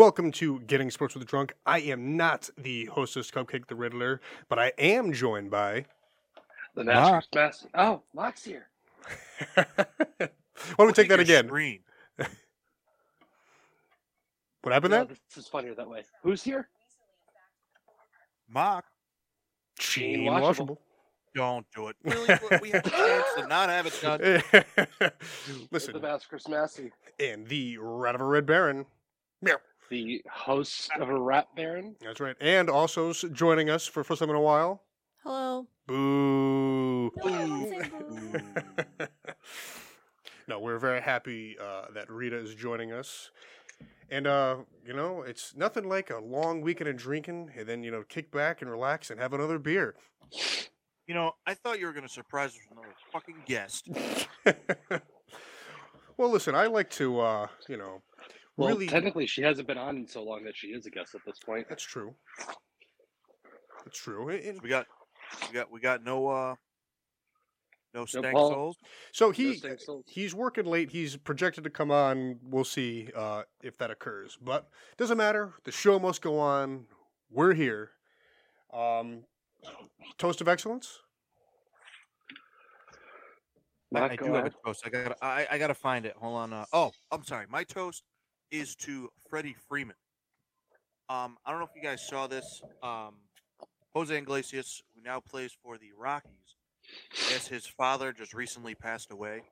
Welcome to Getting Sports with the Drunk. I am not the hostess, Cupcake the Riddler, but I am joined by. The Masters ah. Master. Oh, Mock's here. Why don't we take that again? Screen. What happened No, there? this is funnier that way. Who's here? Mock. Gene Watchable. Washable. Don't do it. Really? we have a chance to not have it done. Listen, The Maskers Massey, and the Rat of a Red Baron. Meow. The host of a Rat Baron. That's right. And also s- joining us for first time in a while. Hello. Boo. No, don't say boo. no, we're very happy uh, that Rita is joining us. And, uh, you know, it's nothing like a long weekend of drinking and then, you know, kick back and relax and have another beer. You know, I thought you were going to surprise us with another fucking guest. well, listen, I like to, uh, you know, Well, really. technically, she hasn't been on in so long that she is a guest at this point. That's true. That's true. And- and- We got, we got, we got no, uh, no stank Paul. souls. so he stank souls. he's working late. He's projected to come on. We'll see uh, if that occurs. But doesn't matter. The show must go on. We're here. Um, toast of excellence. I, I do have a toast. I got, I, I got to find it. Hold on. Uh, oh, I'm sorry. My toast is to Freddie Freeman. Um, I don't know if you guys saw this. Um, Jose Iglesias, who now plays for the Rockies, I guess his father just recently passed away,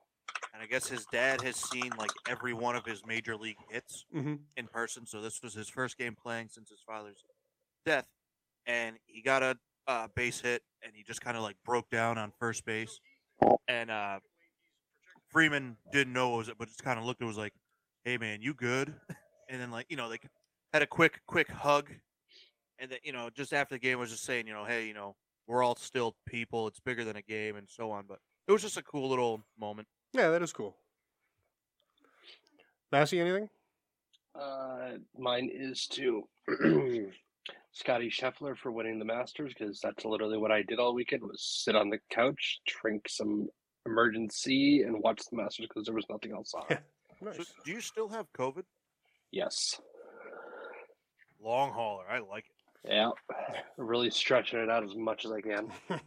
and I guess his dad has seen like every one of his major league hits Mm-hmm. in person. So this was his first game playing since his father's death, and he got a uh, base hit, and he just kind of like broke down on first base, and uh, Freeman didn't know it was, it, but just kind of looked. It was like, "Hey man, you good?" And then like you know they had a quick quick hug, and then you know just after the game was just saying you know hey you know we're all still people. It's bigger than a game and so on. But it was just a cool little moment. Yeah, that is cool. Massey, anything? Uh, mine is to Scottie Scheffler for winning the Masters because that's literally what I did all weekend was sit on the couch, drink some Emergen-C, and watch the Masters because there was nothing else on. Nice. So, do you still have COVID? yes. Long hauler. I like it. Yeah. Really stretching it out as much as I can.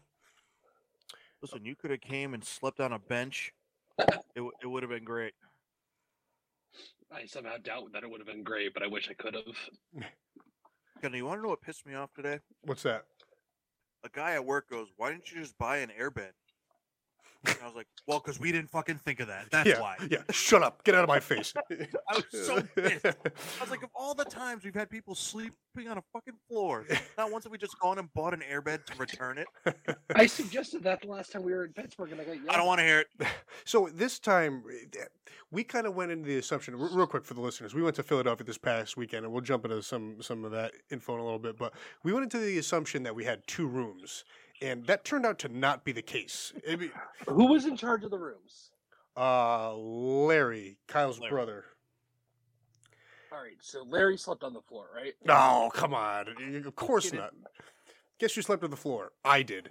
Listen, you could have came and slept on a bench. It, w- it would have been great. I somehow doubt that it would have been great, but I wish I could have. Kenny, you want to know what pissed me off today? What's that? A guy at work goes, "Why didn't you just buy an airbed?" And I was like, "Well, because we didn't fucking think of that. That's yeah, why." yeah. Shut up. Get out of my face. I was so pissed. I was like, of all the times we've had people sleeping on a fucking floor, not once have we just gone and bought an airbed to return it. I suggested that the last time we were in Pittsburgh, and I got yelled I don't want to hear it. So this time, we kind of went into the assumption, r- real quick for the listeners. We went to Philadelphia this past weekend, and we'll jump into some some of that info in a little bit. But we went into the assumption that we had two rooms, and that turned out to not be the case. I mean, Who was in charge of the rooms? uh, Larry, Kyle's Larry. brother. All right, so Larry slept on the floor, right? No, come on. Of course kidding. not. Guess you slept on the floor. I did.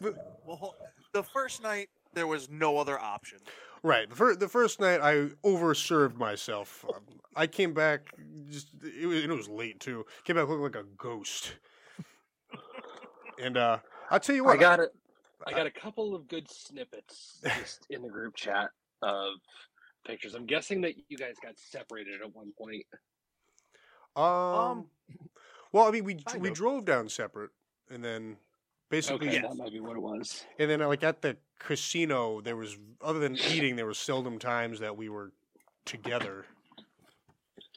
Well, the first night there was no other option. Right. The, fir- the first night, I overserved myself. Um, I came back just it was, it was late too. Came back looking like a ghost. And uh, I'll tell you what. I got it. I got a couple of good snippets just in the group chat of pictures. I'm guessing that you guys got separated at one point. Um, well, I mean, we kind we of. drove down separate, and then basically, Okay, Yes. that might be what it was. and then like at the casino, there was other than eating, there was seldom times that we were together.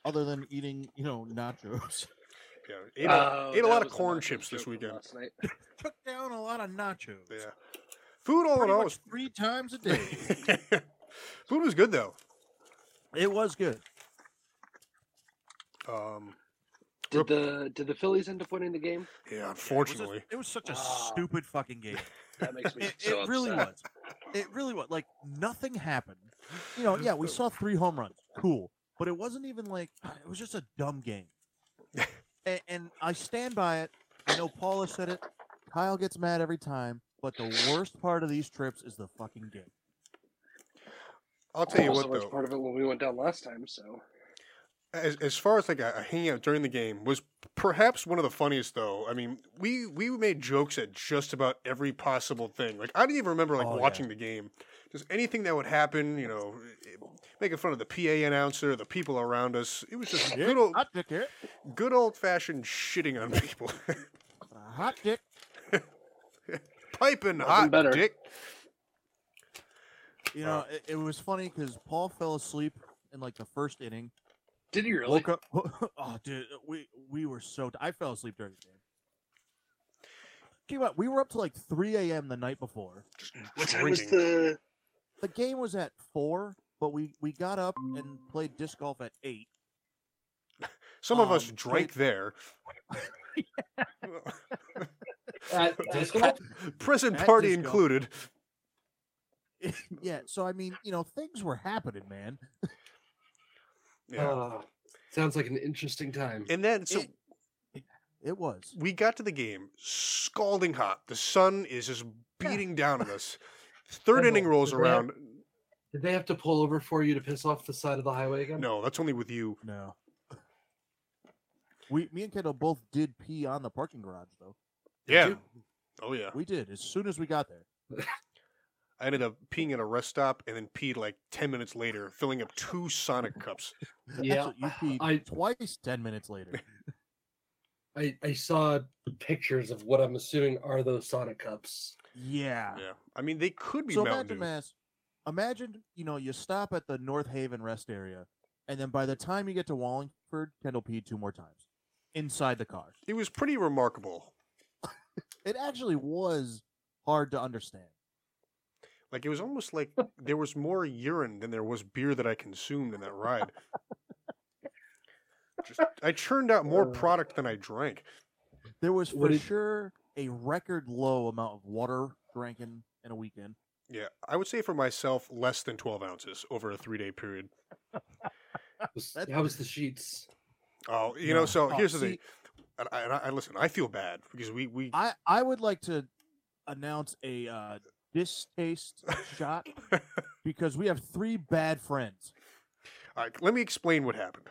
other than eating, you know, nachos. Yeah, ate a, Oh, ate a lot of corn chips this weekend. Last night. Took down a lot of nachos. Yeah, food all in Pretty all, much three times a day. food was good though. it was good. Um, Did the did the Phillies end up winning the game? yeah, Yeah, it was a- unfortunately. it was, such a Ah. stupid fucking game. That makes me It, so it really upset. was. It really was. Like nothing happened. You know, yeah, we saw three home runs. Cool. But it wasn't even like it was just a dumb game. And, and I stand by it. I know Paula said it. Kyle gets mad every time, but the worst part of these trips is the fucking game. I'll tell you what was though. part of it when we went down last time. So as, as far as like a, a hangout during the game was perhaps one of the funniest though. I mean, we we made jokes at just about every possible thing. Like I didn't even remember like Oh, yeah. watching the game. Just anything that would happen, you know, making fun of the PA announcer, the people around us. It was just good old hot dick here. good old fashioned shitting on people. Hot dick. Piping Nothing hot better. dick. You know, it, it was funny because Paul fell asleep in like the first inning. did you really? Woke up. Oh, dude, we we were so. I fell asleep during the game. Keep up. We were up to like 3 a.m. the night before. Just What time was the? The game was at four, but we we got up and played disc golf at eight. Some of us um, drank there. At disc golf? Present At party disco. included. yeah, so I mean, you know, things were happening, man. Yeah. Oh, sounds like an interesting time. and then so It- It was. we got to the game scalding hot. The sun is just beating down on us. Third inning rolls did they have- around. Did they have to pull over for you to piss off the side of the highway again? No, that's only with you. No. We, me and Kendall both did pee on the parking garage, though. Yeah. you? Oh yeah. We did as soon as we got there. I ended up peeing at a rest stop and then peed like ten minutes later, filling up two Sonic cups. Yeah, Actually, you peed I- twice ten minutes later. I, I saw pictures of what I'm assuming are those Sonic cups. Yeah. Yeah. I mean, they could be So Mountain imagine, Dew. Mass, imagine you know you stop at the North Haven rest area, and then by the time you get to Wallingford, Kendall peed two more times inside the car. It was pretty remarkable. It actually was hard to understand. Like it was almost like there was more urine than there was beer that I consumed in that ride. Just, I churned out more Uh. product than I drank. There was for did- sure a record low amount of water drinking in a weekend. Yeah, I would say for myself, less than twelve ounces over a three day period. That- How was the Sheetz? Oh, you know. So Oh, here's the see, thing. And I, and I, I listen. I feel bad because we we I I would like to announce a uh, distaste shot because we have three bad friends. All right, let me explain what happened.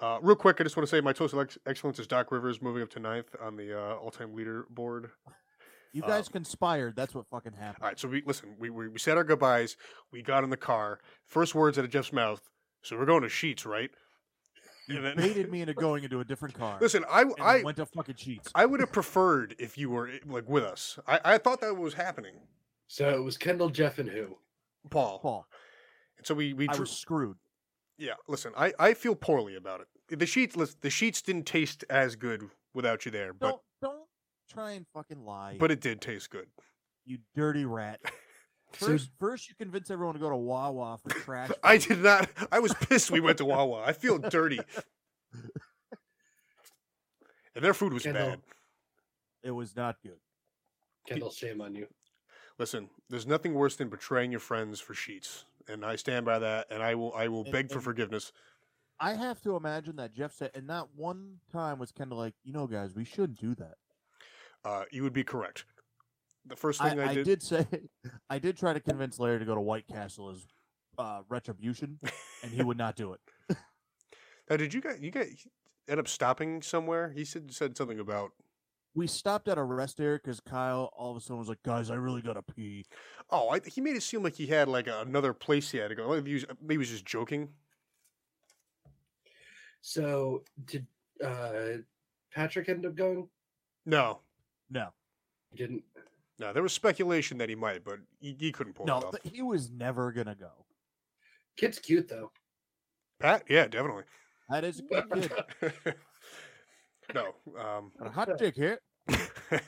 Uh, real quick, I just want to say my total ex- excellence is Doc Rivers moving up to ninth on the uh, all-time leaderboard. You Uh, guys conspired. That's what fucking happened. All right, so we listen. We, we we said our goodbyes. We got in the car. First words out of Jeff's mouth. So we're going to Sheetz, right? You and then- baited me into going into a different car. Listen, I and I went to fucking Sheetz. I would have preferred if you were like with us. I, I thought that was happening, So it was Kendall, Jeff, and who? Paul. Paul, And so we we I dro- was screwed. Yeah. Listen, I I feel poorly about it. The Sheetz lis- the Sheetz didn't taste as good without you there, but Don't don't try and fucking lie. but it did taste good. you dirty rat. So- First, first you convince everyone to go to Wawa for trash. I food. did not. I was pissed we went to Wawa. I feel dirty. And their food was Kendall. bad. It was not good. Kendall, shame on you. Listen, there's nothing worse than betraying your friends for Sheetz, and I stand by that. And I will, I will And- beg for forgiveness. I have to imagine that Jeff said, and not one time was kind of like, you know, guys, we shouldn't do that. Uh, you would be correct. The first thing I, I did, did say, I did try to convince Larry to go to White Castle as uh, retribution, and he would not do it. Now, did you guys, you guys end up stopping somewhere? He said said something about. We stopped at a rest area because Kyle all of a sudden was like, "Guys, I really gotta pee." Oh, I, he made it seem like he had like another place he had to go. Maybe he was, maybe he was just joking. So did uh, Patrick end up going? No, No, He didn't. no, there was speculation that he might, but he, he couldn't pull it no, off. th- he was never gonna go. Kid's cute though. Pat, yeah, definitely. That is a good kid. no, um, a hot dick here.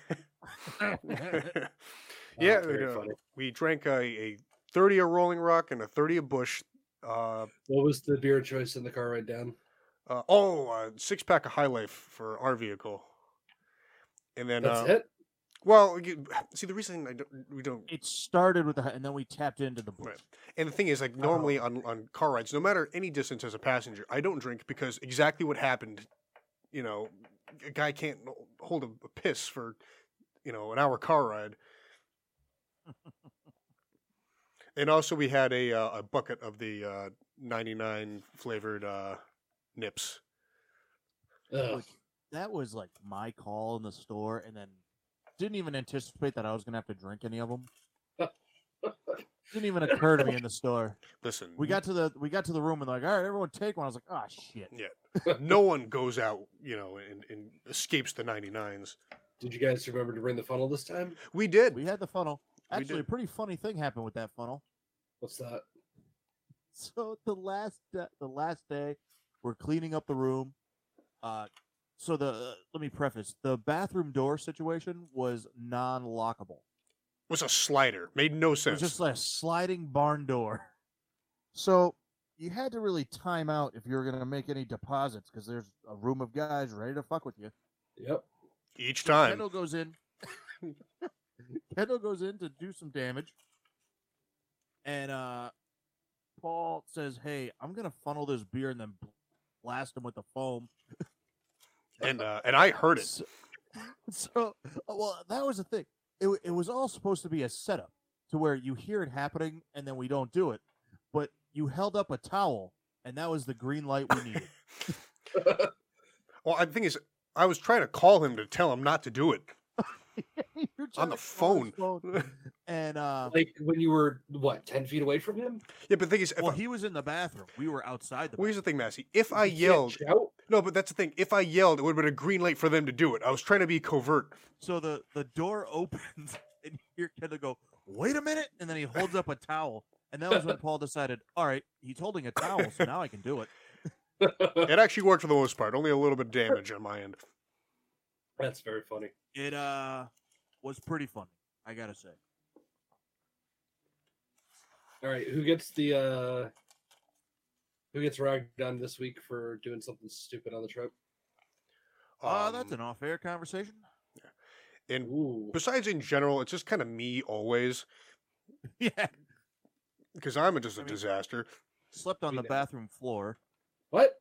yeah, Oh, uh, we drank a, a 30 a Rolling Rock and a 30 a Busch. Uh, What was the beer choice in the car right down? Uh, oh, uh, six pack of High Life for our vehicle. And then, That's uh, it. well, you- see, the reason I don't, we don't, It started with the, and then we tapped into the blue. Right. and the thing is, like, normally on, on car rides, no matter any distance as a passenger, I don't drink because exactly what happened, you know, a guy can't hold a, a piss for, you know, an hour car ride. and also, we had a uh, a bucket of the uh, 99 flavored uh, nips. Ugh. That was like my call in the store, and then didn't even anticipate that I was gonna have to drink any of them. Didn't even occur to me in the store. Listen, We got to the we got to the room and they're like, all right, everyone take one. I was like, oh shit. Yeah, no one goes out, you know, and, and escapes the 99s. Did you guys remember to bring the funnel this time? We did. We had the funnel. Actually, a pretty funny thing happened with that funnel. What's that? So the last da- the last day, we're cleaning up the room. Uh, so the uh, let me preface the bathroom door situation was non-lockable. Was a slider. Made no sense. It was just like a sliding barn door. So you had to really time out if you were gonna make any deposits because there's a room of guys ready to fuck with you. Yep. Each So time. Kendall goes in. Kendall goes in to do some damage, and uh, Paul says, "Hey, I'm gonna funnel this beer and then blast him with the foam." and uh, and I heard it. So, so uh, well, that was the thing. It it was all supposed to be a setup to where you hear it happening and then we don't do it, but you held up a towel and that was the green light we needed. Well, the thing is, I was trying to call him to tell him not to do it. On the to call his phone. phone, and uh, like when you were what ten feet away from him. Yeah, but the thing is, well, I, he was in the bathroom. We were outside the. well, here's bathroom. the thing, Massey. If I You can't yelled, shout? No, but that's the thing. If I yelled, it would have been a green light for them to do it. I was trying to be covert. So the the door opens and you hear Kendall go, "Wait a minute!" and then he holds up a towel, and that was when Paul decided, "All right, he's holding a towel, so now I can do it." It actually worked for the most part. Only a little bit of damage on my end. That's very funny. It uh was pretty funny, I gotta say. All right, who gets the uh who gets ragged on this week for doing something stupid on the trip? Uh, that's Um, an off-air conversation. And Ooh. besides, in general, it's just kind of me always yeah, because I'm a, just a I mean- disaster. slept on the know. bathroom floor. What?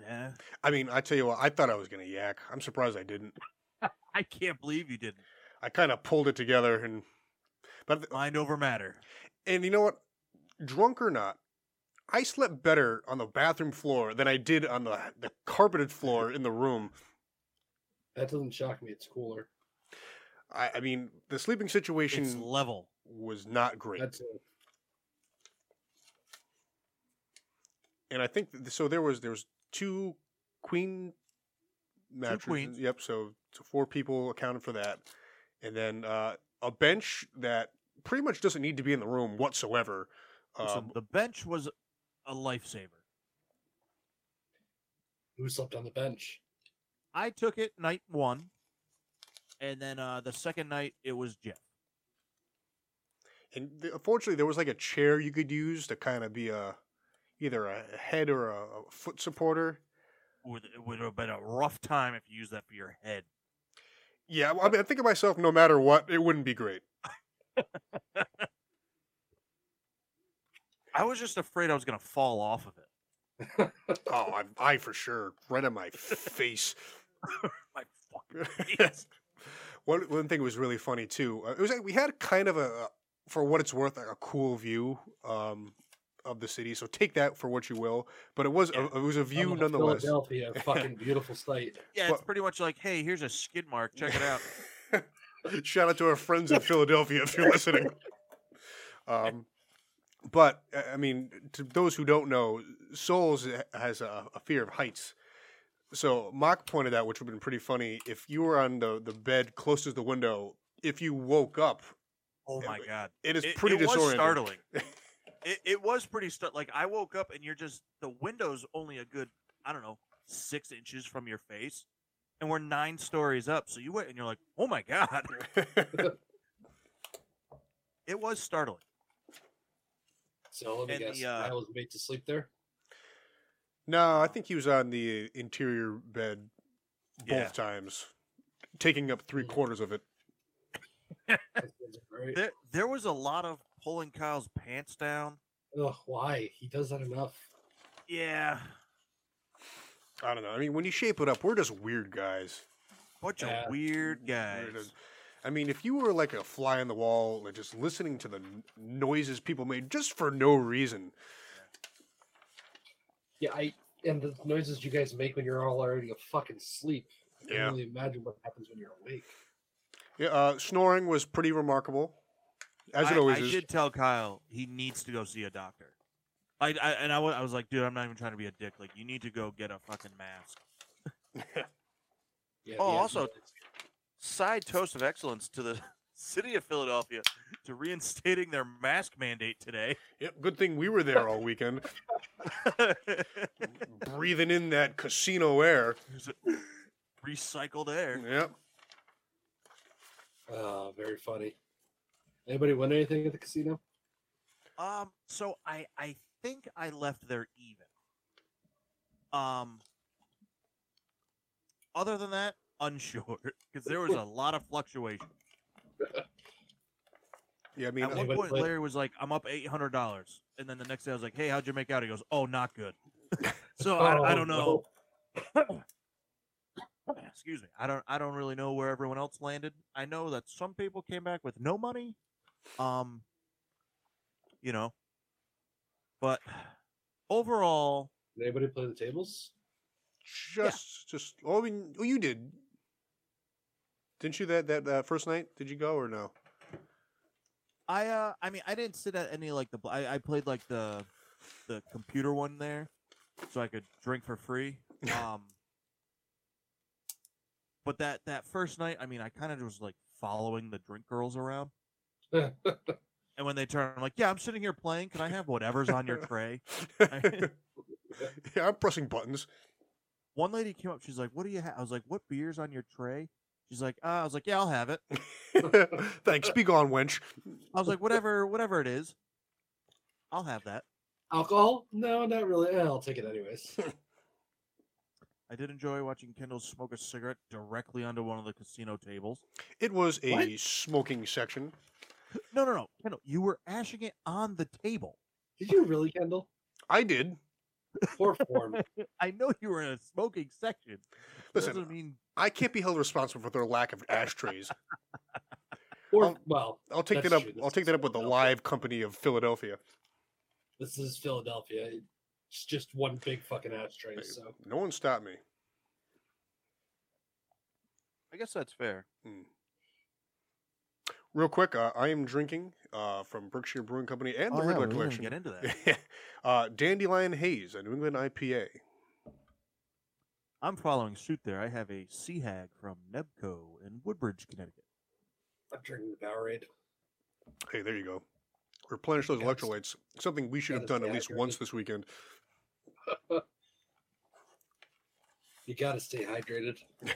Yeah, I mean, I tell you what, I thought I was gonna yak. I'm surprised I didn't. I can't believe you didn't. I kind of pulled it together and, but Mind over matter. And you know what? Drunk or not, I slept better on the bathroom floor than I did on the the carpeted floor in the room. That doesn't shock me. It's cooler. I, I mean, the sleeping It's situation level. was not great, That's it. and I think th- so. There was there was two queen mattresses. queens. Yep. So, so four people accounted for that, and then uh, a bench that pretty much doesn't need to be in the room whatsoever. Listen, Um, the bench was a lifesaver. Who slept on the bench? I took it night one, and then uh the second night it was Jeff. And th- unfortunately, there was like a chair you could use to kind of be a either a head or a, a foot supporter. Would it would have been a rough time if you used that for your head. Yeah, well, I mean, I think of myself. No matter what, it wouldn't be great. I was just afraid I was gonna fall off of it. Oh, I, I for sure, right on my face. My fucking face. one one thing was really funny too. Uh, it was like we had kind of a, for what it's worth, like a cool view um, of the city. So take that for what you will. But it was Yeah. a, it was a view Oh, nonetheless. Philadelphia, fucking beautiful sight. Yeah, Well- it's pretty much like, hey, here's a skid mark. Check it out. Shout out to our friends in Philadelphia if you're listening. Um, but uh, I mean, to those who don't know, Souls has a, a fear of heights. So Mock pointed out, which would have been pretty funny, if you were on the, the bed closest to the window, if you woke up, Oh my but god, it is it, pretty it was disorienting. startling. it, it was pretty stu- like I woke up and you're just the window's only a good I don't know six inches from your face, and we're nine stories up. So you went and you're like, oh my god, it was startling. So let me And guess. the, uh, I was made to sleep there. No, I think he was on the interior bed both Yeah. times, taking up three quarters of it. That sounds right. There, there was a lot of pulling Kyle's pants down. Ugh, why? He does that enough. Yeah, I don't know. I mean, when you shape it up, we're just weird guys. bunch Yeah. of weird guys. We're just- I mean, if you were like a fly on the wall, like just listening to the n- noises people made just for no reason, Yeah, I and the noises you guys make when you're all already a fucking asleep. I can Yeah. only imagine what happens when you're awake. yeah, uh, snoring was pretty remarkable, as it I, always I is. did tell Kyle he needs to go see a doctor. I, I and I wa- I was like, dude, I'm not even trying to be a dick. Like, you need to go get a fucking mask. Yeah, Oh, the also- asthma- Side toast of excellence to the city of Philadelphia to reinstating their mask mandate today. Yep, good thing we were there all weekend, breathing in that casino air. Recycled air. Yep. Oh, very funny. Anybody win anything at the casino? Um, so I I think I left there even. Um, other than that, unsure because there was a lot of fluctuation. Yeah, I mean, At one point, play- Larry was like, "I'm up eight hundred dollars," and then the next day I was like, "Hey, how'd you make out?" He goes, "Oh, not good." so I, I Oh, don't know. Excuse me. I don't. I don't really know where everyone else landed. I know that some people came back with no money. Um, you know, but overall, Did anybody play the tables? just, just. Oh, I mean, oh, you did, didn't you? That that uh, first night, did you go or no? I uh, I mean, I didn't sit at any like the. I, I played like the, the computer one there, so I could drink for free. Um, but that that first night, I mean, I kind of was like following the drink girls around, and when they turn, I'm like, "Yeah, I'm sitting here playing. Can I have whatever's on your tray?" yeah, I'm pressing buttons. One lady came up, she's like, "What do you have?" I was like, "What beer's on your tray?" She's like, uh, "I was like, yeah, I'll have it." Thanks. Be gone, wench. I was like, "Whatever, whatever it is, I'll have that." Alcohol? No, not really. Eh, I'll take it anyways. I did enjoy watching Kendall smoke a cigarette directly onto one of the casino tables. It was a What? smoking section. No, no, no, Kendall, you were ashing it on the table. Did you really, Kendall? I did. Poor form. I know you were in a smoking section. Listen, doesn't mean I can't be held responsible for their lack of ashtrays. Poor, I'll- well, I'll take that up. true, I'll take that up with the live company of Philadelphia. this is Philadelphia. It's just one big fucking ashtray. Hey, So No one stopped me. I guess that's fair. Real quick, uh, I am drinking uh, from Berkshire Brewing Company and the Oh, yeah, Regular we Collection. get into that. uh, Dandelion Haze, a New England IPA. I'm following suit there. I have a Sea Hag from Nebco in Woodbridge, Connecticut. I'm drinking the Powerade. Hey, there you go. Replenish those Yes. electrolytes. Something we should have done at least hydrated. once this weekend. You gotta stay hydrated.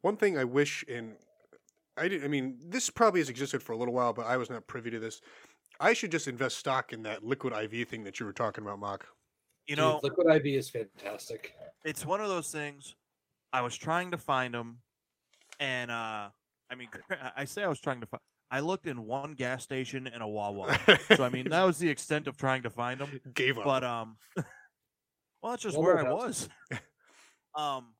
One thing I wish, and I did. I mean, this probably has existed for a little while, but I was not privy to this. I should just invest stock in that liquid IV thing that you were talking about, Mock. You know, Dude, Liquid IV is fantastic. it's one of those things. I was trying to find them, and uh, I mean, I say I was trying to find. I looked in one gas station and a Wawa. so I mean, that was the extent of trying to find them. gave up. But um, well, that's just where I was. um,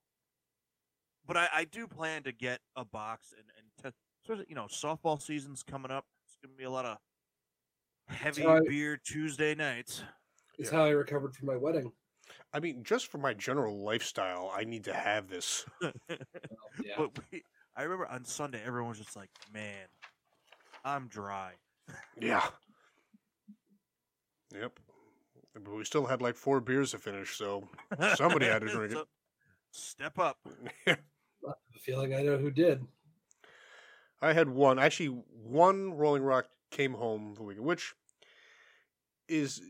but I, I do plan to get a box and and to, sort you know softball season's coming up. It's gonna be a lot of heavy I- beer Tuesday nights. It's Yeah. how I recovered from my wedding. I mean, just for my general lifestyle, I need to have this. Well, yeah. But we, I remember on Sunday, everyone was just like, "Man, I'm dry." Yeah. Yep. But we still had like four beers to finish, so Somebody had to drink it. Step up. I feel like I know who did. I had one. Actually, one Rolling Rock came home the weekend, which is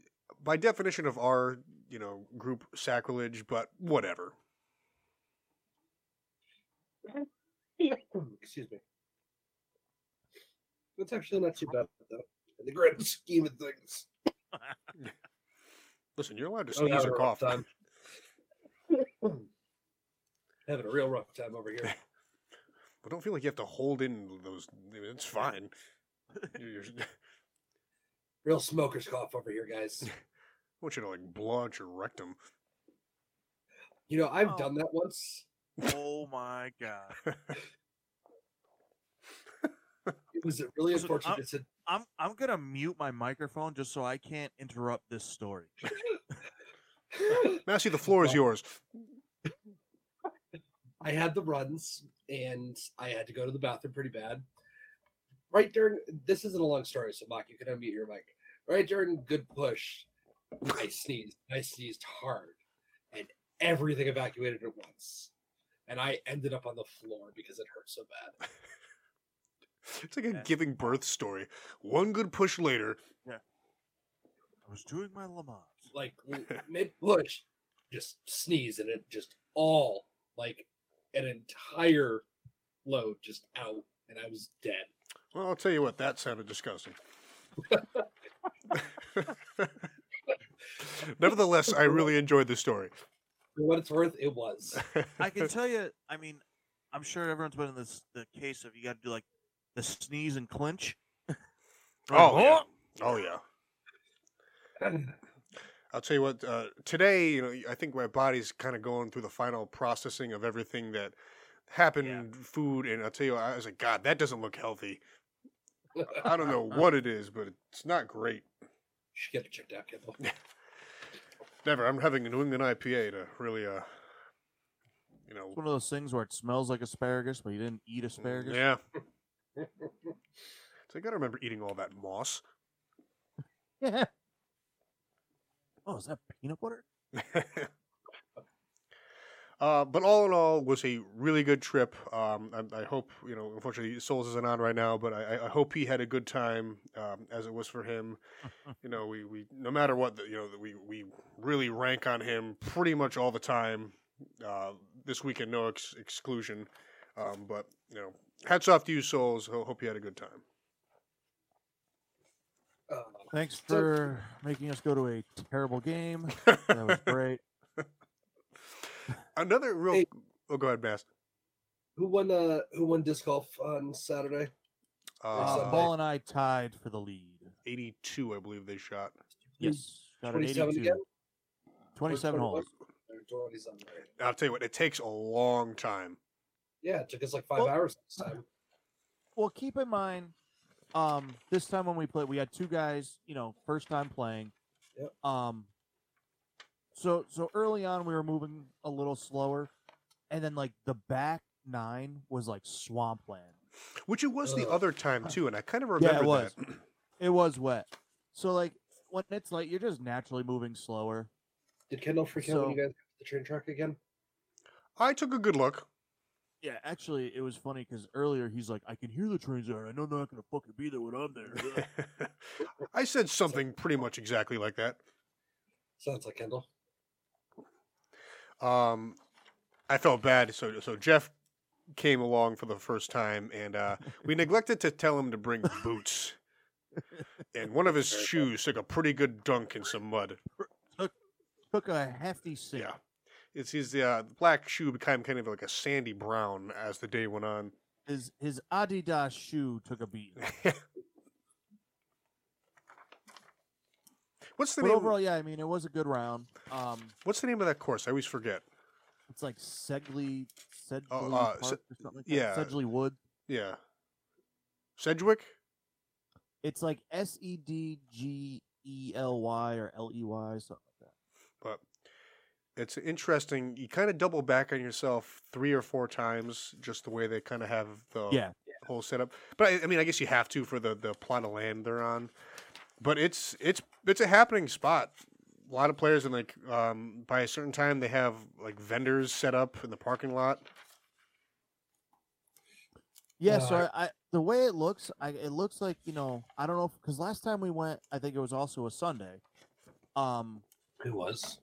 by definition of our, you know, group sacrilege, but whatever. Excuse me. That's actually not too bad, though, in the grand scheme of things. Listen, you're allowed to oh, I'm sneeze having or cough. having a real rough time over here. But don't feel like you have to hold in those. It's fine. You're- you're- Real smoker's cough over here, guys. I want you to like blow out your rectum. You know, I've Oh. done that once. Oh my god. It was really Listen, unfortunate. I'm- It's a- I'm I'm gonna mute my microphone just so I can't interrupt this story. Massey, the floor is yours. I had the runs and I had to go to the bathroom pretty bad. Right during this isn't a long story, so Mock, you can unmute your mic. Right during good push, I sneezed. I sneezed hard, and everything evacuated at once. And I ended up on the floor because it hurt so bad. It's like a Yeah. giving birth story. One good push later. Yeah. I was doing my Lamont. Like mid push, just sneeze, and it just all like an entire load just out, and I was dead. Well, I'll tell you what, that sounded disgusting. Nevertheless, I really enjoyed the story. For what it's worth, it was. I can tell you. I mean, I'm sure everyone's been in this the case of you got to do like the sneeze and clinch. Oh, yeah. Oh yeah. I'll tell you what. Uh, today, you know, I think my body's kind of going through the final processing of everything that happened, food, and I'll tell you, I was like, God, that doesn't look healthy. I don't know what it is, but it's not great. should get it checked out, Kendall. Never. I'm having a New England IPA to really, uh, you know, It's one of those things where it smells like asparagus, but you didn't eat asparagus. yeah. So I got to remember eating all that moss. Yeah. Oh, is that peanut butter? uh, but all in all, was a really good trip. Um, I, I hope you know. Unfortunately, Souls isn't on right now, but I, I- I hope he had a good time um, as it was for him. you know, we, we no matter what, the, you know, we we really rank on him pretty much all the time. Uh, this weekend, no ex- exclusion. Um, but you know, hats off to you, Souls. Ho- Hope you had a good time. Uh, Thanks for making us go to a terrible game. That was great. Another real. Hey. Oh, go ahead, Bass. who won? Uh, who won disc golf on Saturday? Uh, Ball and I tied for the lead. 82, I believe they shot. Yes, got an Twenty-seven 82. again. 27 holes. 27, right. I'll tell you what, it takes a long time. Yeah, it took us like five Well- hours this time. Well, keep in mind, um, this time when we played, we had two guys, you know, first time playing. Yep. Um, so so early on we were moving a little slower, and then like the back nine was like swampland. Which it was the other time too, and I kind of remember Yeah, remember it was. that. It was wet. So like when it's like you're just naturally moving slower. Did Kendall freak out when you guys got the train track again? I took a good look. Yeah, actually, it was funny because earlier he's like, "I can hear the trains there. I know they're not gonna fucking be there when I'm there." I said something pretty much exactly like that. Sounds like Kendall. Um, I felt bad, so so Jeff came along for the first time, and uh, we neglected to tell him to bring boots. And one of his shoes took a pretty good dunk in some mud. Took took a hefty sip. Yeah, it's his uh, black shoe became kind of like a sandy brown as the day went on. His his Adidas shoe took a beat. What's the But name? overall, yeah, I mean, it was a good round. Um, What's the name of that course? I always forget. it's like Segley, Sedgley uh, Park Se- or something like that. Sedgley Wood. Yeah, Sedgwick. It's like S E D G E L Y or L E Y, something like that. but it's interesting. You kind of double back on yourself three or four times, just the way they kind of have the Yeah, whole setup. But I, I mean, I guess you have to for the the plot of land they're on. But it's it's it's a happening spot. A lot of players, and like um, by a certain time, they have like vendors set up in the parking lot. yeah. so Uh, I, I the way it looks, I it looks like you know I don't know because last time we went, I think it was also a Sunday. Um, Who was?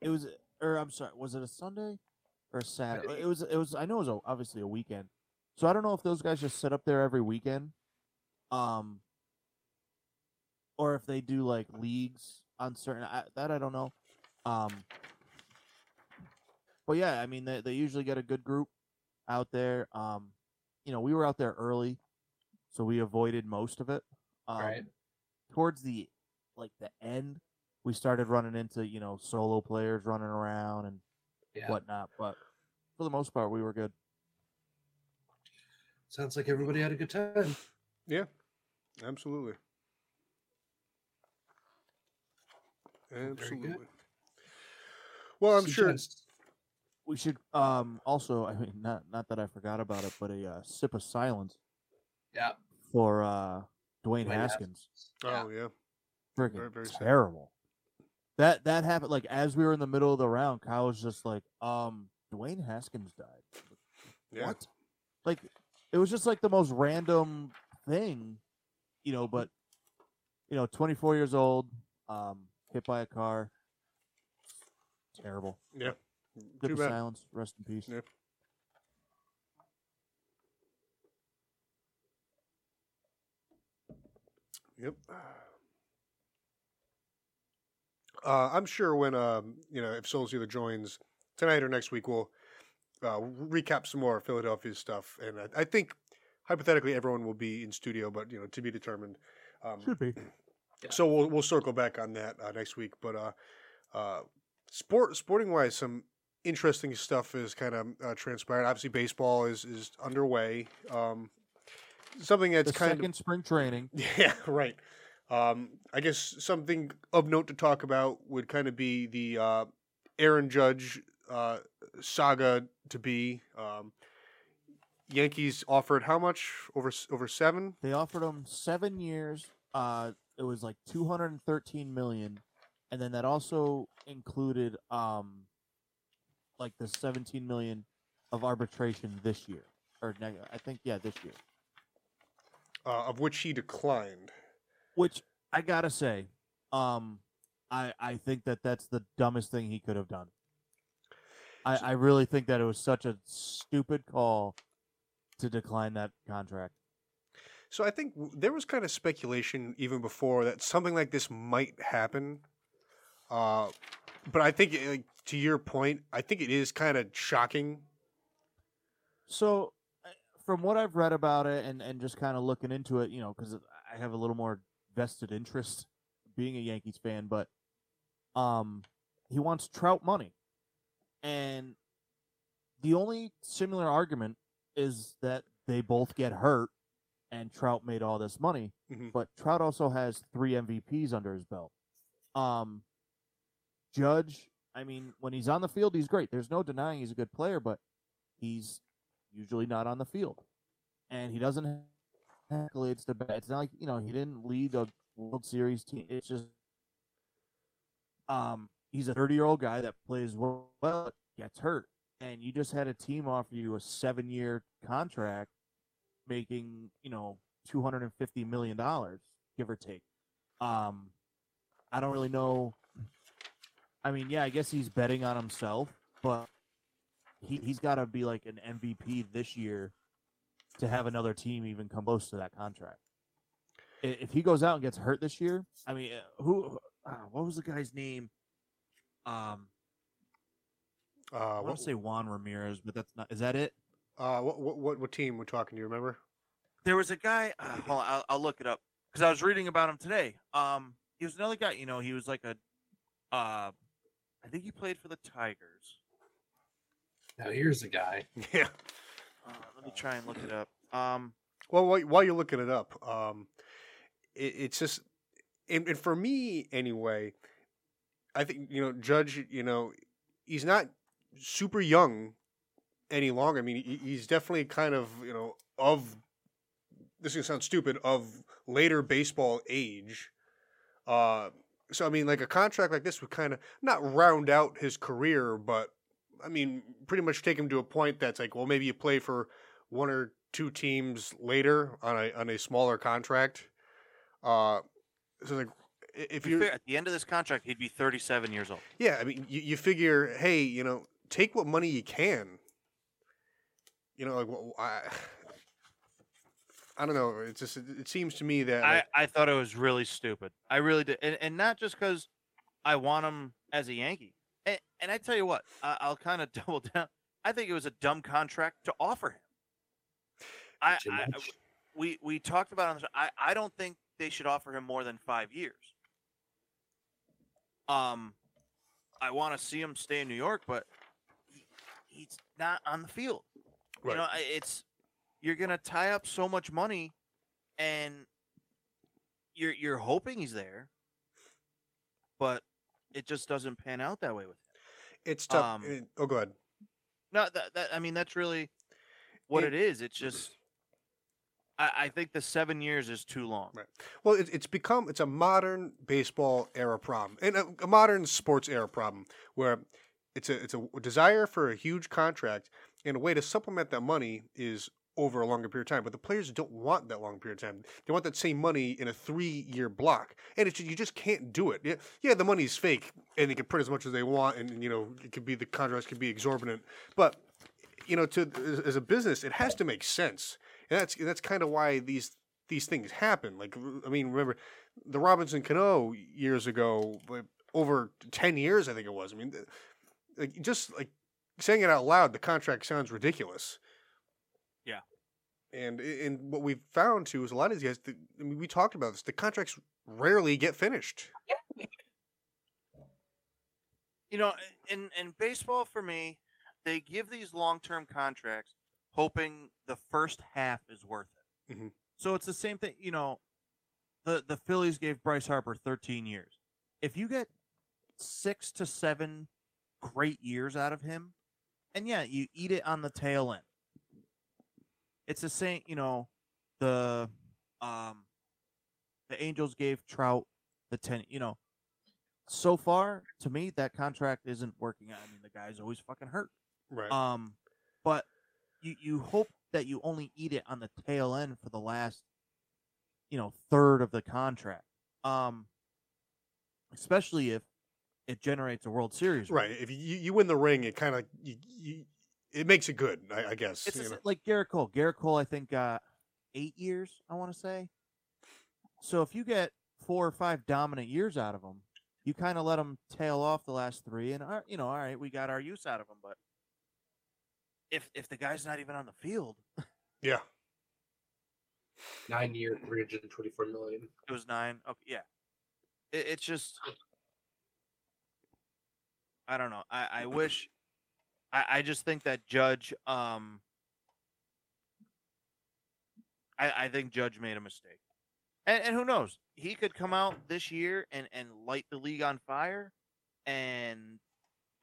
it was or I'm sorry, was it a Sunday or a Saturday? It was it was I know it was a, obviously a weekend. So I don't know if those guys just sit up there every weekend. Um or if they do like leagues on certain I, that I don't know. Um, but yeah, I mean they they usually get a good group out there. Um, you know, we were out there early, so we avoided most of it. Um, Right. Towards the like the end, we started running into you know solo players running around and Yeah. whatnot. But for the most part, we were good. Sounds like everybody had a good time. Yeah, absolutely. Absolutely. Well, I'm So, sure. We should um also I mean not not that I forgot about it, but a uh, sip of silence Yeah. for uh Dwayne Dwayne Haskins. Oh yeah. Freaking Very, very sad. terrible. That that happened like as we were in the middle of the round, Kyle was just like, um, Dwayne Haskins died. Yeah. What? Like it was just like the most random thing, you know, but you know, 24 years old, um, hit by a car. Terrible. Yeah. Sip Too of bad. silence. Rest in peace. Yeah. Yep. Uh, I'm sure when um, you know if Souls either joins tonight or next week, we'll uh, recap some more Philadelphia stuff, and I, I think hypothetically everyone will be in studio, but you know to be determined. Um, Should be. so we'll we'll circle back on that uh, next week. But uh, uh, sport sporting wise, some interesting stuff is kind of uh, transpired. Obviously, baseball is is underway. Um, something that's the kind second of spring training. yeah, right. Um, I guess something of note to talk about would kind of be the uh, Aaron Judge uh, saga to be. Um, Yankees offered how much over over seven? They offered him seven years. Uh, it was like two hundred and thirteen million, and then that also included um, like the seventeen million of arbitration this year, or I think yeah, this year. Uh, of which he declined. Which I gotta say, um, I I think that that's the dumbest thing he could have done. I I really think that it was such a stupid call to decline that contract. So I think there was kind of speculation even before that something like this might happen. Uh, but I think, uh, like, to your point, I think it is kind of shocking. So, uh, from what I've read about it and, and just kind of looking into it, you know, because I have a little more vested interest being a Yankees fan, but um, he wants Trout money, and the only similar argument is that they both get hurt, and Trout made all this money, Mhm. but Trout also has three MVPs under his belt. Um, Judge, I mean, when he's on the field, he's great. There's no denying he's a good player, but he's usually not on the field, and he doesn't have accolades to bat. It's not like you know he didn't lead a World Series team. It's just um he's a 30 year old guy that plays well, well, gets hurt, and you just had a team offer you a seven year contract, making you know 250 million dollars, give or take. Um, I don't really know. I mean, yeah, I guess he's betting on himself, but he he's got to be like an MVP this year to have another team even come close to that contract. If he goes out and gets hurt this year, I mean, uh, who? Uh, what was the guy's name? Um, Uh, I want to say Juan Ramirez, but that's not. Is that it? Uh, what, what, what, what team we're talking? Do you remember? There was a guy. Uh, hold on, I'll, I'll look it up because I was reading about him today. Um, he was another guy. You know, he was like a. Uh, I think he played for the Tigers. Now here's the guy. Yeah. Uh, let me try and look it up. Um, Well, while, while you're looking it up, um, it, it's just, and, and for me anyway, I think you know Judge. You know, he's not super young any longer. I mean, he, he's definitely kind of you know of. This is gonna sound stupid of later baseball age. Uh, so I mean, like a contract like this would kind of not round out his career, but I mean, pretty much take him to a point that's like, well, maybe you play for one or two teams later on a on a smaller contract. Uh, so like if if you at the end of this contract, he'd be 37 years old. yeah, I mean you, you figure, hey, you know, take what money you can. You know, like well, I, I don't know. It's just it, it seems to me that I, like, I thought it was really stupid. I really did, and, and not just because I want him as a Yankee. And, and I tell you what, I, I'll kind of double down. I think it was a dumb contract to offer him. I, I we we talked about it on the show. I I don't think they should offer him more than five years. Um, I want to see him stay in New York, but he, he's not on the field. Right. You know, it's you're gonna tie up so much money, and you're you're hoping he's there, but it just doesn't pan out that way with him. It's tough. Um, oh, go ahead. No, that, that I mean that's really what It- it is. It's just I, I think the seven years is too long. Right. Well, it, it's become it's a modern baseball era problem and a, a modern sports era problem where it's a it's a desire for a huge contract and a way to supplement that money is over a longer period of time. But the players don't want that long period of time. They want that same money in a three year block, and it's you just can't do it. Yeah, the money's fake, and they can print as much as they want, and you know it could be the contracts could be exorbitant, but you know, to as- a business, it has to make sense, and that's that's kind of why these these things happen. Like, I mean, remember the Robinson Cano years ago, over ten years, I think it was. I mean, like just like saying it out loud, the contract sounds ridiculous. Yeah. And and what we've found too is a lot of these guys. The, I mean, we talked about this. The contracts rarely get finished. Yeah. You know, in in baseball for me, they give these long term contracts hoping the first half is worth it. Mhm. So it's the same thing. You know, the the Phillies gave Bryce Harper 13 years. If you get six to seven great years out of him, and yeah, you eat it on the tail end. It's the same. You know, the um, the Angels gave Trout the 10. You know, so far to me that contract isn't working out. I mean, the guy's always fucking hurt. Right. Um, but you you hope that you only eat it on the tail end for the last, you know, third of the contract. Um, especially if it generates a World Series. right. If you, you win the ring, it kind of you, you, it makes it good. I, I guess. It's you the know. sa- like Gerrit Cole. Gerrit Cole, I think, got eight years. I want to say. So if you get four or five dominant years out of them, you kind of let them tail off the last three, and uh, you know, all right, we got our use out of them. But if if the guy's not even on the field, Yeah. Nine year, three hundred and twenty-four million. It was nine. Okay, yeah. It, it's just I don't know. I, I wish I, I just think that Judge um I, I think Judge made a mistake. And and who knows? He could come out this year and, and light the league on fire and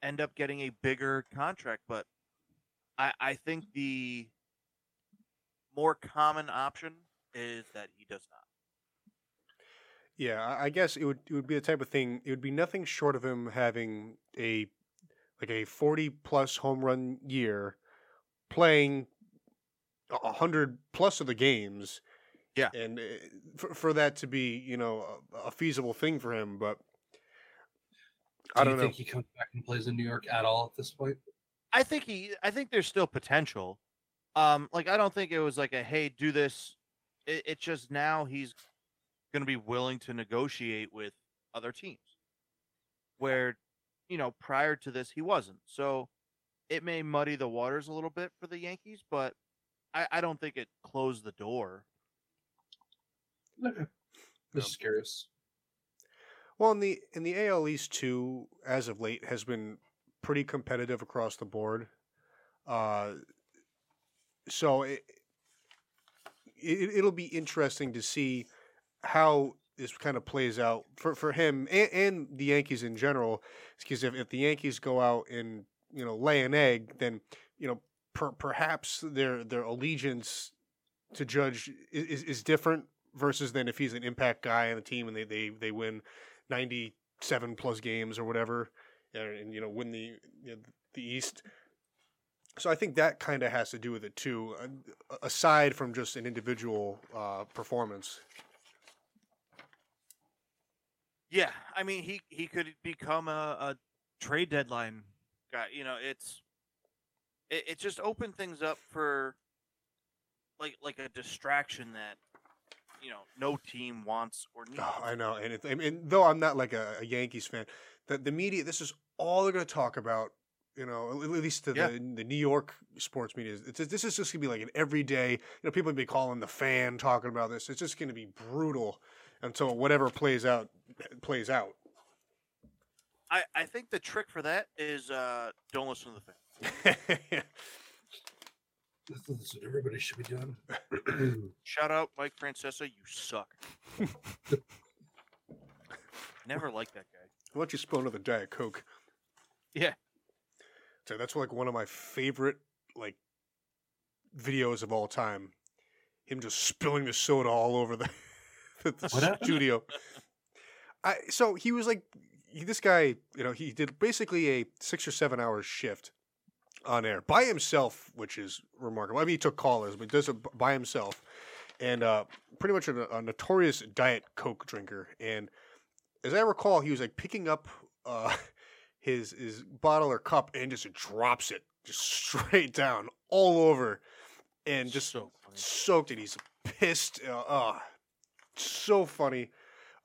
end up getting a bigger contract, but I I think the more common option is that he does not. Yeah, I I guess it would it would be the type of thing. It would be nothing short of him having a like a forty plus home run year, playing a a hundred plus of the games. Yeah. and uh, for, for that to be you know a, a feasible thing for him, but I Do don't you know. think he comes back and plays in New York at all at this point? I think he. I think there's still potential. Um, like I don't think it was like a hey, do this. It, it's just now he's going to be willing to negotiate with other teams, where you know prior to this he wasn't. So it may muddy the waters a little bit for the Yankees, but I, I don't think it closed the door. Okay. Just curious. Well, in the in the AL East too, as of late, has been pretty competitive across the board. Uh, so it, it it'll be interesting to see how this kind of plays out for for him and, and the Yankees in general. Because if, if the Yankees go out and you know lay an egg, then you know per, perhaps their their allegiance to Judge is, is, different versus than if he's an impact guy on the team and they they, they win 97 plus games or whatever and, and you know win the you know, the East. So I think that kind of has to do with it too, uh, aside from just an individual uh, performance. Yeah, I mean he he could become a, a trade deadline guy. You know, it's it, it just opened things up for like like a distraction that you know no team wants or oh, needs. Oh, I know, and, it, and, and though I'm not like a, a Yankees fan, that the media this is all they're going to talk about. You know, at least to Yeah. the the New York sports media. It's, this is just going to be like an everyday. You know, people be calling the fan talking about this. It's just going to be brutal until whatever plays out plays out. I, I think the trick for that is uh, don't listen to the fan. That's what everybody should be doing. Shout out Mike Francesa, you suck. Never liked that guy. Why don't you spill another Diet Coke? Yeah. So that's like one of my favorite like videos of all time. Him just spilling the soda all over the, the, What studio. I so he was like he, this guy, you know, he did basically a six or seven hour shift on air by himself, which is remarkable. I mean, he took callers, but he does it by himself, and uh, pretty much a, a notorious diet coke drinker. And as I recall, he was like picking up uh, his his bottle or cup and just drops it just straight down all over, and just so soaked it. He's pissed. Uh, uh, so funny.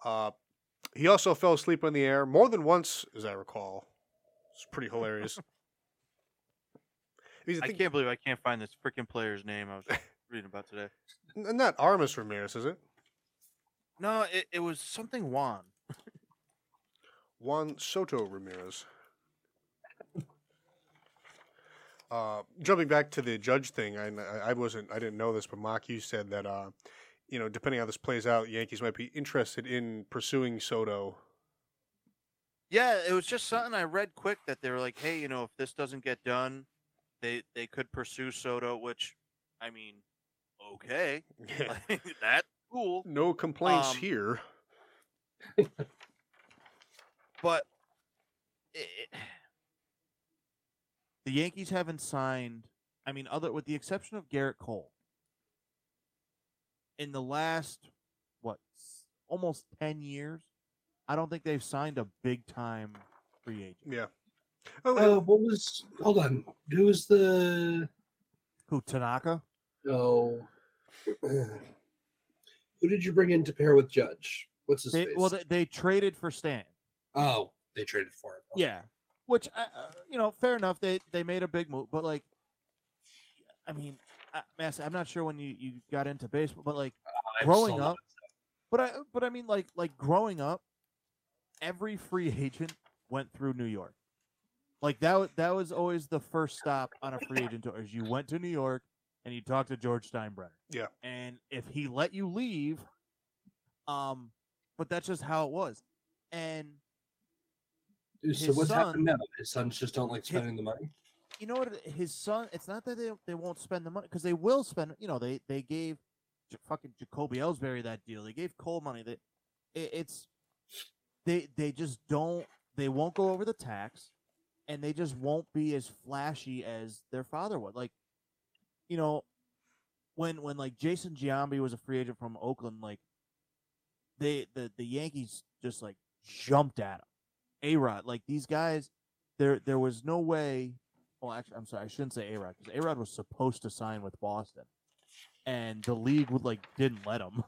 Uh, he also fell asleep in the air more than once, as I recall. It's pretty hilarious. Because I can't believe I can't find this freaking player's name I was reading about today. N- Not Armas Ramirez, is it? No, it, it was something Juan. Juan Soto Ramirez. Uh, jumping back to the judge thing, I, I wasn't, I didn't know this, but Mock, you said that, uh, you know, depending how this plays out, Yankees might be interested in pursuing Soto. Yeah, it was just something I read quick that they were like, hey, you know, if this doesn't get done, they they could pursue Soto, which, I mean, okay, that's cool. no complaints Um, here. But it, The Yankees haven't signed. I mean, other with the exception of Gerrit Cole, in the last what almost ten years, I don't think they've signed a big time free agent. Yeah. Oh, Uh, what was? Hold on. Who was the? Who Tanaka? No. Who did you bring in to pair with Judge? What's his They, face? well, they, they traded for Stan. oh, they traded for him. Okay. Yeah, which uh, uh, you know, fair enough. They they made a big move, but like, I mean, I, Mass, I'm not sure when you you got into baseball, but like I'm growing so up, but I but I mean like like growing up, every free agent went through New York. Like that wa- that was always the first stop on a free agent tour. Is you went to New York and you talked to George Steinbrenner. Yeah. And if he let you leave, um, but that's just how it was. And Dude, so what's son- happened now? His sons just don't like spending the money. You know what? His son. It's not that they they won't spend the money because they will spend. You know, they they gave J- fucking Jacoby Ellsbury that deal. They gave Cole money. That it, it's they they just don't. They won't go over the tax, and they just won't be as flashy as their father was. Like, you know, when when like Jason Giambi was a free agent from Oakland, like they the the Yankees just like jumped at him. A Rod, like these guys, there there was no way. Well, actually, I'm sorry, I shouldn't say A Rod because A Rod was supposed to sign with Boston, and the league would like didn't let him.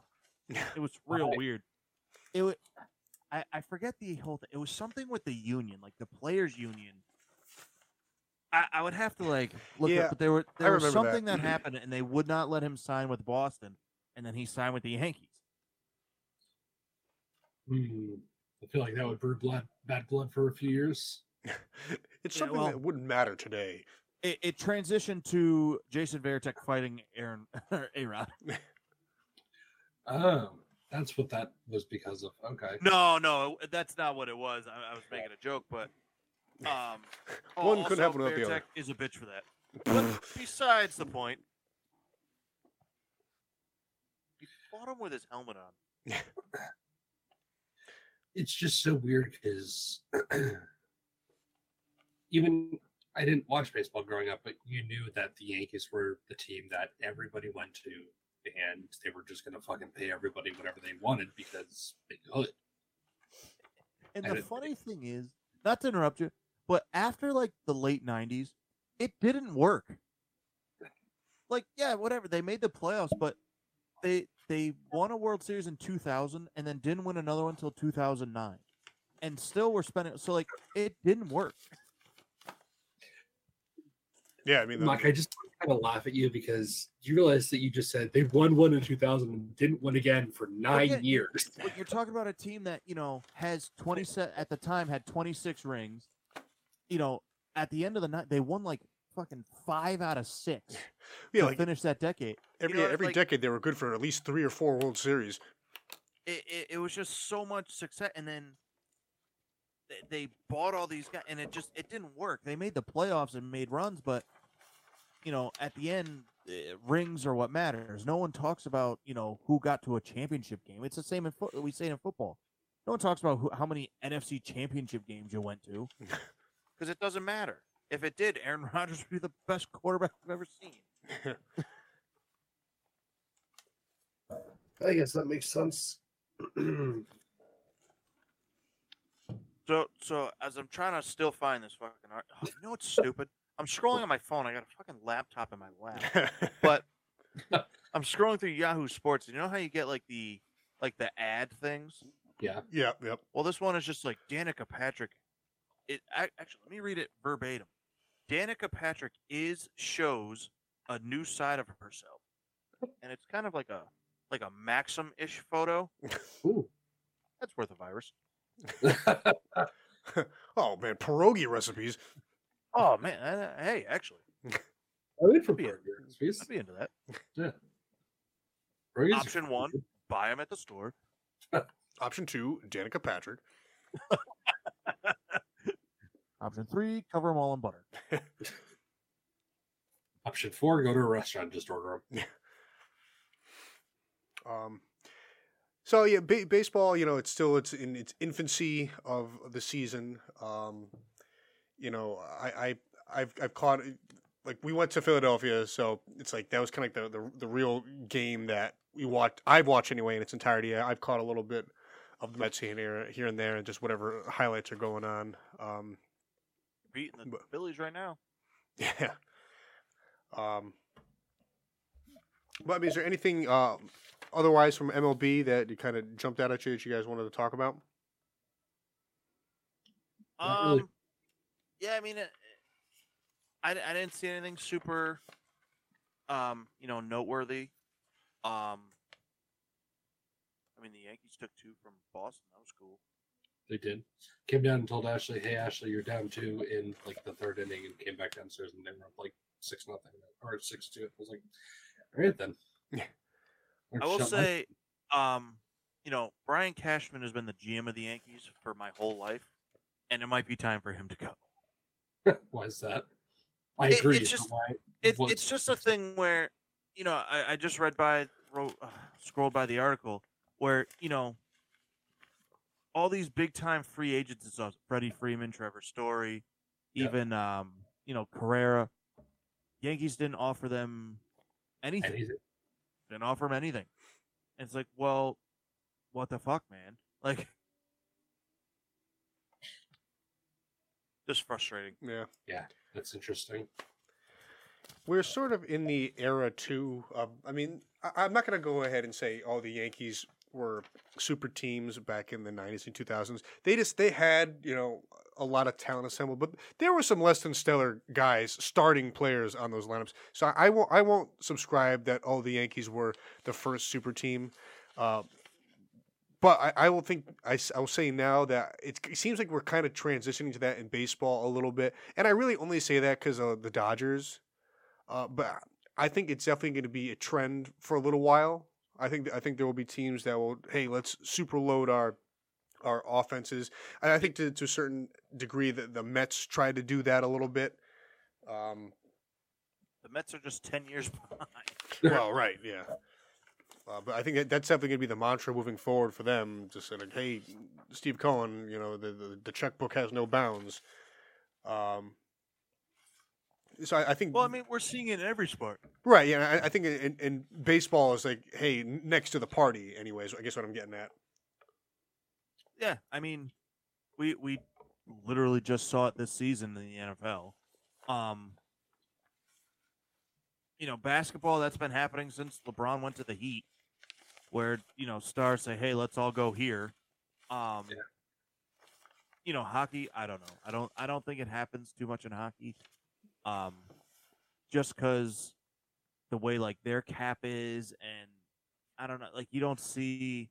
It was real Why? weird. It was, I I forget the whole thing. It was something with the union, like the players' union. I, I would have to like look Yeah, up, but there were there was remember that. something that happened, and they would not let him sign with Boston, and then he signed with the Yankees. Hmm. I feel like that would brew blood, bad blood for a few years. it's Yeah, something well- that wouldn't matter today. It, it transitioned to Jason Varitek fighting Aaron A Rod. Oh, that's what that was because of. Okay. No, no, that's not what it was. I, I was making a joke, but um, oh, One couldn't also, happen without the other. Is a bitch for that. But besides the point, he fought him with his helmet on. It's just so weird because even I didn't watch baseball growing up, but you knew that the Yankees were the team that everybody went to, and they were just going to fucking pay everybody whatever they wanted because they could. And And the funny thing is, not to interrupt you, but after like the late '90s, it didn't work. Like, yeah, whatever. They made the playoffs, but they they won a World Series in 2000 and then didn't win another one until 2009. and still we're spending. So like, it didn't work. Yeah, I mean, the- Mike, I just kind of laugh at you because you realize that you just said they won one in 2000 and didn't win again for nine yeah, years. But you're talking about a team that you know has 20 set at the time had 26 rings. You know, at the end of the night, they won like fucking five out of six yeah, to like finish that decade. every know, every like- decade they were good for at least three or four World Series. it, it, it was just so much success and then they, they bought all these guys and it just it didn't work They made the playoffs and made runs, but you know, at the end, uh, rings are what matters. No one talks about you know who got to a championship game. It's the same in foot. We say in football. No one talks about who, how many NFC championship games you went to. because it doesn't matter if it did aaron rodgers would be the best quarterback i've ever seen I guess that makes sense. so so as i'm trying to still find this fucking art oh, you know what's stupid i'm scrolling on my phone i got a fucking laptop in my lap but i'm scrolling through yahoo sports and you know how you get like the like the ad things yeah. yeah, yep. Well, this one is just like Danica Patrick. It ac- actually, let me read it verbatim. Danica Patrick is shows a new side of herself, and it's kind of like a like a Maxim-ish photo. Ooh. That's worth a virus. oh man, pierogi recipes. Oh man, uh, hey, actually, I wait for Be a- I'd be into that. Burgers are Option fine. one: buy them at the store. Option two, Danica Patrick. Option three, cover them all in butter. Option four, go to a restaurant and just order them. Um, so yeah, ba- baseball. You know, it's still it's in its infancy of the season. Um, you know, I, I I've I've caught like we went to Philadelphia, so it's like that was kind of like the, the the real game that we watched. I've watched anyway in its entirety. I've caught a little bit of the Mets here here and there, and just whatever highlights are going on. Um, Beating the But- Phillies right now. yeah. Um, but I mean, is there anything uh, otherwise from MLB that you kind of jumped out at you that you guys wanted to talk about? Um, really. yeah, I mean, it, I, I didn't see anything super, um, you know, noteworthy. Um, I mean, the Yankees took two from Boston. That was cool. They did. Came down and told Ashley, "Hey, Ashley, you're down two in like the third inning," and came back downstairs and they were up like six nothing or six two. I was like, "All right then." Yeah. I will say, um, you know, Brian Cashman has been the GM of the Yankees for my whole life, and it might be time for him to go. why is that? I It- agree. it's just- It, it's just a thing where, you know, I, I just read by, wrote, uh, scrolled by the article where, you know, all these big time free agents and stuff, Freddie Freeman, Trevor Story, Yeah. even, um, you know, Correa, Yankees didn't offer them anything. anything. Didn't offer him anything. And it's like, well, what the fuck, man? Like, just frustrating. Yeah. Yeah, that's interesting. We're sort of in the era too. Of, I mean, I, I'm not going to go ahead and say all the Yankees were super teams back in the 90s and 2000s. They just they had you know a lot of talent assembled, but there were some less than stellar guys, starting players on those lineups. So I, I won't I won't subscribe that all the Yankees were the first super team. Uh, but I, I will think I, I will say now that it's, it seems like we're kind of transitioning to that in baseball a little bit, and I really only say that because of the Dodgers. Uh, but I think it's definitely going to be a trend for a little while. I think I think there will be teams that will, hey, let's super load our our offenses. And I think to, to a certain degree that the Mets tried to do that a little bit. Um, The Mets are just 10 years behind. well, right, yeah. Uh, but I think that that's definitely going to be the mantra moving forward for them. Just saying, like, hey, Steve Cohen, you know, the the, the checkbook has no bounds. Um, so I, I think Well, I mean, we're seeing it in every sport. Right. Yeah. I, I think in, in baseball is like, hey, next to the party. Anyways, I guess what I'm getting at. Yeah, I mean, we we literally just saw it this season in the NFL. Um, you know, basketball that's been happening since LeBron went to the Heat, where you know stars say, "Hey, let's all go here." Um, Yeah. you know, hockey. I don't know. I don't. I don't think it happens too much in hockey. Um, just because the way like their cap is, and I don't know. Like you don't see,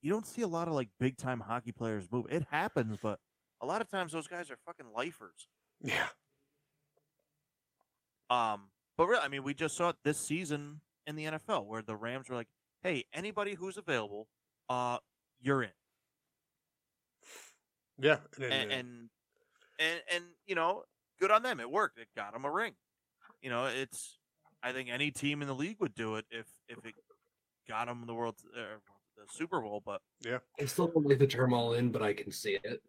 you don't see a lot of like big time hockey players move. It happens, but a lot of times those guys are fucking lifers. Yeah. Um, but really, I mean, we just saw it this season in the NFL where the Rams were like, "Hey, anybody who's available, uh, you're in." Yeah. And, and, and and and you know, good on them. It worked. It got them a ring. You know, it's. I think any team in the league would do it if if it got them the world uh, the Super Bowl. But yeah, I still don't like the term all in, but I can see it.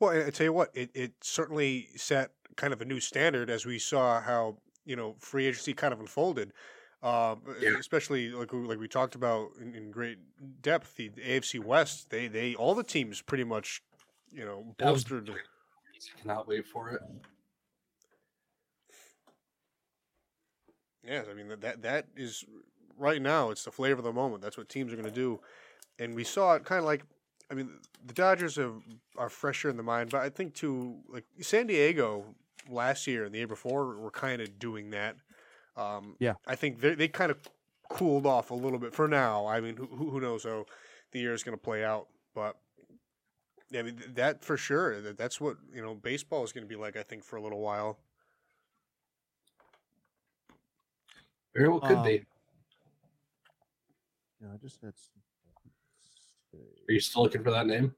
Well, I tell you what, it, it certainly set kind of a new standard as we saw how you know free agency kind of unfolded. Um, Yeah. especially like we- like we talked about in, in great depth, the, AFC West. They they all the teams pretty much you know That was- bolstered. I cannot wait for it. Yeah, I mean that that that is right now. It's the flavor of the moment. That's what teams are going to do, and we saw it kind of like. I mean, the Dodgers have, are fresher in the mind, but I think too, like San Diego last year and the year before were kind of doing that. Um, Yeah. I think they they kind of cooled off a little bit for now. I mean, who who who knows how the year is going to play out, but. Yeah, I mean that for sure. That that's what you know. Baseball is going to be like. I think for a little while. Very well could be. Um, yeah, I just had. some- Are you still looking for that name?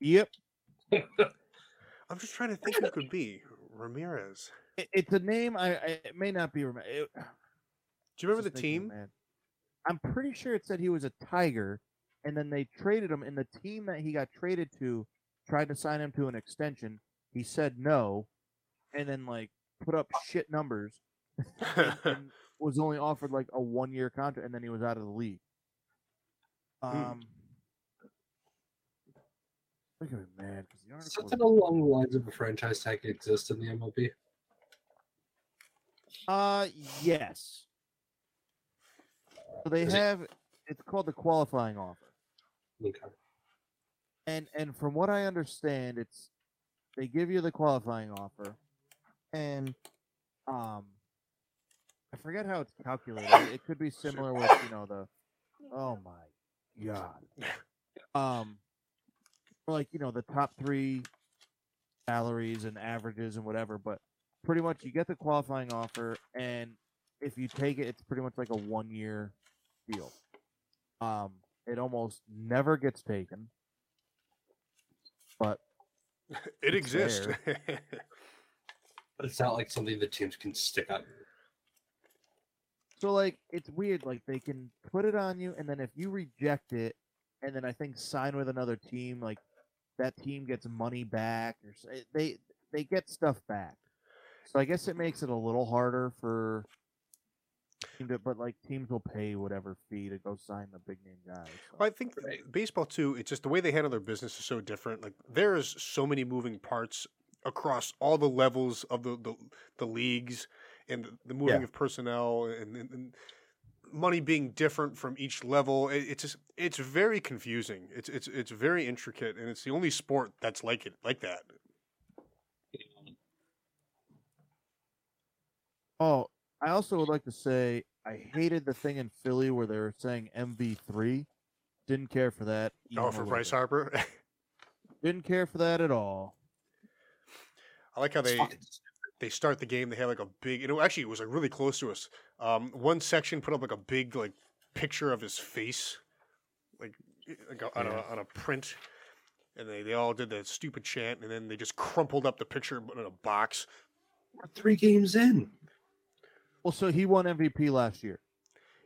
Yep, I'm just trying to think who it could be. Ramirez. it, it's a name. I, I it may not be. rem- It, Do you remember the thinking, team? man. I'm pretty sure it said he was a Tiger, and then they traded him, and the team that he got traded to tried to sign him to an extension. He said no, and then like put up shit numbers, and, and was only offered like a one year contract, and then he was out of the league. Um, look at it, man, because the article. Something along the lines of a franchise tag exists in the MLB. Uh, yes. So they Is it- have. It's called the qualifying offer. Okay. and and from what I understand, it's they give you the qualifying offer, and um, I forget how it's calculated. It could be similar with you know the, oh my god, um, or like you know the top three salaries and averages and whatever. But pretty much you get the qualifying offer, and if you take it, it's pretty much like a one year deal. Um, it almost never gets taken. But it It's exists. But it's not like something the teams can stick up. So like it's weird. Like they can put it on you, and then if you reject it, and then I think sign with another team, like that team gets money back, or they they get stuff back. So I guess it makes it a little harder for team to, but like teams will pay whatever fee to go sign the big name guy. so. I think Right. Eh, baseball too. It's just the way they handle their business is so different. Like there is so many moving parts across all the levels of the the, the leagues and the, the moving Yeah. of personnel and, and, and money being different from each level. It, it's just it's very confusing. It's it's it's very intricate, and it's the only sport that's like it like that. Oh, I also would like to say I hated the thing in Philly where they were saying MV three. Didn't care for that. Oh, even Oh, for little Bryce bit. Harper. Didn't care for that at all. I like how they fucking stupid. They start the game. They have like a big. You know, actually, it was like really close to us. Um, one section put up like a big like picture of his face, like, like a, on, Yeah. a, on a print, and they, they all did that stupid chant, and then they just crumpled up the picture and put in a box. We're three games in. Well, so he won MVP last year.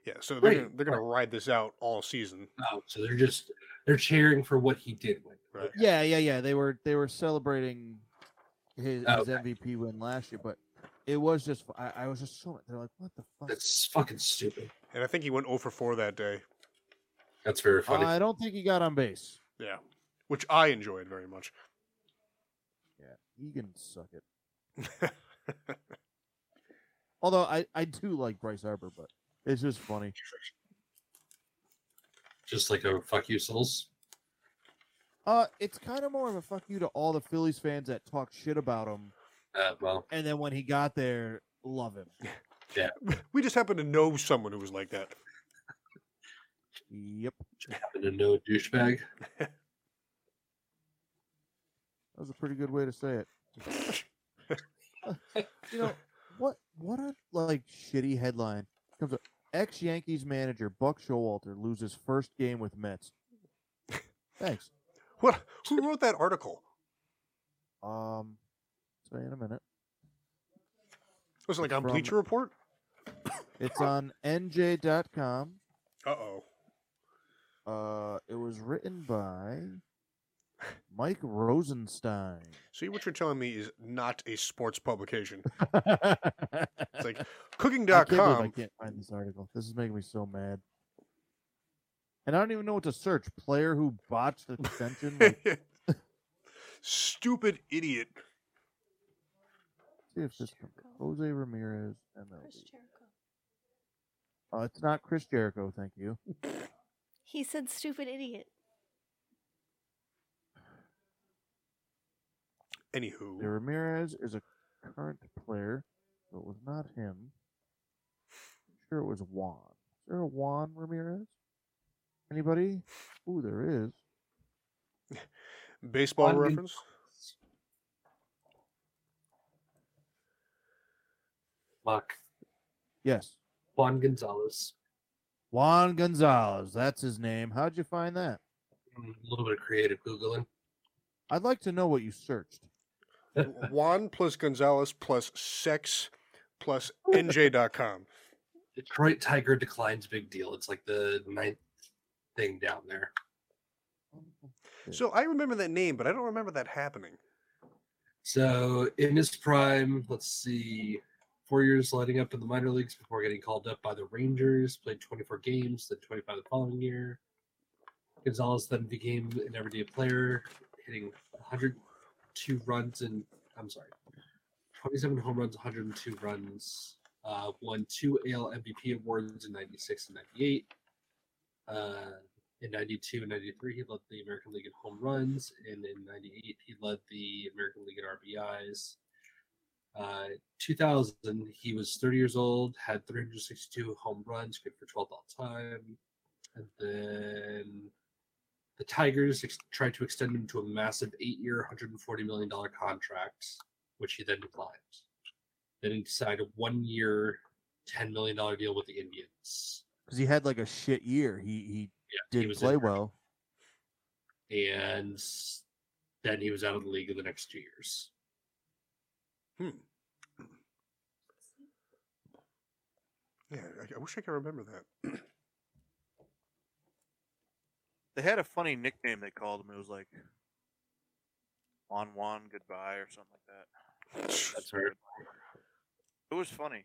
Yeah, so they're Right, gonna, they're gonna ride this out all season. Oh, so they're just they're cheering for what he did win. Right. Yeah, yeah, yeah. They were they were celebrating his, Oh, his MVP win last year, but it was just I, I was just so they're like, what the fuck? That's fucking stupid. And I think he went 0 for 4 that day. That's very funny. I don't think he got on base. Yeah, which I enjoyed very much. Yeah, he can suck it. Although I I do like Bryce Harper, but it's just funny. just like a fuck you, souls. Uh, it's kind of more of a fuck you to all the Phillies fans that talk shit about him, Uh, well, and then when he got there, love him. Yeah, we just happen to know someone who was like that. Yep, happen to know a douchebag. that was a pretty good way to say it. You know what? What a like shitty headline. Comes up. Ex Yankees manager Buck Showalter loses first game with Mets. Thanks. What? Who wrote that article? Um, say in a minute. Was it like on From- Bleacher Report? It's on NJ.com. Uh oh. Uh, it was written by Mike Rosenstein. See, what you're telling me is not a sports publication. it's It's like can't believe I cooking.com. can't find this article. This is making me so mad. And I don't even know what to search. Player who botched the extension. Like, Stupid idiot. see if this. Jose Ramirez and Chris Jericho. Uh, it's not Chris Jericho, thank you. He said stupid idiot. Anywho, The Ramirez is a current player, so it was not him. I'm sure it was Juan. Is there a Juan Ramirez? Anybody? Ooh, there is. baseball On- reference. Fuck. Yes. Juan Gonzalez. Juan Gonzalez. That's his name. How'd you find that? Mm, A little bit of creative googling. I'd like to know what you searched. Juan plus Gonzalez plus sex plus NJ.com. Detroit Tiger declines big deal. It's like the ninth thing down there. So I remember that name, but I don't remember that happening. So in his prime, let's see, four years lighting up in the minor leagues before getting called up by the Rangers, played 24 games, then 25 the following year. Gonzalez then became an everyday player, hitting 102 runs and I'm sorry, 27 home runs, 102 runs. Uh, won two AL MVP awards in 96 and 98. Uh, in 92 and 93, he led the American League in home runs. And in 98, he led the American League in RBIs. Uh, 2000, he was 30 years old, had 362 home runs, good for 12th all time. And then the Tigers ex- tried to extend him to a massive eight year, $140 million contract, which he then declined. Then he signed a one year, $10 million deal with the Indians. Because he had like a shit year. He he Yeah, didn't was play injured. well. and then he was out of the league in the next two years. Hmm. Yeah, I, I wish I could remember that. They had a funny nickname they called him. It was like on one goodbye or something like that. That's right. It was funny.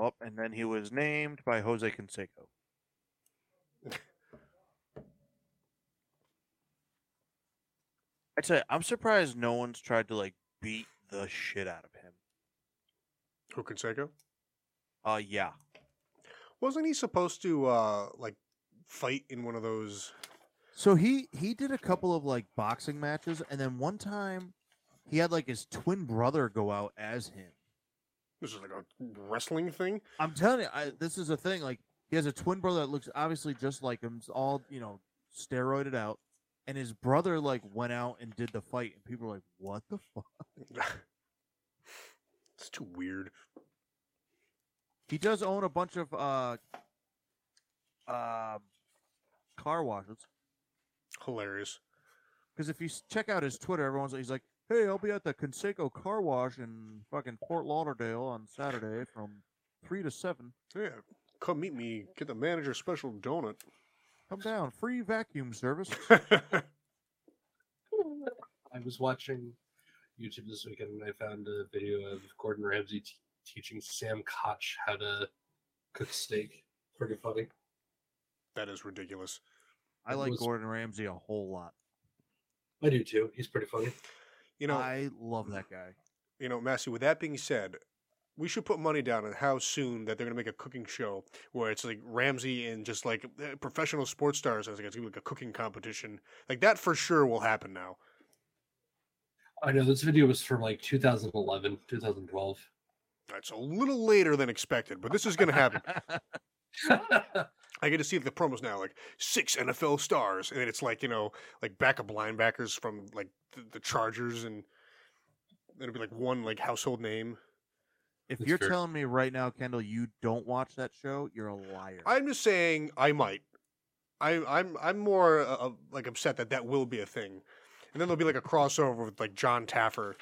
Oh, and then he was named by Jose Canseco. I'd say I'm surprised no one's tried to like beat the shit out of him. Who Canseco? Uh, yeah. Wasn't he supposed to uh like fight in one of those? So he he did a couple of like boxing matches, and then one time he had like his twin brother go out as him. This is like a wrestling thing. I'm telling you, I, this is a thing. Like he has a twin brother that looks obviously just like him, it's all you know, steroided out, and his brother like went out and did the fight, and people were like, "What the fuck?" it's too weird. He does own a bunch of uh, uh, car washes. Hilarious. Because if you check out his Twitter, everyone's like he's like, "Hey, I'll be at the Canseco Car Wash in fucking Fort Lauderdale on Saturday from three to seven. Yeah, come meet me. Get the manager special donut. Come down, free vacuum service." I was watching YouTube this weekend and I found a video of Gordon Ramsay t- teaching Sam Koch how to cook steak. Pretty funny. that is ridiculous. I It like was- Gordon Ramsay a whole lot. I do too. He's pretty funny. You know, I love that guy. you know, Massey. With that being said, we should put money down on how soon that they're gonna make a cooking show where it's like Ramsay and just like eh, professional sports stars. I was like, it's gonna be like a cooking competition. Like that for sure will happen now. I know this video was from like 2011, 2012. That's a little later than expected, but this is gonna happen. I get to see the promos now, like six NFL stars, and then it's like you know, like backup linebackers from like the, the Chargers, and it'll be like one like household name. If That's you're fair. telling me right now, Kendall, you don't watch that show, you're a liar. I'm just saying I might. I, I'm I'm more uh, like upset that that will be a thing, and then there'll be like a crossover with like Jon Taffer.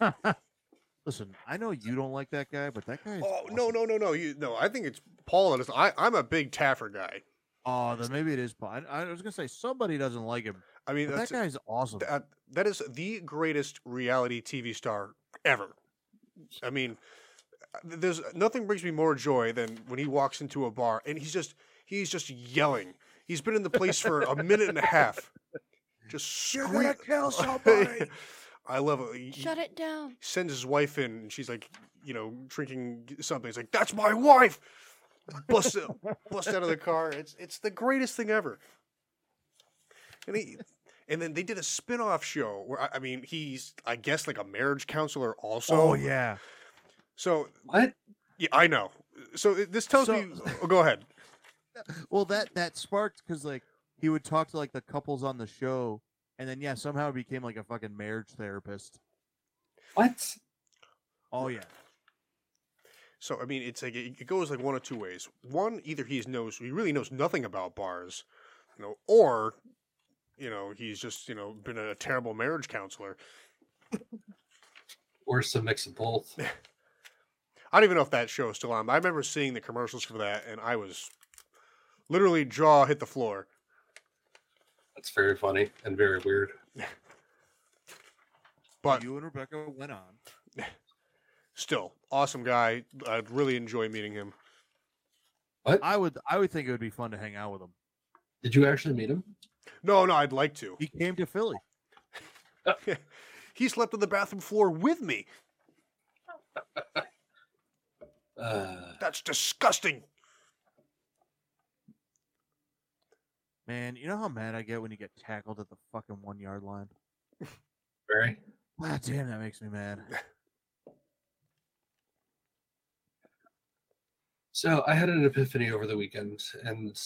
Listen, I know you don't like that guy, but that guy. Is Oh no no no no you no! I think it's Paul. that is- I I'm a big Taffer guy. Oh, then maybe it is. Paul. I, I was gonna say somebody doesn't like him. I mean But that guy's awesome. that that is the greatest reality TV star ever. I mean, there's nothing brings me more joy than when he walks into a bar and he's just he's just yelling. He's been in the place for a minute and a half, just You're scream. gonna kill somebody. I love it. He, Shut it down. he sends his wife in, and she's like, you know, drinking something. He's like, "That's my wife." Bust bust out of the car. It's it's the greatest thing ever. And he, and then they did a spin-off show where I, I mean, he's I guess like a marriage counselor also. oh yeah. So what? yeah, I know. So this tells So- me. Oh, go ahead. Well, that that sparked because like he would talk to like the couples on the show, and then yeah, somehow he became like a fucking marriage therapist. What? Oh yeah. So I mean, it's like it it goes like one of two ways. One, either he knows he really knows nothing about bars, you know, or you know he's just you know been a terrible marriage counselor. Or some mix of both. I don't even know if that show is still on. But I remember seeing the commercials for that, and I was literally jaw hit the floor. That's very funny and very weird. But you and Rebecca went on. still, awesome guy. I'd really enjoy meeting him. I would I would think it would be fun to hang out with him. Did you actually meet him? No, no, I'd like to. He came to Philly. He slept on the bathroom floor with me. Uh, That's disgusting. Man, you know how mad I get when you get tackled at the fucking one yard line? very. God damn, that makes me mad. So I had an epiphany over the weekend, and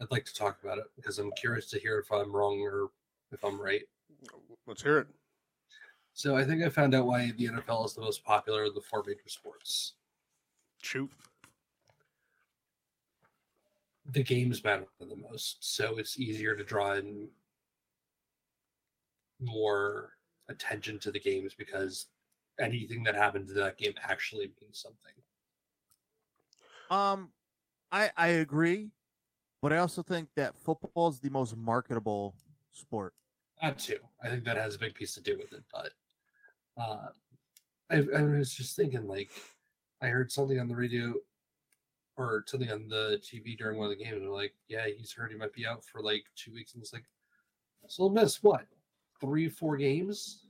I'd like to talk about it because I'm curious to hear if I'm wrong or if I'm right. Let's hear it. So I think I found out why the NFL is the most popular of the four major sports. Shoot. The games matter the most, so it's easier to draw in more attention to the games because anything that happens in that game actually means something. Um, I I agree, but I also think that football is the most marketable sport. That too. I think that has a big piece to do with it. But uh, I, I was just thinking, like, I heard something on the radio or something on the TV during one of the games. They're like, yeah, he's hurt. he might be out for like two weeks. And it's like, so miss what? Three, four games?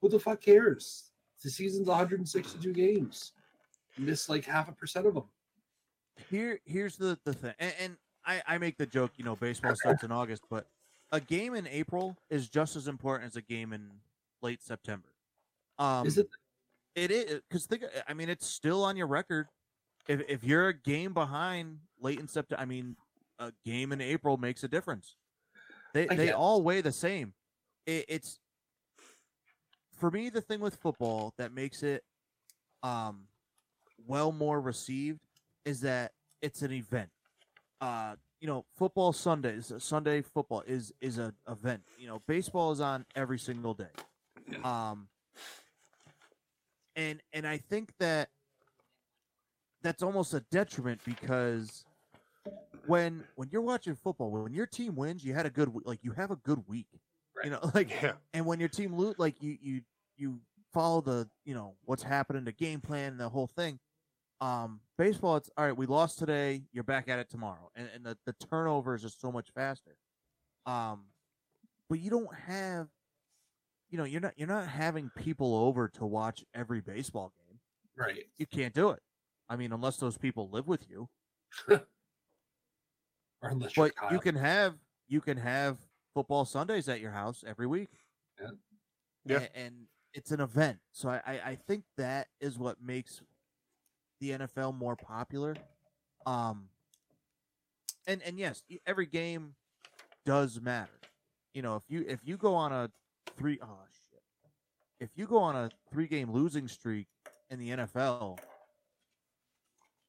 Who the fuck cares? The season's 162 games. Miss like half a percent of them. Here here's the the thing, and, and I I make the joke, you know, baseball starts in August, but a game in April is just as important as a game in late September. Um, Is it? It is because think. I mean, it's still on your record. If if you're a game behind late in September, I mean, a game in April makes a difference. They they all weigh the same. It, it's for me the thing with football that makes it um well more received is that it's an event. Uh, you know, football Sundays, Sunday football is is an event. You know, baseball is on every single day. Um, and and I think that that's almost a detriment because when when you're watching football, when your team wins, you had a good like you have a good week. You know, like Yeah. and when your team lose, like you you you follow the you know what's happening, the game plan, and the whole thing. Um, baseball, it's all right. We lost today. You're back at it tomorrow, and and the the turnover is just so much faster. Um, but you don't have, you know, you're not you're not having people over to watch every baseball game. Right. You can't do it. I mean, unless those people live with you. Or unless you're But you can have you can have football Sundays at your house every week. Yeah. Yeah. A- And, it's an event. So I, I, I think that is what makes the NFL more popular. Um and and yes, every game does matter. You know, if you if you go on a three oh shit. If you go on a three game losing streak in the NFL,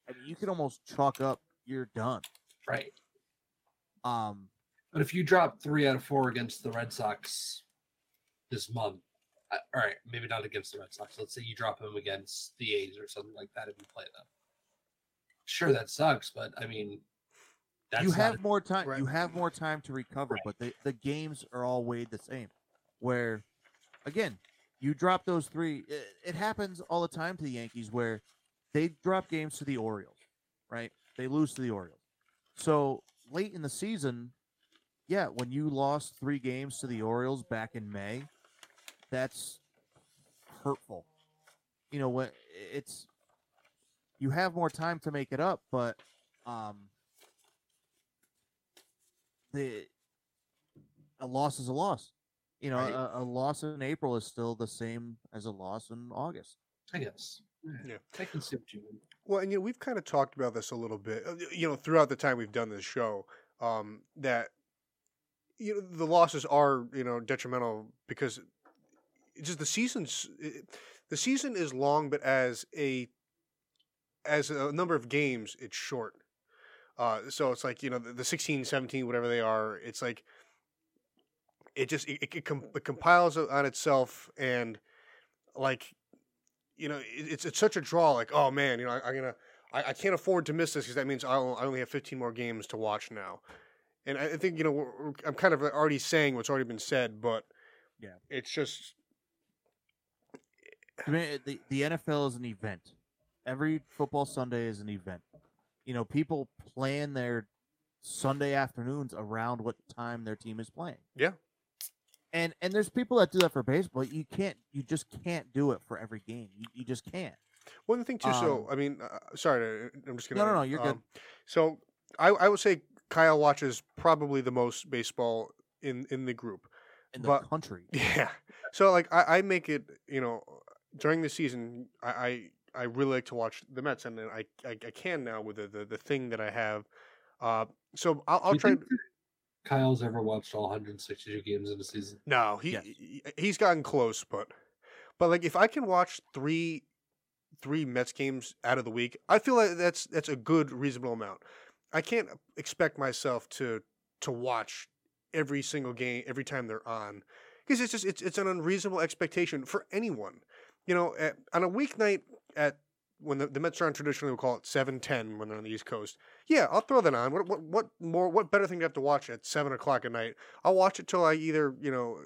I mean, you can almost chalk up you're done. right. Um But if you drop three out of four against the Red Sox this month, all right, maybe not against the Red Sox. Let's say you drop them against the A's or something like that if you play them. Sure, that sucks, but I mean, that's you have a- more time. Right. You have more time to recover, Right. but the, the games are all weighed the same. Where, again, you drop those three. It, it happens all the time to the Yankees where they drop games to the Orioles, right? They lose to the Orioles. So late in the season, yeah, when you lost three games to the Orioles back in May, that's hurtful. You know what? It's you have more time to make it up, but um, the a loss is a loss. You know, Right. a, a loss in April is still the same as a loss in August. I guess. Yeah. I can see what you mean. Well, and you know, we've kind of talked about this a little bit, uh, you know, throughout the time we've done this show, um, that you know the losses are you know detrimental because it's just the season's it, the season is long, but as a as a number of games, it's short. Uh, so it's like you know the, the 16, 17, whatever they are. It's like it just it, it, com- it compiles on itself and like you know, it, it's it's such a draw. Like, oh man, you know, I, I'm gonna, I, I can't afford to miss this because that means I'll, I only have 15 more games to watch now. And I think you know, I'm kind of already saying what's already been said, but Yeah. it's just I mean, the the NFL is an event. Every football Sunday is an event. You know, people plan their Sunday afternoons around what time their team is playing. Yeah. And and there's people that do that for baseball. You can't. You just can't do it for every game. You, you just can't. one thing too. so Um, I mean, uh, sorry, I'm just gonna. No, no, no, you're good. um, So I, I would say Kyle watches probably the most baseball in in the group. In the But- country. Yeah. So like I, I make it, you know, during the season, I, I I really like to watch the Mets, and I I, I can now with the, the the thing that I have. Uh, so I'll, I'll You try. think Kyle's ever watched all 162 games in a season. No, he Yes. he- he's gotten close, but but like if I can watch three three Mets games out of the week, I feel like that's that's a good reasonable amount. I can't expect myself to to watch every single game every time they're on because it's just it's it's an unreasonable expectation for anyone. You know, at, on a weeknight at when the, the Mets are on traditionally we call it seven ten when they're on the East Coast. Yeah, I'll throw that on. What what what more what better thing to have to watch at seven o'clock at night? I'll watch it till I either you know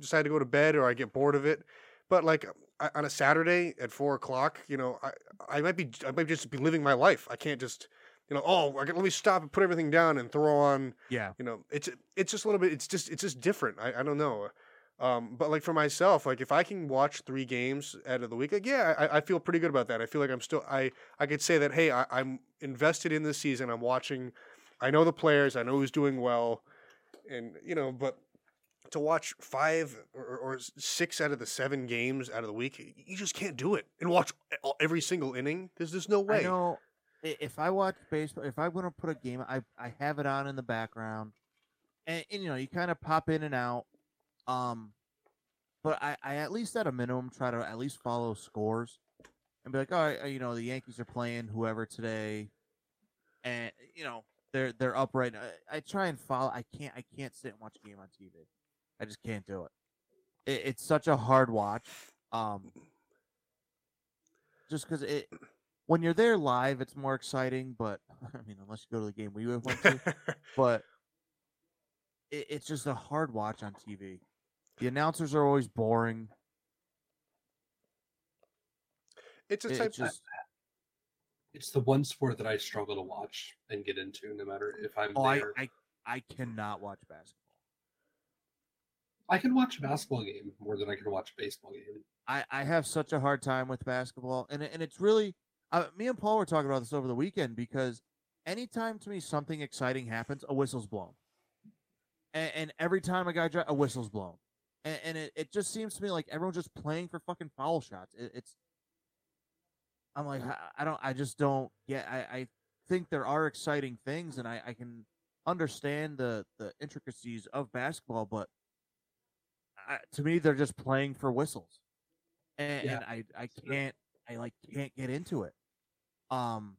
decide to go to bed or I get bored of it. But like I- on a Saturday at four o'clock, you know, I I might be I might just be living my life. I can't just you know oh I can, let me stop and put everything down and throw on Yeah. you know it's it's just a little bit it's just it's just different. I I don't know. Um, but like for myself, like if I can watch three games out of the week, like yeah, I, I feel pretty good about that. I feel like I'm still I I could say that hey, I, I'm invested in this season. I'm watching. I know the players. I know who's doing well, and you know, but to watch five or, or six out of the seven games out of the week, you just can't do it and watch every single inning. There's there's no way. I know. If I watch baseball, if I'm going to put a game, I I have it on in the background, and, and you know you kind of pop in and out. Um, but I, I at least at a minimum try to at least follow scores, and be like, all right, you know the Yankees are playing whoever today, and you know they're they're up right now. I, I try and follow. I can't I can't sit and watch a game on TV. I just can't do it. it it's such a hard watch. Um, just because it when you're there live, it's more exciting. But I mean, unless you go to the game we would have went to, but it, it's just a hard watch on TV. The announcers are always boring. it's a type. it's just It's the one sport that I struggle to watch and get into, no matter if I'm oh, I, there. I I cannot watch basketball. I can watch a basketball game more than I can watch a baseball game. I, I have such a hard time with basketball, and and it's really uh, me and Paul were talking about this over the weekend because anytime to me something exciting happens, a whistle's blown, and, and every time a guy dri- a whistle's blown, and, and it, it just seems to me like everyone's just playing for fucking foul shots. It, it's I'm like I, I don't I just don't get I, I think there are exciting things, and I, I can understand the the intricacies of basketball, but I, to me they're just playing for whistles and, Yeah. and I I can't I like can't get into it. Um,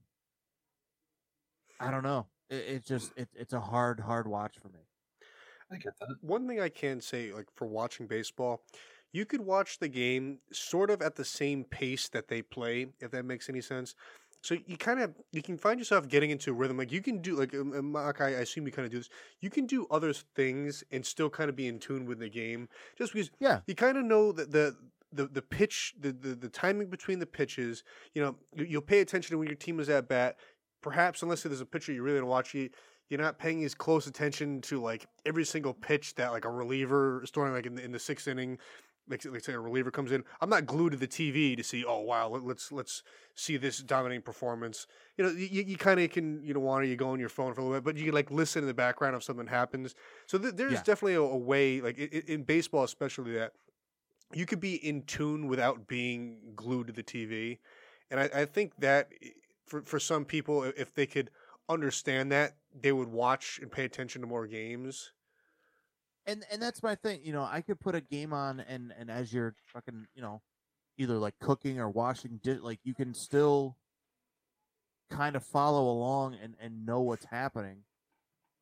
I don't know. It, it's just it, it's a hard hard watch for me. I get that. One thing I can say, like for watching baseball, you could watch the game sort of at the same pace that they play, if that makes any sense. So you kind of you can find yourself getting into a rhythm. Like you can do like um, um, Mark, I assume you kind of do this. You can do other things and still kind of be in tune with the game, just because Yeah. you kind of know that the the the pitch, the, the the timing between the pitches. You know, you, you'll pay attention to when your team is at bat. Perhaps unless there's a pitcher you really want to watch, you you're not paying as close attention to like every single pitch that like a reliever is throwing like in the, in the sixth inning. Like, like say a reliever comes in, I'm not glued to the TV to see. Oh wow, let, let's let's see this dominating performance. You know, you, you kind of can you know want to you go on your phone for a little bit, but you can like listen in the background if something happens. So th- there's Yeah. definitely a, a way, like i- i- in baseball especially, that you could be in tune without being glued to the TV. And I, I think that for for some people, if they could understand that, they would watch and pay attention to more games. And and that's my thing. You know, I could put a game on, and and as you're fucking, you know, either like cooking or washing, di- like you can still kind of follow along and and know what's happening.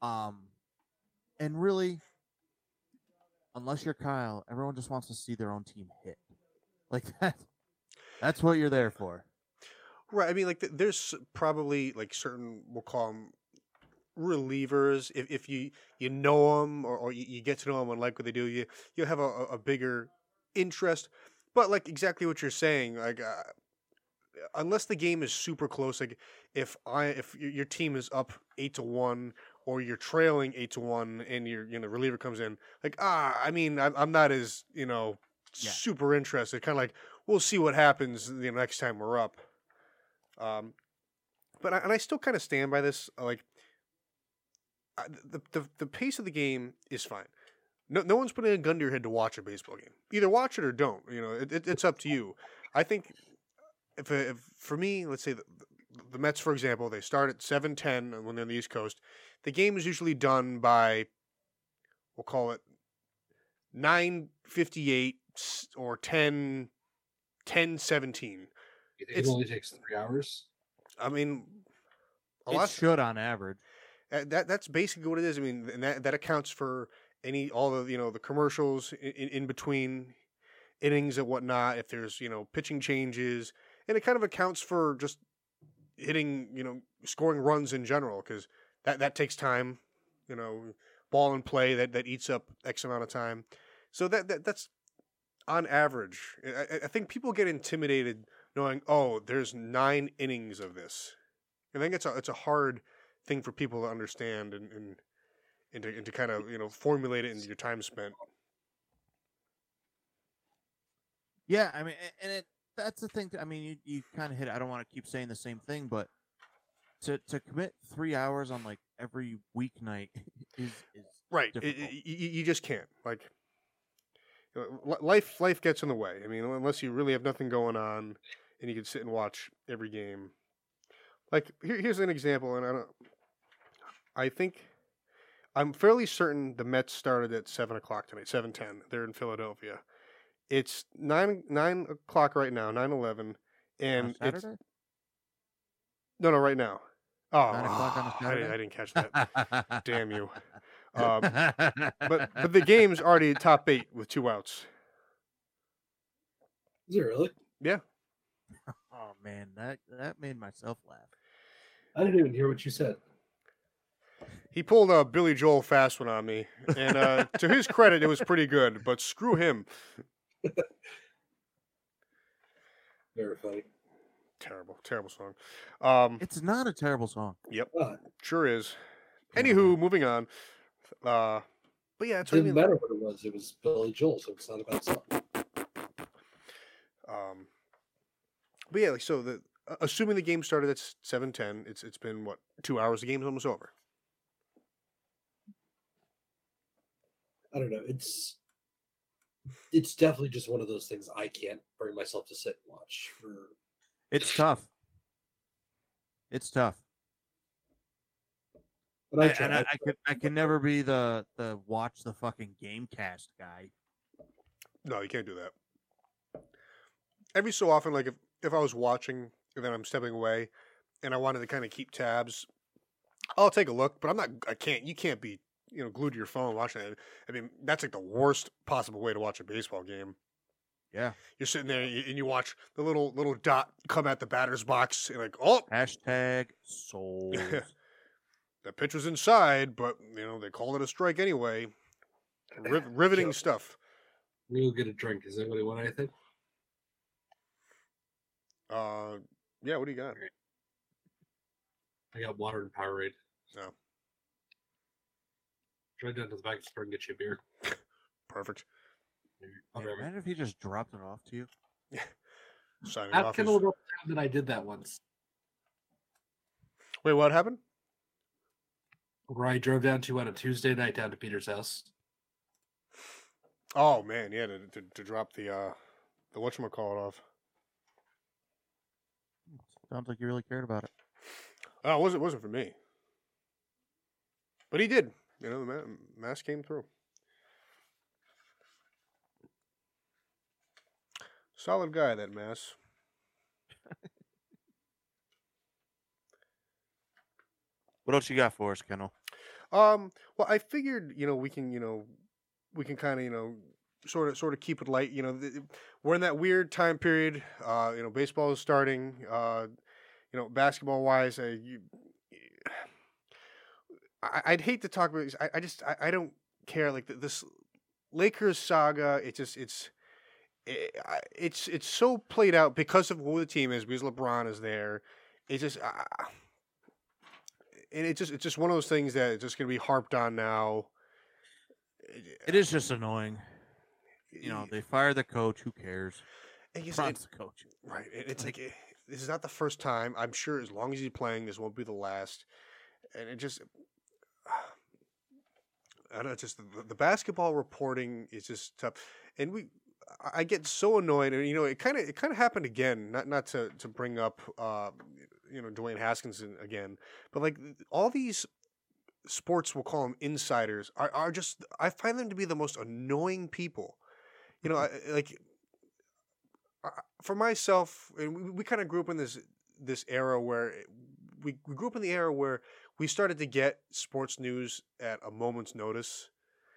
Um, and really, unless you're Kyle, everyone just wants to see their own team hit. Like that. That's what you're there for. Right. I mean, like, th- there's probably like certain we'll call them relievers. If, if you you know them or, or you, get to know them and like what they do, you you'll have a, a bigger interest. But like exactly what you're saying, like uh, unless the game is super close, like if I if your, team is up eight to one or you're trailing eight to one and your you know the reliever comes in, like ah, I mean, I'm, I'm not as you know Yeah. super interested. Kind of like we'll see what happens the next time we're up. Um, but I, and I still kind of stand by this. uh, Like, I, the, the the pace of the game is fine. No, no one's putting a gun to your head to watch a baseball game. Either watch it or don't. You know, it, it, it's up to you. I think if, if for me, let's say the, the Mets, for example, they start at seven ten when they're on the East Coast. The game is usually done by, we'll call it nine fifty eight or 10, 10 17. You think It's- it only takes three hours? I mean, a It lot. should on average. Uh, that that's basically what it is. I mean, and that that accounts for any all the you know the commercials in, in, in between innings and whatnot. If there's you know pitching changes, and it kind of accounts for just hitting you know scoring runs in general because that that takes time. You know, ball and play that that eats up x amount of time. So that, that that's on average. I, I- I think people get intimidated knowing oh there's nine innings of this. And I think it's a it's a hard thing for people to understand and and, and, to, and to kind of you know formulate it into your time spent. Yeah, I mean, and it that's the thing. I mean, you, you kind of hit. it. I don't want to keep saying the same thing, but to to commit three hours on like every weeknight is is Right. It, it- you, just can't. Like uh, li- life life gets in the way. I mean, unless you really have nothing going on and you could sit and watch every game. Like here, here's an example, and I don't. I think I'm fairly certain the Mets started at seven o'clock tonight, seven ten. They're in Philadelphia. It's nine nine o'clock right now, nine eleven, on and it's Saturday. no no right now. Oh, Nine o'clock on a I, didn't, I didn't catch that. Damn you. Um, but but the game's already top eight with two outs. Is it really? Yeah, oh man, that that made myself laugh. I didn't even hear what you said. he pulled a Billy Joel fast one on me, and uh, to his credit, it was pretty good. But screw him, Very funny. terrible, terrible song. Um, It's not a terrible song. yep, Uh, sure is. Anywho, moving on. Uh, but yeah, It that's what I didn't mean. matter what it was. It was Billy Joel, so it's not about song. Um, but yeah, like so the assuming the game started at seven ten, it's it's been what two hours. The game's almost over. I don't know. It's it's definitely just one of those things I can't bring myself to sit and watch for It's tough. It's tough. but I I, try. and I, I can I can never be the the watch the fucking game cast guy. No, you can't do that. Every so often, like if if I was watching and then I'm stepping away, and I wanted to kind of keep tabs, I'll take a look. But I'm not. I can't. You can't be you know glued to your phone watching it. I mean, that's like the worst possible way to watch a baseball game. Yeah. You're sitting there and you- watch the little little dot come at the batter's box, and like, oh, Hashtag souls. the pitch was inside, but you know they called it a strike anyway. Riv- riveting Sure. stuff. We'll get a drink. Does anybody want anything? Uh, yeah. What do you got? I got water and Powerade. No. Drive down to the back of the store and get you a beer. Perfect. I'll Yeah. Imagine if he just dropped it off to you. Yeah. Signing Ask off. Kendall is- about the time that I did that once, Wait, what happened? where I drove down to on a Tuesday night down to Peter's house. Oh man, yeah, to, to, to drop the uh the whatchamacallit off. Sounds like you really cared about it. Oh, it wasn't wasn't for me. But he did. You know, the ma- mask came through. Solid guy, that mass. What else you got for us, Kendall? Um, well, I figured, you know, we can, you know, we can kind of, you know, sort of, sort of keep it light. You know, th- we're in that weird time period. Uh, you know, baseball is starting. Uh, you know, basketball wise, uh, you, I, I'd hate to talk about. This. I, I just, I, I don't care. Like th- this Lakers saga, it just, it's. It, it's it's so played out because of who the team is because LeBron is there. It's just uh, and it just it's just one of those things that it's just gonna be harped on now. It is just annoying. You know, they fire the coach. Who cares? I guess Bron's it- the coach. right. it- It's like eh, this is not the first time. I'm sure as long as he's playing, this won't be the last. And it just, I don't know. Just the, the basketball reporting is just tough, and we. I- get so annoyed, and you know, it kind of it kind of happened again. Not not to to bring up, uh, you know, Dwayne Haskins again, but like all these sports, we'll call them insiders, are are just. I find them to be the most annoying people. You know, I, like I- for myself, and we, we kind of grew up in this this era where we, we grew up in the era where we started to get sports news at a moment's notice.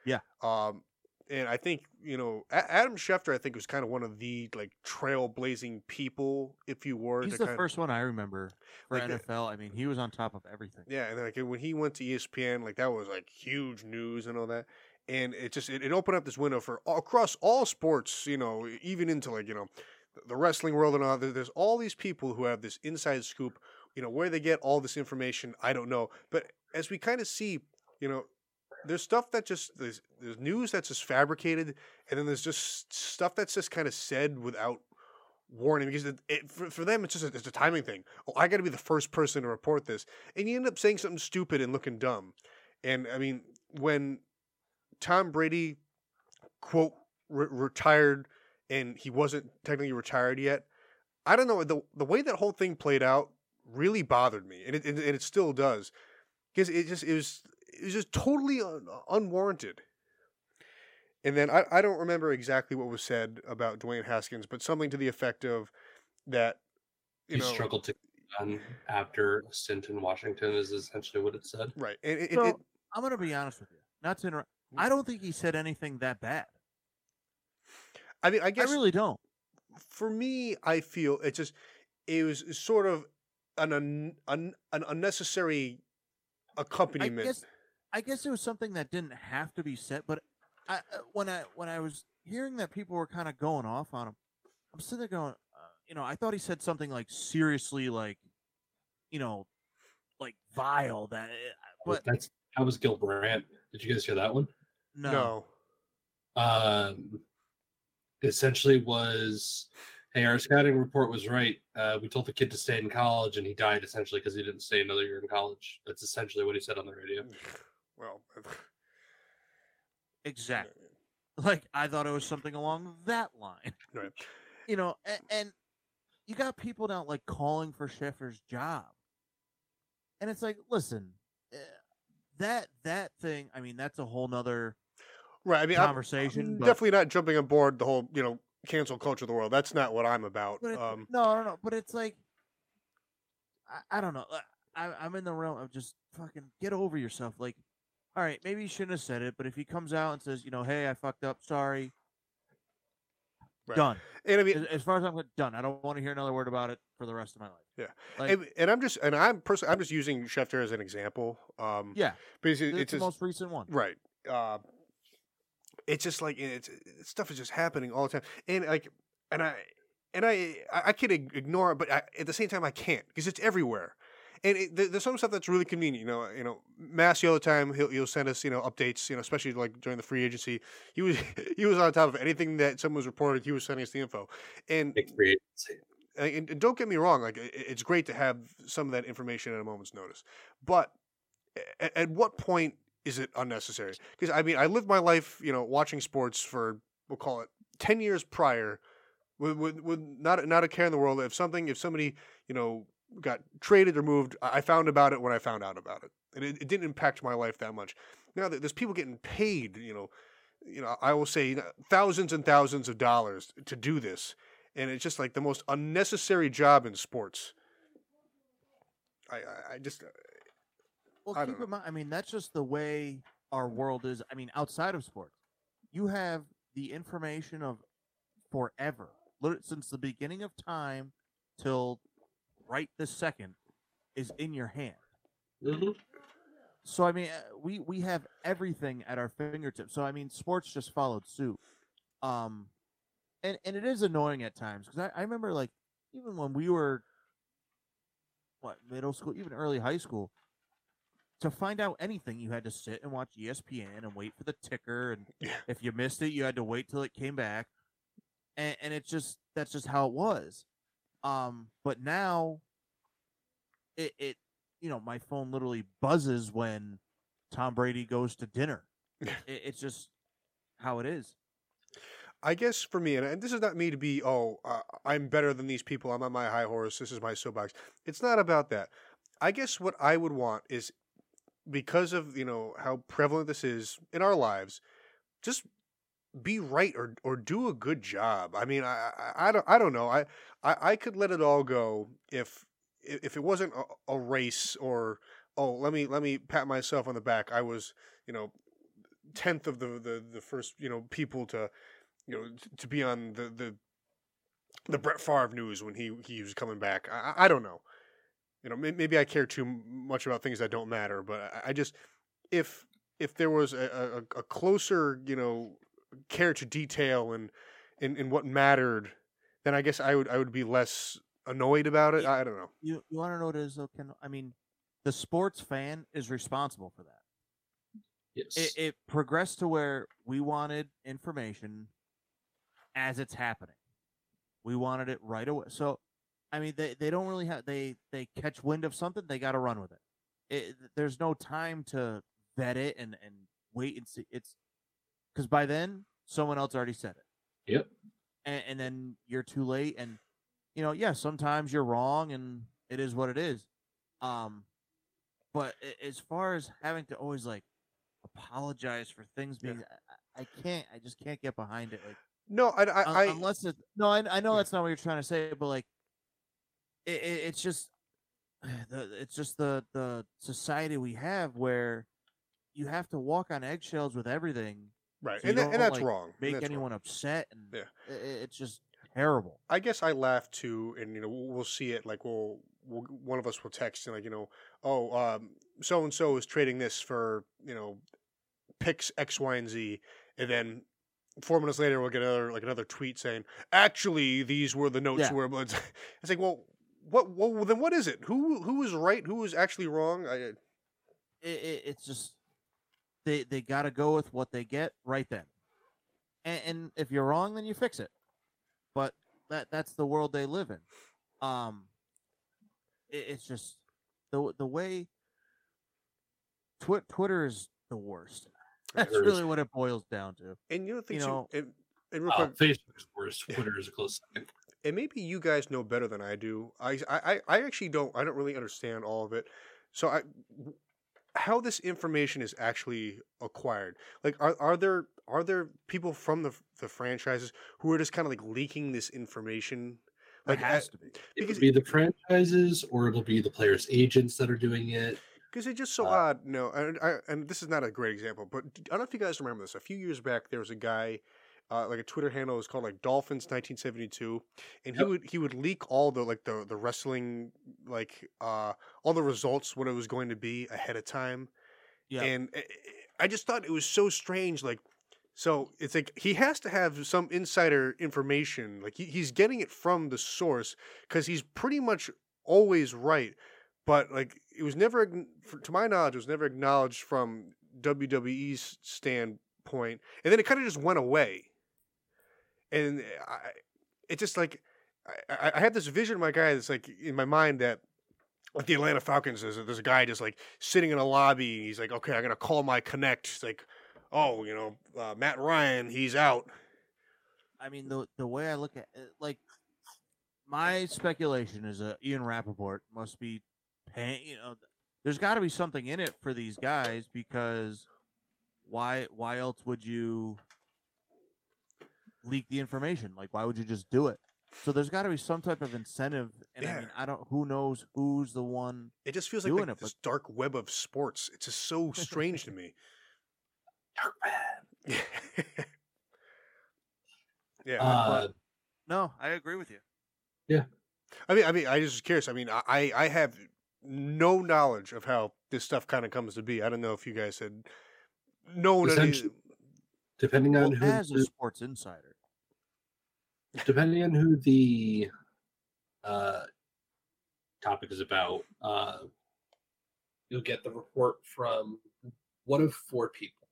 Yeah. Um, and I think you know A- Adam Schefter. I think was kind of one of the like trailblazing people, if you were. He's the first one I remember for Like the- NFL. I mean, he was on top of everything. Yeah, and like when he went to ESPN, like that was like huge news and all that. And it just it, it opened up this window for across all sports, you know, even into like you know the- the wrestling world and all. There's all these people who have this inside scoop. You know where they get all this information, I don't know. But as we kind of see, you know, there's stuff that just there's there's news that's just fabricated, and then there's just stuff that's just kind of said without warning because it, it, for, for them it's just a, it's a timing thing. Oh, I got to be the first person to report this, and you end up saying something stupid and looking dumb. And I mean, when Tom Brady quote re- retired and he wasn't technically retired yet, I don't know the the way that whole thing played out really bothered me, and it and it still does because it just it was it was just totally un- unwarranted. And then I, I don't remember exactly what was said about Dwayne Haskins, but something to the effect of that you he know struggled to on after a stint in Washington is essentially what it said. right. And it, it, So it, I'm gonna be honest with you. Not to interrupt. I don't think he said anything that bad. I mean, I guess I really don't. for me, I feel it just it was sort of an un, un, an unnecessary I accompaniment. guess I guess it was something that didn't have to be said, but I uh, when I when I was hearing that people were kind of going off on him, I'm sitting there going, uh, you know, I thought he said something like seriously, like, you know, like vile. That, uh, but that's that was Gil Brandt. Did you guys hear that one? No. No. um, essentially was, hey, our scouting report was right. Uh, we told the kid to stay in college, and he died essentially because he didn't stay another year in college. That's essentially what he said on the radio. Well, Exactly. Like I thought it was something along that line. Right. You know, and, and you got people now like calling for Schefter's job, and it's like, listen, eh, that that thing. I mean, that's a whole nother right. I mean, I'm- conversation. I'm definitely not jumping aboard the whole, you know, cancel culture of the world. That's not what I'm about. but it- Um, no, no, no. But it's like, I, I don't know. I, I'm in the realm of just fucking get over yourself. Like, all right, maybe you shouldn't have said it, but if he comes out and says, you know, hey, I fucked up, sorry, Right. done. and I mean, As, as far as I'm done, I don't want to hear another word about it for the rest of my life. Yeah. like, and, and I'm just, and I'm personally, I'm just using Schefter as an example. Um, yeah, because it- it's, it's the just, most recent one. right. Uh, it's just like it's it's- stuff is just happening all the time, and like, and I, and I, I can ig- ignore it, but I, at the same time I can't because it's everywhere. And it, there's some stuff that's really convenient, you know. Uh, you know, Massey all the time. He'll he'll send us, you know, updates. You know, especially like during the free agency. He was he was on top of anything that someone was reported. He was sending us the info. And Big free agency. and, don't get me wrong, like it's great to have some of that information at a moment's notice. But at what point is it unnecessary? Because I mean, I lived my life, you know, watching sports for we'll call it ten years prior, with, with, with not not a care in the world. If something, if somebody, you know, got traded or moved, I found about it when I found out about it, and it, it didn't impact my life that much. Now that there's people getting paid, you know, you know, I will say thousands and thousands of dollars to do this and it's just like the most unnecessary job in sports. I I, I just uh, Well, I keep in mind. I mean, that's just the way our world is. I mean, outside of sports, you have the information of forever, since the beginning of time till right this second, is in your hand. hmm So I mean, uh, we we have everything at our fingertips. So I mean, sports just followed suit. Um, and and it is annoying at times because I, I remember like even when we were what middle school, even early high school, to find out anything, you had to sit and watch ESPN and wait for the ticker, and Yeah. if you missed it, you had to wait till it came back, and and it's just that's just how it was. Um, but now, it it you know my phone literally buzzes when Tom Brady goes to dinner. it, it's just how it is. I guess for me, and, and this is not me to be oh uh, I'm better than these people. I'm on my high horse. This is my soapbox. It's not about that. I guess what I would want is because of you know how prevalent this is in our lives, just be right or or do a good job. I mean, I I, I don't I don't know. I, I I could let it all go if if it wasn't a, a race or oh let me let me pat myself on the back. I was you know tenth of the, the the first you know people to you know to be on the the the Brett Favre news when he he was coming back. I- I don't know. You know, maybe I care too much about things that don't matter, but I, I just if if there was a, a, a closer you know care to detail and in, in what mattered, then I guess I would I would be less annoyed about it. Yeah. I don't know. You you want to know what it is though? Ken? I mean, the sports fan is responsible for that. Yes. It, it progressed to where we wanted information as it's happening. We wanted it right away. So, I mean, they, they don't really have they they catch wind of something, they got to run with it. it. There's no time to vet it and and wait and see. It's because by then someone else already said it. Yep. and, and then you're too late and you know yeah sometimes you're wrong and it is what it is um but as far as having to always like apologize for things Yeah. being I, I can't i just can't get behind it like No, I, I, I unless it no I, I know Yeah. that's not what you're trying to say but like it, it, it's just the it's just the the society we have where you have to walk on eggshells with everything right, so and, that, and that's like, wrong. make that's wrong. anyone upset and Yeah. i- i- it's just terrible I guess I laugh too, and you know we'll see it. Like we'll, we'll one of us will text and like you know, oh, um, so and so is trading this for you know, picks X, Y, and Z, and then four minutes later we'll get another like another tweet saying, actually these were the notes Yeah. But it's, it's like, well, what? Well, then what is it? Who who is right? Who is actually wrong? I, it, it, it's just they they got to go with what they get right then. And, and if you're wrong, then you fix it. But that that's the world they live in. Um, it, it's just the the way Twi- Twitter is the worst. That's really what it boils down to. And you know, things You you know- and, and real Uh, quick, Facebook's worse. Twitter is a close second. And maybe you guys know better than I do. I, I, I actually don't. I don't really understand all of it. So I, how this information is actually acquired? Like, are are there are there people from the the franchises who are just kind of like leaking this information? Like it has to be. It Because- would be the franchises, or it'll be the players' agents that are doing it. Because it's just so Uh, odd. No, and, I, and this is not a great example, but I don't know if you guys remember this. A few years back, there was a guy, uh, like a Twitter handle was called like Dolphins nineteen seventy two, and he Yep. would he would leak all the like the the wrestling like uh all the results what it was going to be ahead of time, Yeah. and I- I just thought it was so strange. Like, so it's like he has to have some insider information. Like he, he's getting it from the source because he's pretty much always right. But like it was never, to my knowledge, it was never acknowledged from WWE's standpoint, and then it kind of just went away. And I, it's just like I, I- had this vision of my guy that's like in my mind that like the Atlanta Falcons is there's a guy just like sitting in a lobby he's like, okay, I'm gonna call my connect. It's like, oh, you know, uh, Matt Ryan, he's out. I mean, the the way I look at it, like my speculation is uh, Ian Rapoport must be paying. You know, there's got to be something in it for these guys because why why else would you leak the information? Like, why would you just do it? So there's got to be some type of incentive, and I Yeah. mean, I don't. Who knows who's the one? It just feels like, Doing like it, this dark web of sports. It's just so strange to me. Dark web. yeah. Uh, No, I agree with you. Yeah. I mean, I mean, I just was curious. I mean, I- I, I have no knowledge of how this stuff kind of comes to be. I don't know if you guys had known any. Depending on Well, who, as a sports insider, depending on who the uh, topic is about, uh, You'll get the report from one of four people.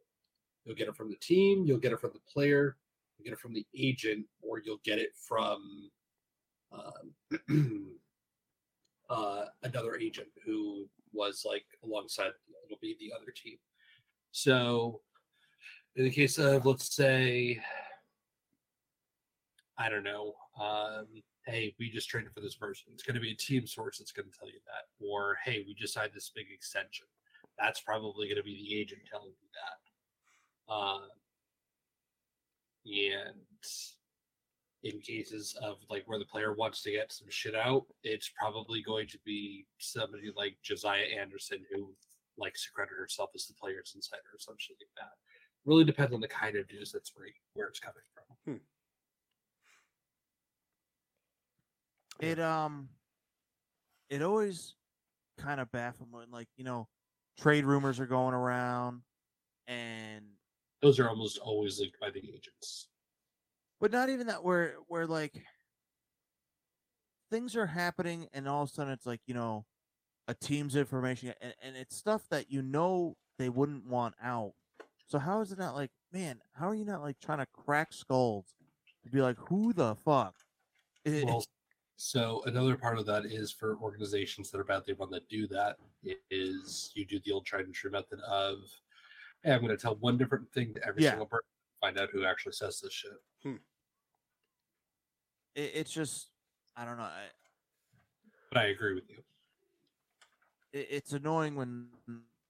You'll get it from the team, you'll get it from the player, you'll get it from the agent, or you'll get it from um, uh, another agent who was like alongside. It'll be the other team. So, in the case of, let's say, I don't know, um, hey, we just traded for this person. It's going to be a team source that's going to tell you that. Or, hey, we just signed this big extension. That's probably going to be the agent telling you that. Uh, and in cases of like where the player wants to get some shit out, it's probably going to be somebody like Josina Anderson who likes to credit herself as the player's insider or something like that. Really depends on the kind of news that's where, where it's coming from. It um, it always kind of baffled me when like you know, trade rumors are going around, and Those are almost always leaked by the agents. but not even that where where like things are happening and all of a sudden it's like you know a team's information and, and it's stuff that you know they wouldn't want out. So how is it not like man how are you not like trying to crack skulls to be like who the fuck? I- Well, so another part of that is for organizations that are badly run that do that i- you do the old tried and true method of, hey, I'm going to tell one different thing to every Yeah. single person, find out who actually says this shit. Hmm. it, it's just i don't know I, But I agree with you. it, it's annoying when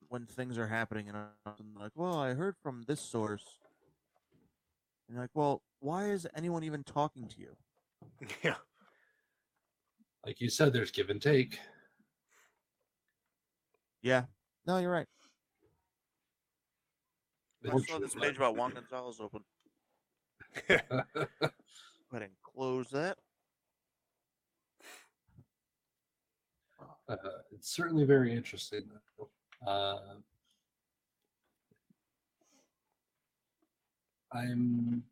when things are happening and I'm like, well, I heard from this source. And you're like, well, why is anyone even talking to you? yeah. Like you said, there's give and take. Yeah. No, you're right. I saw this page about Juan Gonzalez open. Go ahead and close that. Uh, it's certainly very interesting. Uh, I'm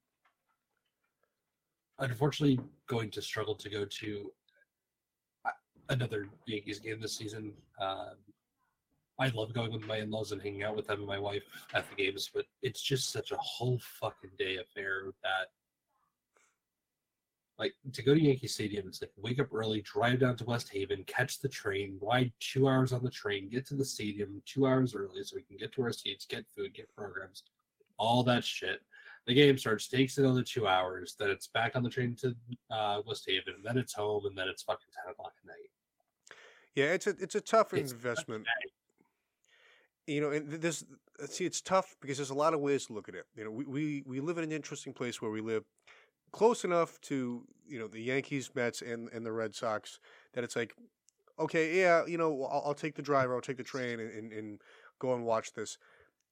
unfortunately going to struggle to go to another Yankees game this season. Um, I love going with my in-laws and hanging out with them and my wife at the games, but it's just such a whole fucking day affair that like to go to Yankee Stadium, it's like wake up early, drive down to West Haven, catch the train, ride two hours on the train, get to the stadium two hours early so we can get to our seats, get food, get programs, all that shit. The game starts, takes another two hours, then it's back on the train to uh, West Haven, then it's home, and then it's fucking ten o'clock at night. Yeah, it's a it's a tough It's investment. you know, and this uh, see, it's tough because there's a lot of ways to look at it. You know, we, we we live in an interesting place where we live close enough to you know the Yankees, Mets, and and the Red Sox that it's like, okay, yeah, you know, I'll, I'll take the driver, I'll take the train, and, and and go and watch this.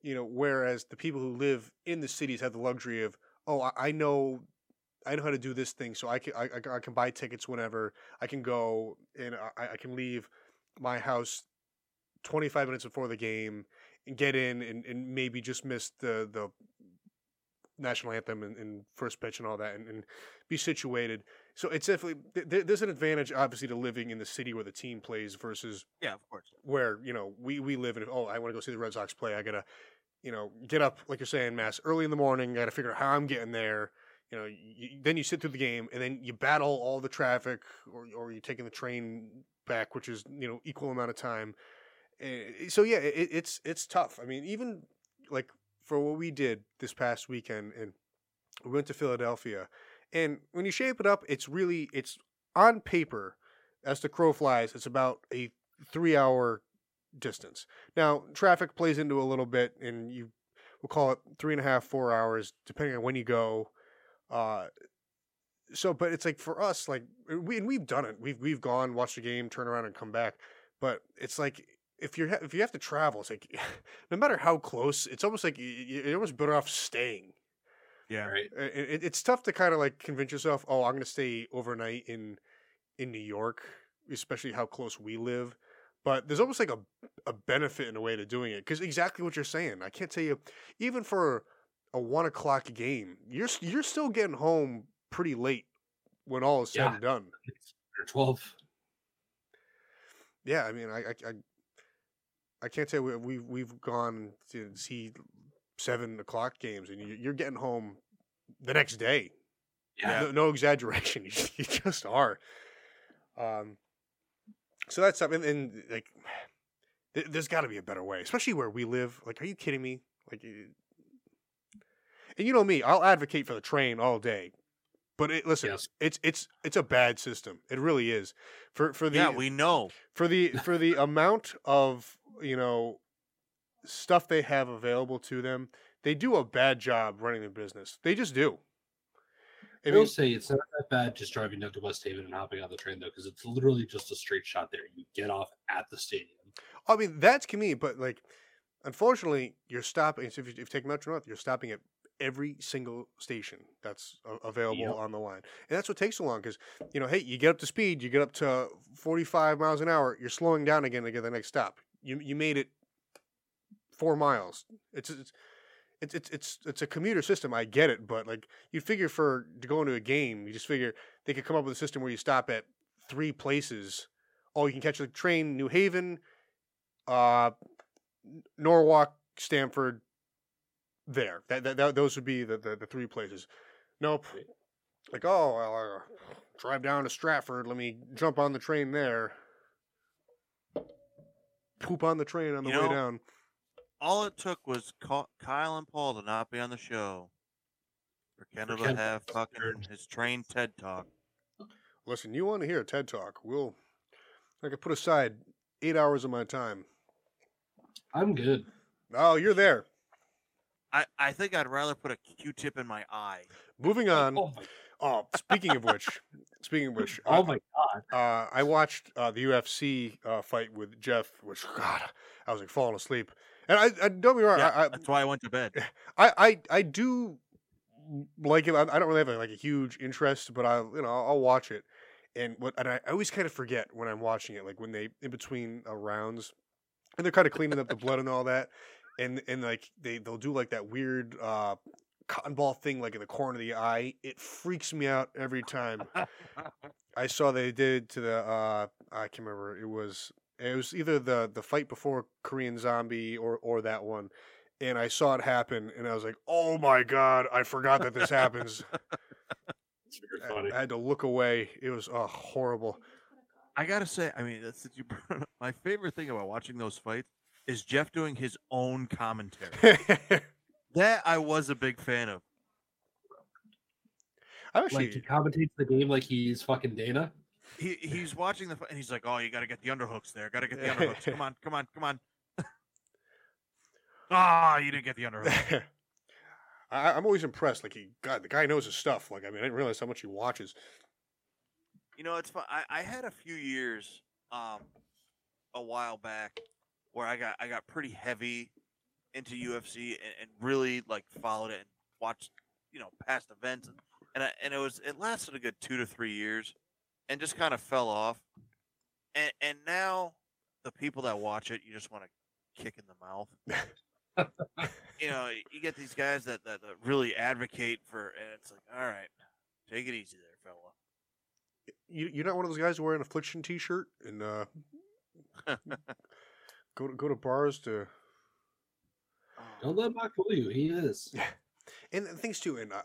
You know, whereas the people who live in the cities have the luxury of, oh, I know. I know how to do this thing, so I can I, I- I can buy tickets whenever. I can go and I, I can leave my house 25 minutes before the game and get in and, and maybe just miss the the national anthem and, and first pitch and all that and, and be situated. So it's definitely th- th- there's an advantage obviously to living in the city where the team plays versus Yeah, of course. where you know we we live in oh i want to go see the red sox play. I gotta you know get up like you're saying mass early in the morning I gotta figure out how i'm getting there you know you, then you sit through the game and then you battle all the traffic or, or you're taking the train back which is you know equal amount of time. Eh, so yeah it, it's it's tough. I mean even like for what we did this past weekend and we went to philadelphia and when you shape it up it's really it's on paper as the crow flies it's about a three hour distance. Now traffic plays into a little bit and you we'll call it three and a half four hours depending on when you go uh so but it's like for us like we and we've done it. We've we've gone watched a game turn around and come back. But it's like if you're if you have to travel it's like no matter how close it's almost like you, you're almost better off staying. Yeah. Right. It, it- it's tough to kind of like convince yourself oh i'm going to stay overnight in in new york especially how close we live. But there's almost like a, a benefit in a way to doing it because exactly what you're saying. I can't tell you even for a one o'clock game you're you're still getting home pretty late when all is said Yeah. and done or twelve. yeah i mean i i, I, I can't say you we've we've gone to see seven o'clock games and you- you're getting home the next day Yeah. no, no exaggeration. You just, just are. Um, so that's something, and like, th- there's got to be a better way, especially where we live. Like, are you kidding me? Like, you- and you know me, I'll advocate for the train all day, but it, listen, Yes. it's it's it's a bad system. It really is. For for the Yeah, we know. for the for the amount of you know stuff they have available to them, they do a bad job running their business. They just do. I I will say it's not that bad just driving down to West Haven and hopping on the train though, because it's literally just a straight shot there. You get off at the stadium. I mean that's convenient, but like, unfortunately, you're stopping. So if you, if you take Metro North, you're stopping at every single station that's available Yep. on the line, and that's what takes so long. Because you know, hey, you get up to speed, you get up to 45 miles an hour, you're slowing down again to get the next stop. You you made it four miles. It's it's. It's, it's it's it's a commuter system. I get it, but like you figure for to go into a game, you just figure they could come up with a system where you stop at three places. Oh, you can catch the train New Haven, uh, Norwalk, Stamford, there. That, that, that those would be the, the, the three places. Nope. Like, oh, well, uh, drive down to Stratford. Let me jump on the train there. Poop on the train on the You way know, down. All it took was Kyle and Paul to not be on the show for Kendall to have to fucking his train TED talk. Listen, you want to hear a TED talk? We'll. I could put aside eight hours of my time. I'm good. Oh, you're there. I, I think I'd rather put a Q-tip in my eye. Moving on. Oh Oh, speaking of which, speaking of which, oh uh, my god. uh, I watched uh, the UFC uh, fight with Jeff, which God, I was like falling asleep. And I, I don't be wrong, Yeah, I, that's why I went to bed. I, I, I do like it. I, don't really have like a huge interest, but I, you know, I'll, watch it. And what, and I, I always kind of forget when I'm watching it, like when they in between uh, rounds, and they're kind of cleaning up the blood and all that, and and like they they'll do like that weird uh, cotton ball thing like in the corner of the eye. It freaks me out every time. I saw they did to the uh, I can't remember. It was It was either the the fight before Korean Zombie or or that one, and I saw it happen, and I was like, "Oh my god, I forgot that this happens." It's very I- funny. I had to look away. It was oh, horrible. I gotta say, I mean, that's you my favorite thing about watching those fights is Jeff doing his own commentary. that I was a big fan of. I'm actually Like he commentates the game like he's fucking Dana. He he's watching the fight and he's like, "Oh, you got to get the underhooks there. Got to get the underhooks. Come on, come on, come on." Ah, you didn't get the underhooks. I, I'm always impressed. Like he, God, the guy knows his stuff. Like I mean, I didn't realize how much he watches. You know, it's fun. I, I had a few years, um, a while back, where I got I got pretty heavy into UFC and, and really like followed it and watched, you know, past events and and, I, and it was it lasted a good two to three years, and just kind of fell off. And and now the people that watch it, you just want to kick in the mouth. you know, you get these guys that, that, that really advocate for, and it's like, all right, take it easy there, fella. You, you're not one of those guys wearing an affliction T-shirt and uh, go to go to bars to Don't let Mock fool you. He is. Yeah, and things too. And uh,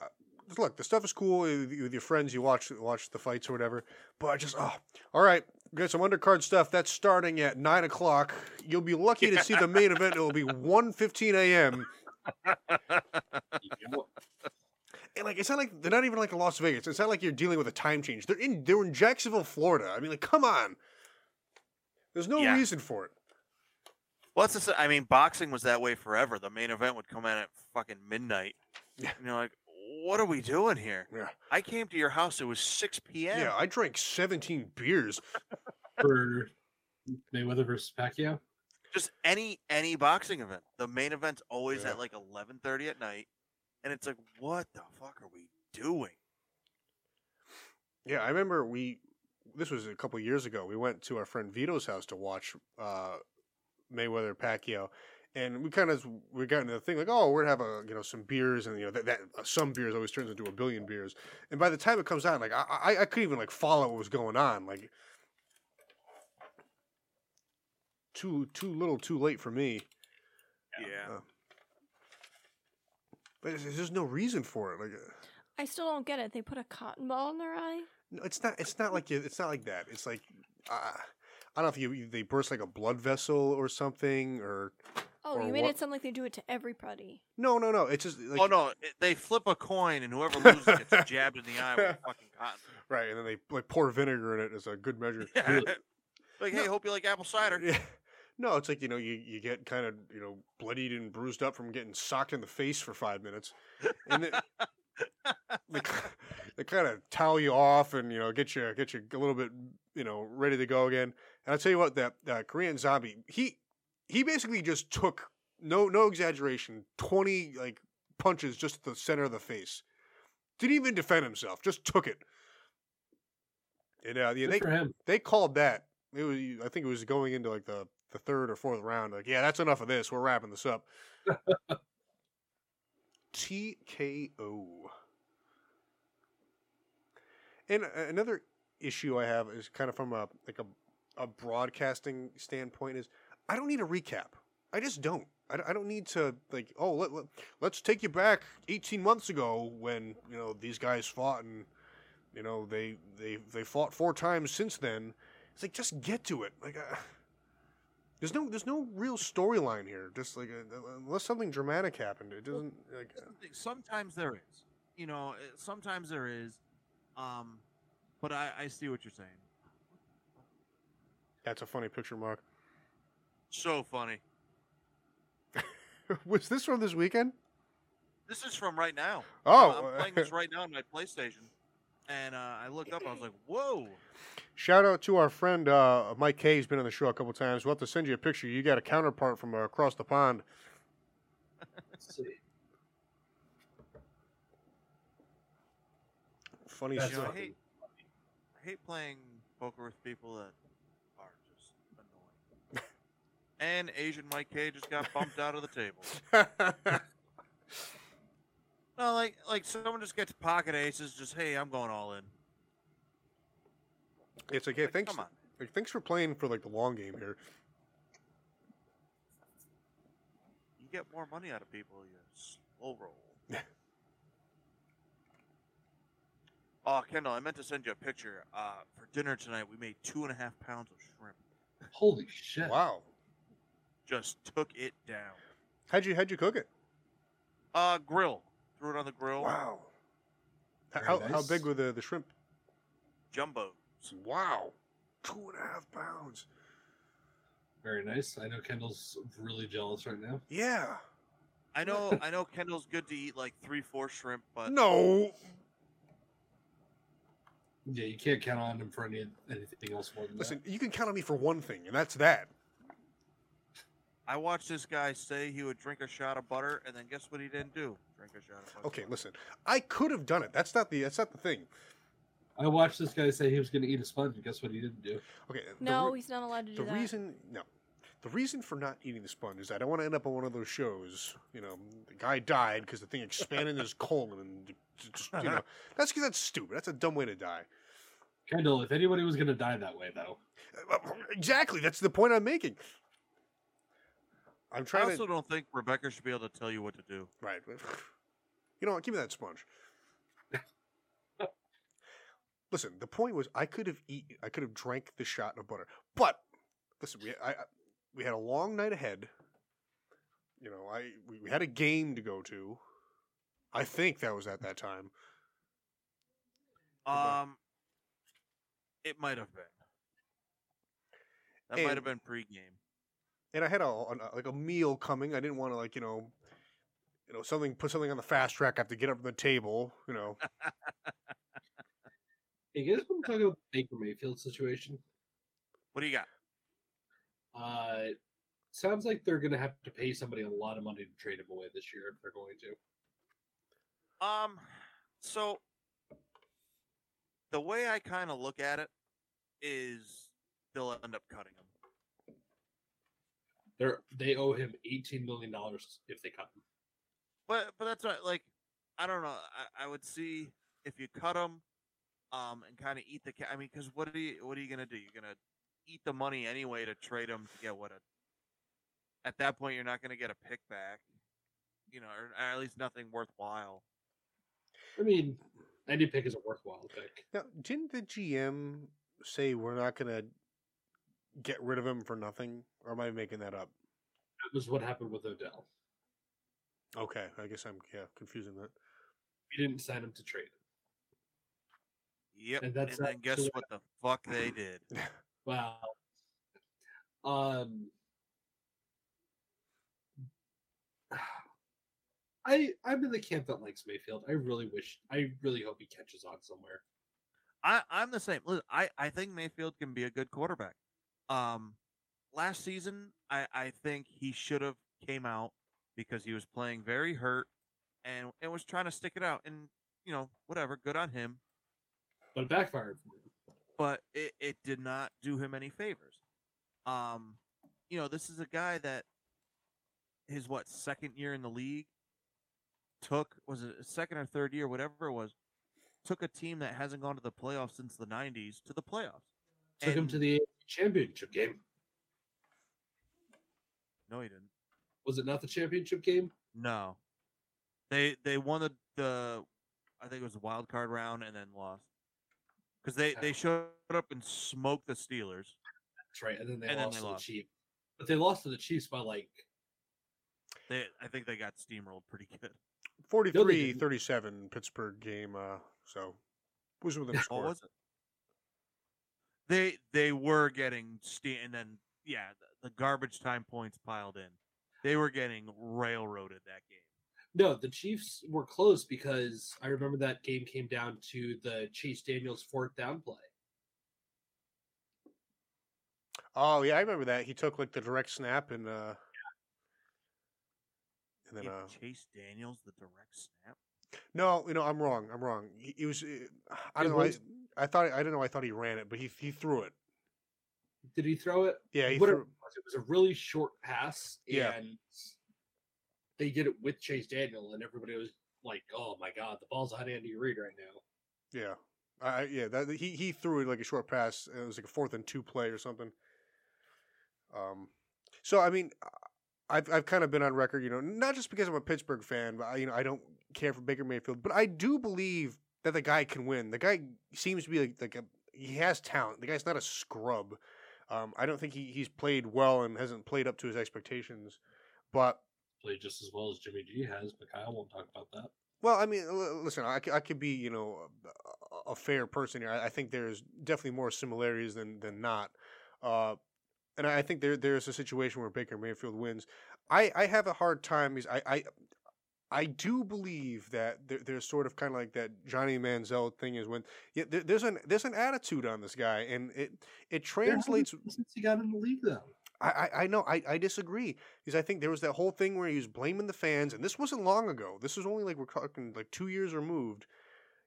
look, the stuff is cool with, your friends. You watch watch the fights or whatever. But I just oh, all right, we got some undercard stuff that's starting at nine o'clock. You'll be lucky to see the main event. It will be 1.15 a.m. And like it's not like they're not even like in Las Vegas. It's not like you're dealing with a time change. They're in they're in Jacksonville, Florida. I mean, like, come on. There's no Yeah. reason for it. Well, that's the, s- I mean, boxing was that way forever. The main event would come in at fucking midnight. Yeah. And you're like, what are we doing here? Yeah. I came to your house. It was 6 p.m. Yeah, I drank 17 beers. For Mayweather versus Pacquiao. Just any any boxing event. The main event's always Yeah. at like 11:30 at night, and it's like, what the fuck are we doing? Yeah, I remember we. This was a couple years ago. We went to our friend Vito's house to watch uh, Mayweather Pacquiao, and we kind of we got into the thing like, oh, we're gonna have a you know some beers, and you know that, that uh, some beers always turns into a billion beers, and by the time it comes out, like I I, I couldn't even like follow what was going on, like too too little, too late for me. Yeah. Uh, but there's, there's just no reason for it. Like, uh, I still don't get it. They put a cotton ball in their eye. no, it's not. It's not like you. It's not like that. It's like uh, I don't know if you, you they burst like a blood vessel or something or Oh, Or you made what- it sound like they do it to everybody. no no no. It's just like oh no, it- they flip a coin, and whoever loses gets jabbed in the eye with a fucking cotton. right, and then they like pour vinegar in it as a good measure. Yeah. like, hey, hope you like apple cider. Yeah. No, it's like you know you, you get kind of you know bloodied and bruised up from getting socked in the face for five minutes, and then they, they kind of towel you off and you know get you get you a little bit you know ready to go again. And I'll tell you what, that uh, Korean zombie he he basically just took no no exaggeration twenty like punches just at the center of the face. Didn't even defend himself, just took it. And uh, yeah, they they called that. It was I think it was going into like the the third or fourth round. Like, yeah, that's enough of this. We're wrapping this up. TKO. And another issue I have is kind of from a like a a broadcasting standpoint is I don't need a recap. I just don't. I, don't- I don't need to like oh let, let let's take you back 18 months ago when you know these guys fought and you know they they they fought four times since then. It's like just get to it. Like uh, there's no there's no real storyline here. Just like uh, unless something dramatic happened, it doesn't like. uh, Sometimes there is, you know. uh, Sometimes there is, um, but I, I see what you're saying. That's a funny picture, Mark. So funny. Was this from this weekend? This is from right now. Oh, I'm, I'm playing this right now on my PlayStation, and uh, I looked up. I was like, "Whoa!" Shout out to our friend uh, Mike Kay. He's been on the show a couple times. We'll have to send you a picture. You got a counterpart from uh, across the pond. Let's see. Funny That's You know, I hate, I hate playing poker with people that are just annoying. And Asian Mike K just got bumped out of the table. No, like like someone just gets pocket aces. Just hey, I'm going all in. it's like, hey, Like, thanks. Come on. Like, thanks for playing for like the long game here. You get more money out of people. You slow roll. oh, Kendall, I meant to send you a picture. Uh, for dinner tonight, we made two and a half pounds of shrimp. Holy shit! Wow. Just took it down. How'd you how'd you cook it? Uh, grill. Threw it on the grill. Wow. H- Very How how big were the the shrimp? Jumbo. Wow. Two and a half pounds. Very nice. I know Kendall's really jealous right now. Yeah. I know. I know. Kendall's good to eat like three, four shrimp, but No. Yeah, you can't count on him for any anything else more than Listen, you can count on me for one thing, and that's that. I watched this guy say he would drink a shot of butter, and then guess what he didn't do? Drink a shot of butter. Okay, listen. I could have done it. That's not the that's not the thing. I watched this guy say he was going to eat a sponge, and guess what he didn't do? Okay. No, re- he's not allowed to do the that. reason no the reason for not eating the sponge is I don't want to end up on one of those shows. You know, the guy died because the thing expanded his colon, and just you know that's because that's stupid. That's a dumb way to die. Kendall, if anybody was going to die that way, though, Uh, Exactly. That's the point I'm making. I'm trying. I trying also to don't think Rebecca should be able to tell you what to do. right. You know what? Give me that sponge. Listen, the point was I could have eaten, I could have drank the shot of butter, but listen, we I, I- we had a long night ahead. You know, I we, we had a game to go to. I think that was at that time. Um, it might have been. That might have been pregame. And I had a, a like a meal coming. I didn't want to like you know, you know something put something on the fast track. I have to get up from the table. You know, hey, you guys want to talk about the Baker Mayfield situation? What do you got? Uh, sounds like they're going to have to pay somebody a lot of money to trade him away this year if they're going to. Um, so the way I kind of look at it is they'll end up cutting him. They're they owe him eighteen million dollars if they cut him. But but that's right. Like I don't know. I, I would see if you cut him, um, and kind of eat the. Ca- I mean, because what are you what are you gonna do? You're gonna eat the money anyway to trade him to get what a. At that point, you're not gonna get a pick back, you know, or, or at least nothing worthwhile. I mean, any pick is a worthwhile pick. now didn't the GM say we're not going to get rid of him for nothing, or am I making that up? That was what happened with Odell. Okay, I guess I'm yeah confusing that. We didn't sign him to trade him. Yep. And And, that's then not guess what the fuck they did? Wow. Um I I'm in the camp that likes Mayfield. I really wish I really hope he catches on somewhere. I, I'm the same. Listen, I, I think Mayfield can be a good quarterback. Um, last season, I, I think he should have came out because he was playing very hurt and, and was trying to stick it out. And, you know, whatever, good on him. But it backfired for him. But it, it did not do him any favors. Um, you know, this is a guy that his, what, second year in the league took, was it second or third year, whatever it was, took a team that hasn't gone to the playoffs since the 90s to the playoffs. Took him to the championship game. No, he didn't. Was it not the championship game? No, they they won the, the I think it was the wild card round and then lost because they they Oh. showed up and smoked the Steelers. That's right. And then they And then lost they to lost. the Chiefs. But they lost to the Chiefs by like They I think they got steamrolled pretty good. 43-37 Pittsburgh game. Uh, so was within a What score. was it? They they were getting steam and then yeah the, the garbage time points piled in. They were getting railroaded that game. no, the Chiefs were close because I remember that game came down to the Chase Daniels fourth down play. Oh yeah, I remember that. He took like the direct snap and uh, and then uh, Chase Daniels the direct snap. no, you know I'm wrong. I'm wrong. He, he was. uh, I don't know. Was- I thought I didn't know. I thought he ran it, but he he threw it. Did he throw it? Yeah, he Whatever threw. it was, it was a really short pass, Yeah. they did it with Chase Daniel, and everybody was like, "Oh my god, the ball's on Andy Reid right now." Yeah, I yeah, that he he threw it like a short pass. It was like a fourth and two play or something. Um, so I mean, I've I've kind of been on record, you know, not just because I'm a Pittsburgh fan, but I, you know, I don't care for Baker Mayfield, but I do believe that the guy can win. The guy seems to be like like a he has talent. The guy's not a scrub. Um, I don't think he, he's played well and hasn't played up to his expectations, but Played just as well as Jimmy G has, but Kyle won't talk about that. Well, I mean, l- listen, I, c- I could be, you know, a, a fair person here. I, I think there's definitely more similarities than than not. Uh, and I think there there's a situation where Baker Mayfield wins. I, I have a hard time. Is I, I I do believe that there, there's sort of kind of like that Johnny Manziel thing is when yeah, there, there's an there's an attitude on this guy, and it it translates. Since he got in the league, though. I, I, I know I, I disagree because I think there was that whole thing where he was blaming the fans, and this wasn't long ago. This was only like we're talking like two years removed.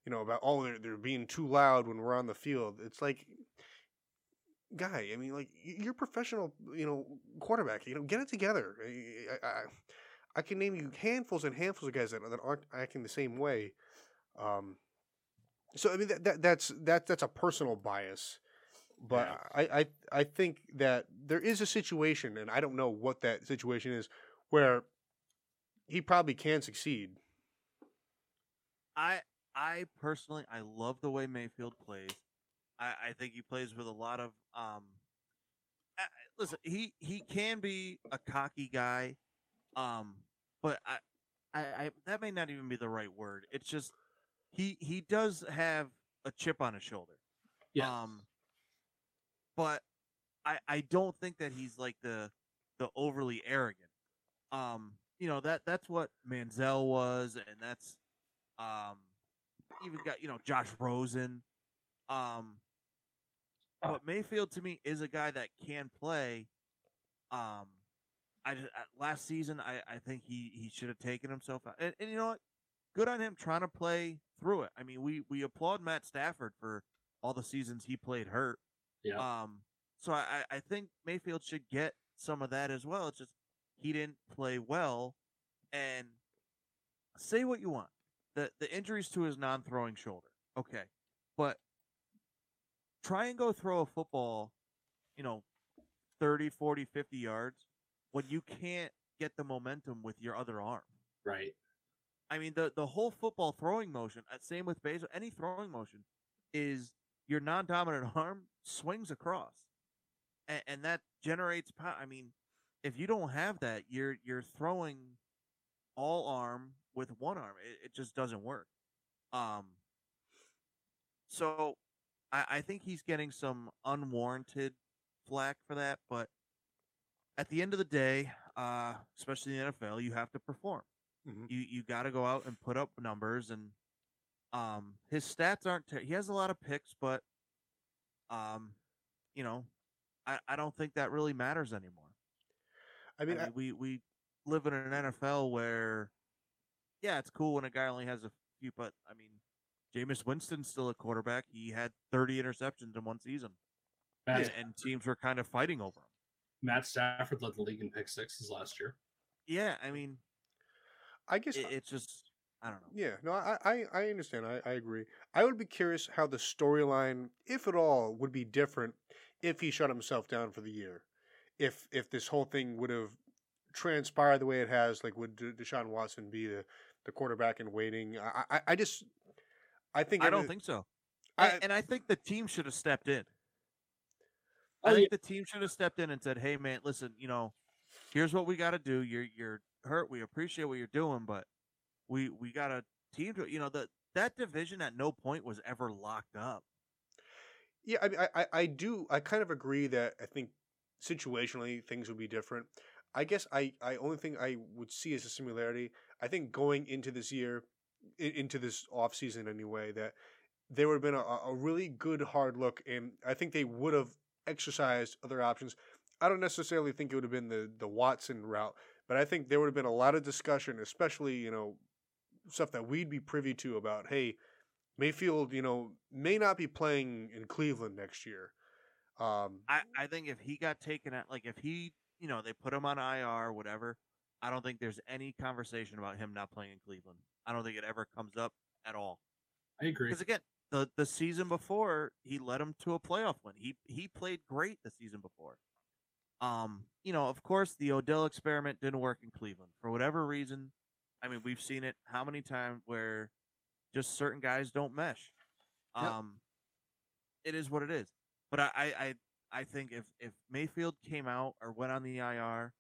You know about oh they're they're being too loud when we're on the field. It's like, guy, I mean like you're professional, you know, quarterback. You know, get it together. I, I, I can name you handfuls and handfuls of guys that, that aren't acting the same way. Um, so I mean that, that that's that that's a personal bias but I, I I think that there is a situation, and I don't know what that situation is, where he probably can succeed. I I personally I love the way Mayfield plays. I, I think he plays with a lot of um. I- Listen, he he can be a cocky guy, um, but I, I, I that may not even be the right word. It's just he he does have a chip on his shoulder. Yes. Um, but I I don't think that he's like the the overly arrogant. Um, you know that that's what Manziel was, and that's um even got you know Josh Rosen. Um, but Mayfield to me is a guy that can play. Um, I just, uh, last season I I think he he should have taken himself out, and, and you know what, good on him trying to play through it. I mean we we applaud Matt Stafford for all the seasons he played hurt. yeah. Um, so I, I I think Mayfield should get some of that as well. It's just he didn't play well, and say what you want. The the injuries to his non-throwing shoulder, okay, but try and go throw a football, you know, 30, 40, 50 yards when you can't get the momentum with your other arm. right. I mean, the the whole football throwing motion, uh, same with baseball, any throwing motion, is your non-dominant arm swings across, and, and that generates power. I mean, if you don't have that, you're you're throwing all arm with one arm. It, it just doesn't work. Um. So, I, I think he's getting some unwarranted flack for that, but at the end of the day, uh, especially in the NFL, you have to perform. Mhm. you you got to go out and put up numbers and um his stats aren't ter- he has a lot of picks but um you know I, I don't think that really matters anymore. I mean, I mean we we live in an NFL where yeah it's cool when a guy only has a few but I mean Jameis Winston's still a quarterback. He had 30 interceptions in one season. And, and teams were kind of fighting over him Matt Stafford led the league in pick sixes last year. yeah I mean I guess it, it's just I don't know Yeah, no, I, I, I understand. I, I agree. I would be curious how the storyline, if at all, would be different if he shut himself down for the year. If if this whole thing would have transpired the way it has, like would De- Deshaun Watson be the, the quarterback in waiting? I, I, I just, I think I don't every- think so I- and, and I think the team should have stepped in. I think the team should have stepped in and said, "Hey, man, listen, you know, here's what we got to do. You're you're hurt. We appreciate what you're doing, but we we got a team to, you know, that that division at no point was ever locked up. Yeah, I, mean, I, I, I do. I kind of agree that I think situationally things would be different. I guess I, I only thing I would see as a similarity. I think going into this year, into this off season anyway, that there would have been a, a really good hard look, and I think they would have exercised other options. I don't necessarily think it would have been the the Watson route, but I think there would have been a lot of discussion, especially you know stuff that we'd be privy to about, hey, Mayfield, you know, may not be playing in Cleveland next year. Um, I I think if he got taken out, like if he, you know, they put him on IR, whatever. I don't think there's any conversation about him not playing in Cleveland. I don't think it ever comes up at all. I agree. Because again, the the season before he led him to a playoff win. He he played great the season before. Um, you know, of course, the Odell experiment didn't work in Cleveland for whatever reason. I mean, we've seen it how many times where just certain guys don't mesh. Yep. Um, it is what it is. But I, I, I, I think if if Mayfield came out or went on the IR,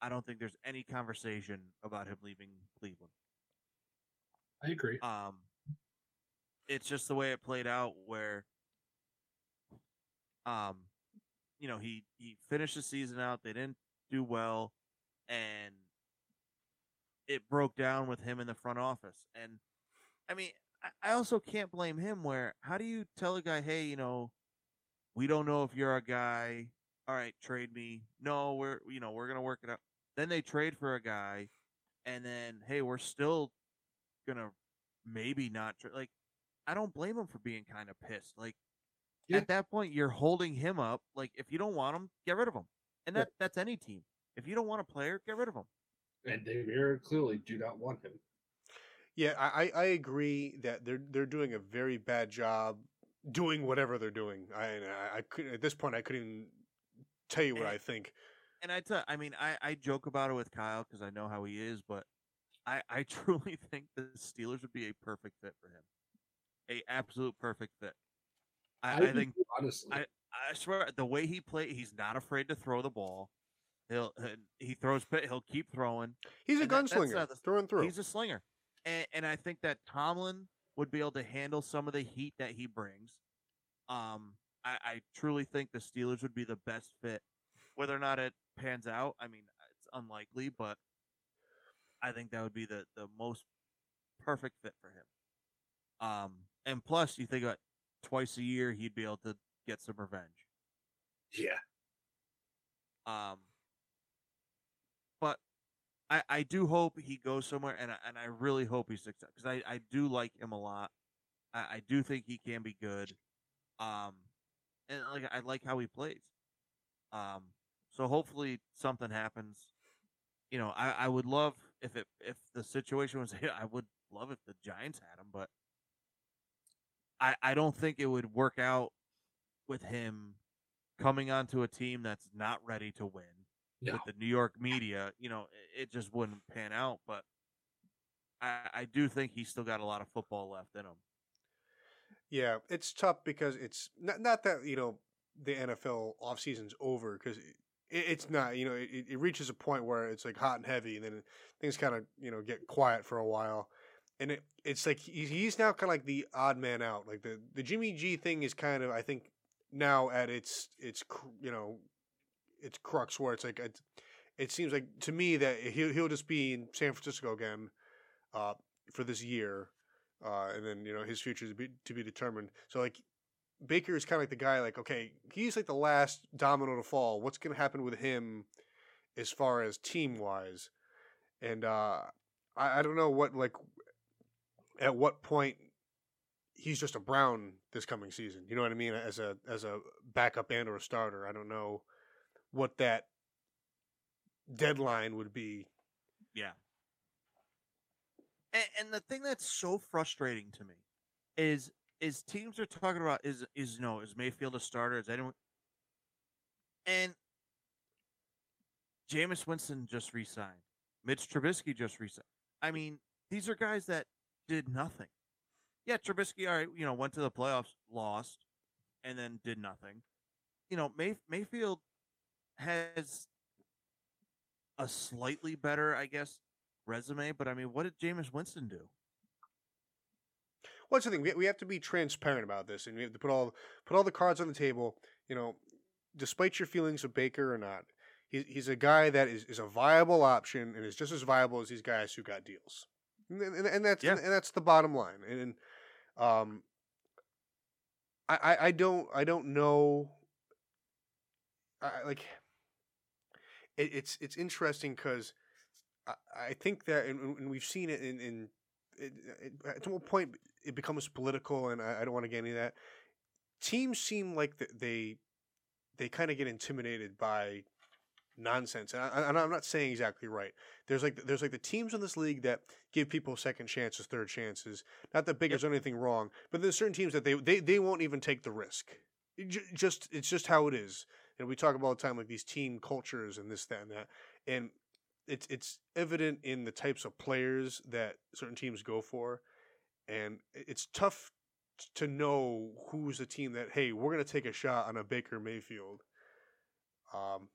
I don't think there's any conversation about him leaving Cleveland. I agree. Um, it's just the way it played out where, um, you know, he he finished the season out. They didn't do well, and it broke down with him in the front office. And I mean, I, also can't blame him. Where how do you tell a guy, hey, you know, we don't know if you're a guy. All right, trade me. No, we're you know we're gonna work it out. Then they trade for a guy, and then hey, we're still gonna maybe not tra- like. I don't blame him for being kind of pissed. Like Yeah. at that point, you're holding him up. Like if you don't want him, get rid of him. And Yeah. that that's any team. If you don't want a player, get rid of him. And They very clearly do not want him. Yeah, I, I I agree that they're they're doing a very bad job doing whatever they're doing. I I, I could at this point I couldn't even tell you what And- I think. And I tell, I mean, I I joke about it with Kyle because I know how he is, but I I truly think the Steelers would be a perfect fit for him, a absolute perfect fit. I, I do think too, honestly. I I swear the way he play, he's not afraid to throw the ball. He'll he throws. He'll keep throwing. He's a that- gunslinger uh, the- through and through. He's a slinger, and and I think that Tomlin would be able to handle some of the heat that he brings. Um, I, I truly think the Steelers would be the best fit. Whether or not it pans out, I mean, it's unlikely, but I think that would be the the most perfect fit for him. Um, and plus, you think about twice a year he'd be able to get some revenge. yeah. Um, but I I do hope he goes somewhere, and I, and I really hope he's successful because I I do like him a lot. I, I do think he can be good. Um, and like I like how he plays. Um, so hopefully something happens. You know, I I would love if it if the situation was I would love if the Giants had him, but I I don't think it would work out with him coming onto a team that's not ready to win No. with the New York media, you know, it, it just wouldn't pan out. But I, I do think he's still got a lot of football left in him. Yeah, it's tough because it's not not that you know the NFL offseason's over because it, it's not. You know, it, it reaches a point where it's like hot and heavy, and then things kind of you know get quiet for a while, and it it's like he's now kind of like the odd man out. Like the the Jimmy G thing is kind of I think now at its its you know its crux where it's like it, it seems like to me that he'll he'll just be in San Francisco again uh, for this year uh, and then you know his future to be to be determined. So like Baker is kind of like the guy. Like okay, he's like the last domino to fall. What's to happen with him as far as team wise? And uh, I I don't know what like at what point he's just a Brown this coming season. You know what I mean? As a as a backup and or a starter. I don't know what that deadline would be. Yeah. And, and the thing that's so frustrating to me is is teams are talking about is is know is Mayfield a starter? Is anyone? And Jameis Winston just re-signed. Mitch Trubisky just re-signed. I mean, these are guys that did nothing. Yeah, Trubisky, all right, you know, went to the playoffs, lost, and then did nothing. You know, May, Mayfield has a slightly better, I guess, resume, but I mean, what did Jameis Winston do? What's the thing? We, we have to be transparent about this, and we have to put all put all the cards on the table. You know, despite your feelings of Baker or not, he's he's a guy that is, is a viable option and is just as viable as these guys who got deals, and, and, and that's Yeah. and, that's the bottom line. And um, I, I I don't I don't know. I like it, it's it's interesting because I, I think that and, and we've seen it in in it, it, at one point it becomes political, and I, I don't want to get into that. Teams seem like th- they they kind of get intimidated by nonsense. And, I, and I'm not saying exactly right. There's like there's like the teams in this league that give people second chances, third chances. Not that Baker's done anything wrong, but there's certain teams that they they, they won't even take the risk. It ju- just it's just how it is. And we talk about all the time like these team cultures and this that and that. And it's it's evident in the types of players that certain teams go for, and it's tough to know who's the team that hey we're gonna take a shot on a Baker Mayfield. Um,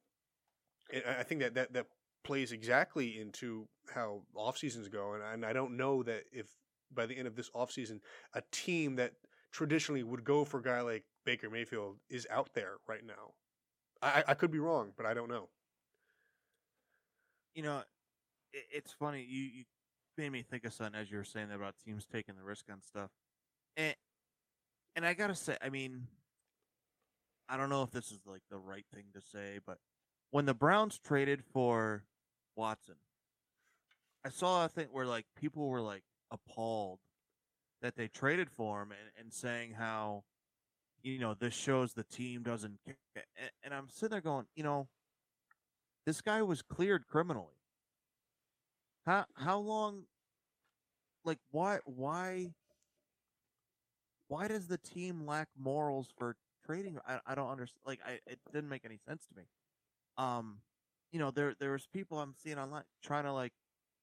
I think that that that plays exactly into how off seasons go, and, and I don't know that if by the end of this off season a team that traditionally would go for a guy like Baker Mayfield is out there right now. I, I- could be wrong, but I don't know. you know, it, it's funny. You, you made me think of something as you were saying that about teams taking the risk on stuff, and and I gotta say, I mean, I don't know if this is like the right thing to say, but when the Browns traded for Watson, I saw a thing where like people were like appalled that they traded for him and, and saying how you know this shows the team doesn't care. And, and I'm sitting there going, you know, this guy was cleared criminally. How how long? Like why why why does the team lack morals for trading? I I don't understand. Like I it didn't make any sense to me. Um, you know there there was people I'm seeing online trying to like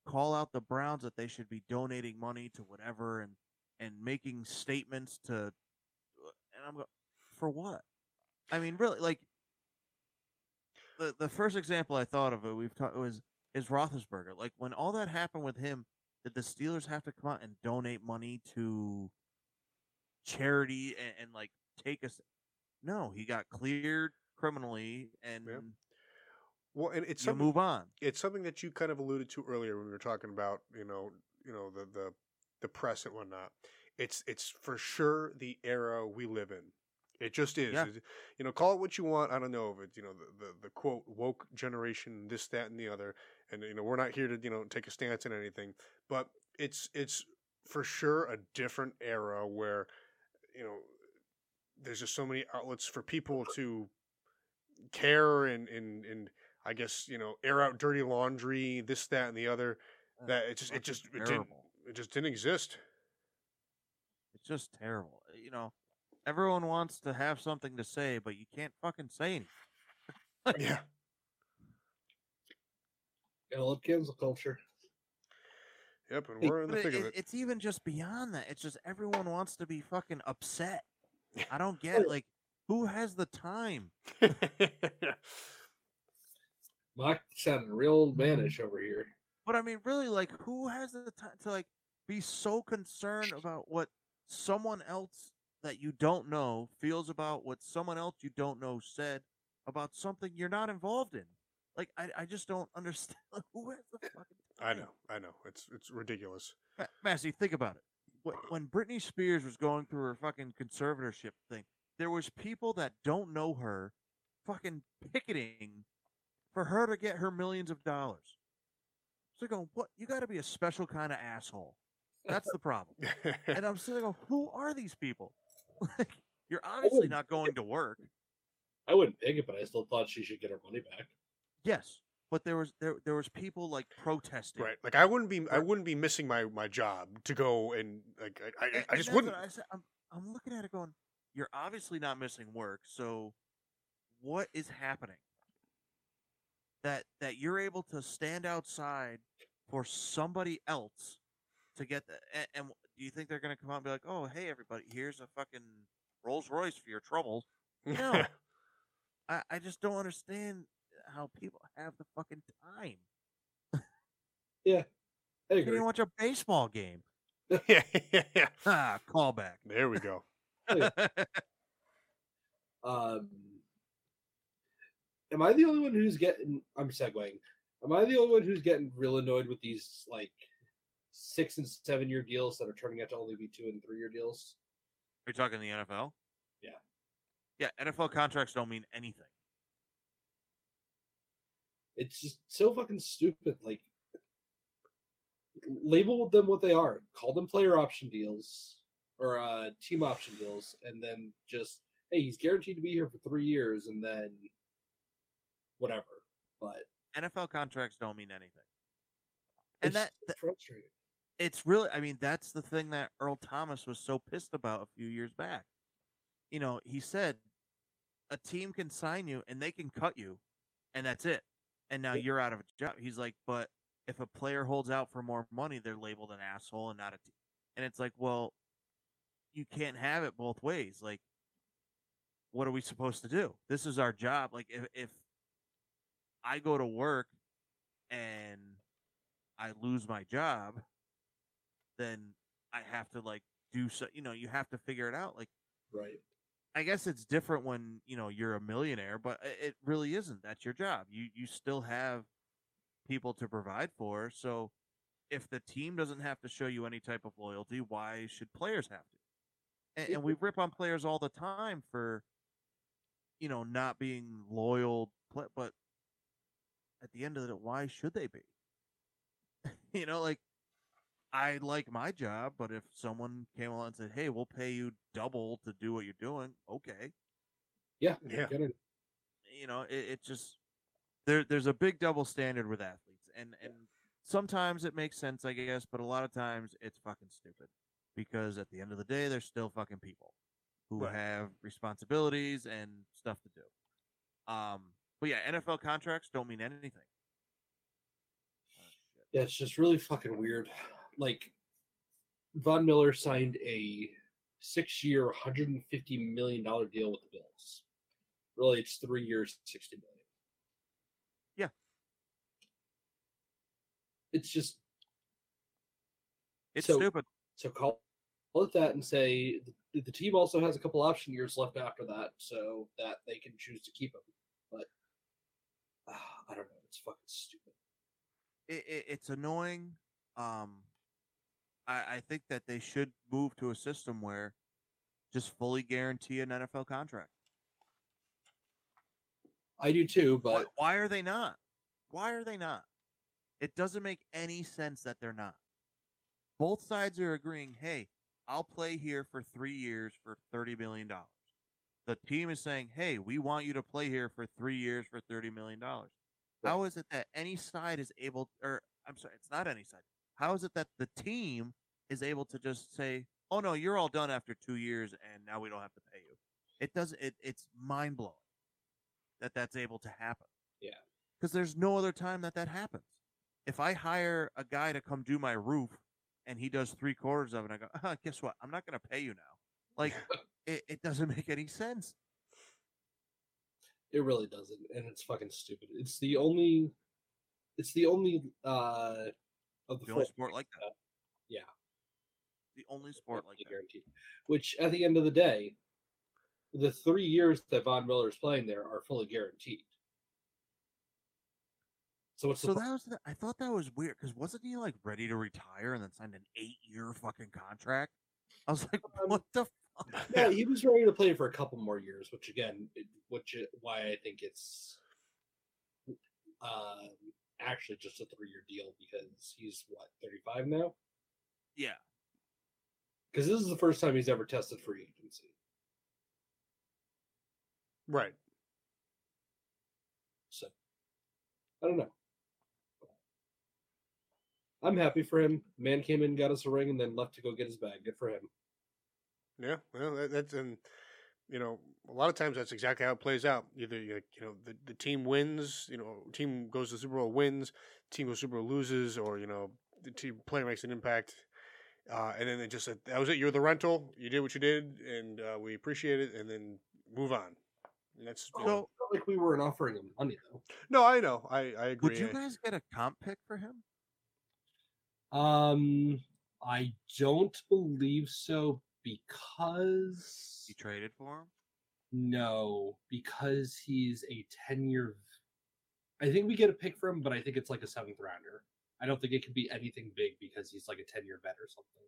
call out the Browns that they should be donating money to whatever and and making statements to and I'm go for what? I mean, really, like the the first example I thought of it we've talked was is Roethlisberger. Like when all that happened with him, did the Steelers have to come out and donate money to charity and, and like take us? No, he got cleared criminally and Well, and it's you something, move on. it's something that you kind of alluded to earlier when we were talking about you know you know the the the press and whatnot. It's it's for sure the era we live in. It just is. Yeah. You know, call it what you want. I don't know if it's you know the, the the quote woke generation, this, that, and the other. And you know, we're not here to you know take a stance on anything, but it's it's for sure a different era where you know there's just so many outlets for people to care and and and I guess you know air out dirty laundry, this, that, and the other. That it just it just it didn't it just didn't exist. It's just terrible. Eh, you know, everyone wants to have something to say, but you can't fucking say anything. Yeah, Gotta love cancel culture. yep, and we're in the But thick it, of it- it. it's even just beyond that. It's just everyone wants to be fucking upset. I don't get like who has the time. Mock sounded real mm-hmm. mannish over here. But I mean, really, like who has the time to like be so concerned about what someone else that you don't know feels about what someone else you don't know said about something you're not involved in? Like I, I just don't understand who has the eh, fucking time. I know, I know. It's it's ridiculous. Ma- Massey, think about it. Wh- uh-huh. When Britney Spears was going through her fucking conservatorship thing, there was people that don't know her fucking picketing for her to get her millions of dollars. So going, what? You got to be a special kind of asshole. That's the problem. And I'm sitting there going, who are these people? Like, you're obviously not going to work. I wouldn't pick it, but I still thought she should get her money back. Yes, but there was there there was people like protesting. right. Like I wouldn't be I wouldn't be missing my my job to go and like I I, And- I just wouldn't. I said. I'm, I'm looking at it going, you're obviously not missing work. So what is happening? That that you're able to stand outside for somebody else to get the and, and do you think they're going to come out and be like, "Oh, hey everybody, here's a fucking Rolls Royce for your troubles." No. I, I just don't understand how people have the fucking time. yeah, I You agree. can watch a baseball game. yeah, yeah, yeah. Ah, callback. There we go. Um, am I the only one who's getting? I'm segueing. Am I the only one who's getting real annoyed with these like six and seven year deals that are turning out to only be two and three year deals? Are you talking the NFL? Yeah. Yeah, NFL contracts don't mean anything. It's just so fucking stupid. Like, label them what they are. Call them player option deals or uh, team option deals, and then just hey, he's guaranteed to be here for three years, and then whatever. But NFL contracts don't mean anything. And that, that frustrating. it's really I mean that's the thing that Earl Thomas was so pissed about a few years back. You know, he said a team can sign you and they can cut you and that's it. And now Yeah. you're out of a job. He's like, but if a player holds out for more money, they're labeled an asshole and not a team. And it's like, well, you can't have it both ways. Like what are we supposed to do? This is our job. Like if if I go to work and I lose my job, then I have to like do so. You know, you have to figure it out. Like Right. I guess it's different when you know you're a millionaire, but it really isn't. That's your job. You you still have people to provide for. So if the team doesn't have to show you any type of loyalty, why should players have to? And, and we rip on players all the time for you know not being loyal, but at the end of it, why should they be? you know, like I like my job, but if someone came along and said, "Hey, we'll pay you double to do what you're doing," okay, Yeah. Yeah. you know, it, it just there. There's a big double standard with athletes, and and sometimes it makes sense, I guess, but a lot of times it's fucking stupid because at the end of the day, they're still fucking people who Right. have responsibilities and stuff to do. Um, but yeah, NFL contracts don't mean anything. Oh. Yeah, it's just really fucking weird. Like Von Miller signed a six-year, 150 million dollar deal with the Bills. Really, it's three years, 60 million. Yeah. It's just It's So- stupid. so call, call it that and say the, the team also has a couple option years left after that, so that they can choose to keep him. I don't know. It's fucking stupid. it, it, it's annoying. Um, I, I think that they should move to a system where just fully guarantee an NFL contract. I do too, Why, but why are they not? Why are they not? It doesn't make any sense that they're not. Both sides are agreeing, hey, I'll play here for three years for $30 million. The team is saying, hey, we want you to play here for three years for $30 million. How is it that any side is able, or I'm sorry, it's not any side. How is it that the team is able to just say, oh no, you're all done after two years and now we don't have to pay you? It doesn't, it, it's mind blowing that that's able to happen. Yeah. Because there's no other time that that happens. If I hire a guy to come do my roof and he does three quarters of it, I go, uh, guess what? I'm not going to pay you now. Like, it, it doesn't make any sense. It really doesn't, and it's fucking stupid. It's the only, it's the only uh of the, The only sport like that. yeah. The only sport like that. guaranteed. Which at the end of the day, the three years that Von Miller is playing there are fully guaranteed. So what's So that was the, I thought that was weird because wasn't he like ready to retire and then signed an eight year fucking contract? I was like, Um, what the? yeah, he was ready to play for a couple more years, which again, which why I think it's um, actually just a three-year deal because he's what thirty-five now. Yeah, Because this is the first time he's ever tested free agency. Right. So I don't know. I'm happy for him. Man came in, got us a ring, and then left to go get his bag. Good for him. Yeah, well, that, that's and you know a lot of times that's exactly how it plays out. Either you you know the, the team wins, you know, team goes to the Super Bowl wins, team goes to Super Bowl loses, or you know the team player makes an impact, uh, and then they just said that was it. You're the rental. You did what you did, and uh, we appreciate it, and then move on. And that's you know- So- Not like we weren't offering him money though. no, I know, I I agree. would you guys get a comp pick for him? Um, I don't believe so because You traded for him? no, because he's a ten-year. I think we get a pick for him, but I think it's like a seventh rounder. I don't think it could be anything big because he's like a ten-year vet or something.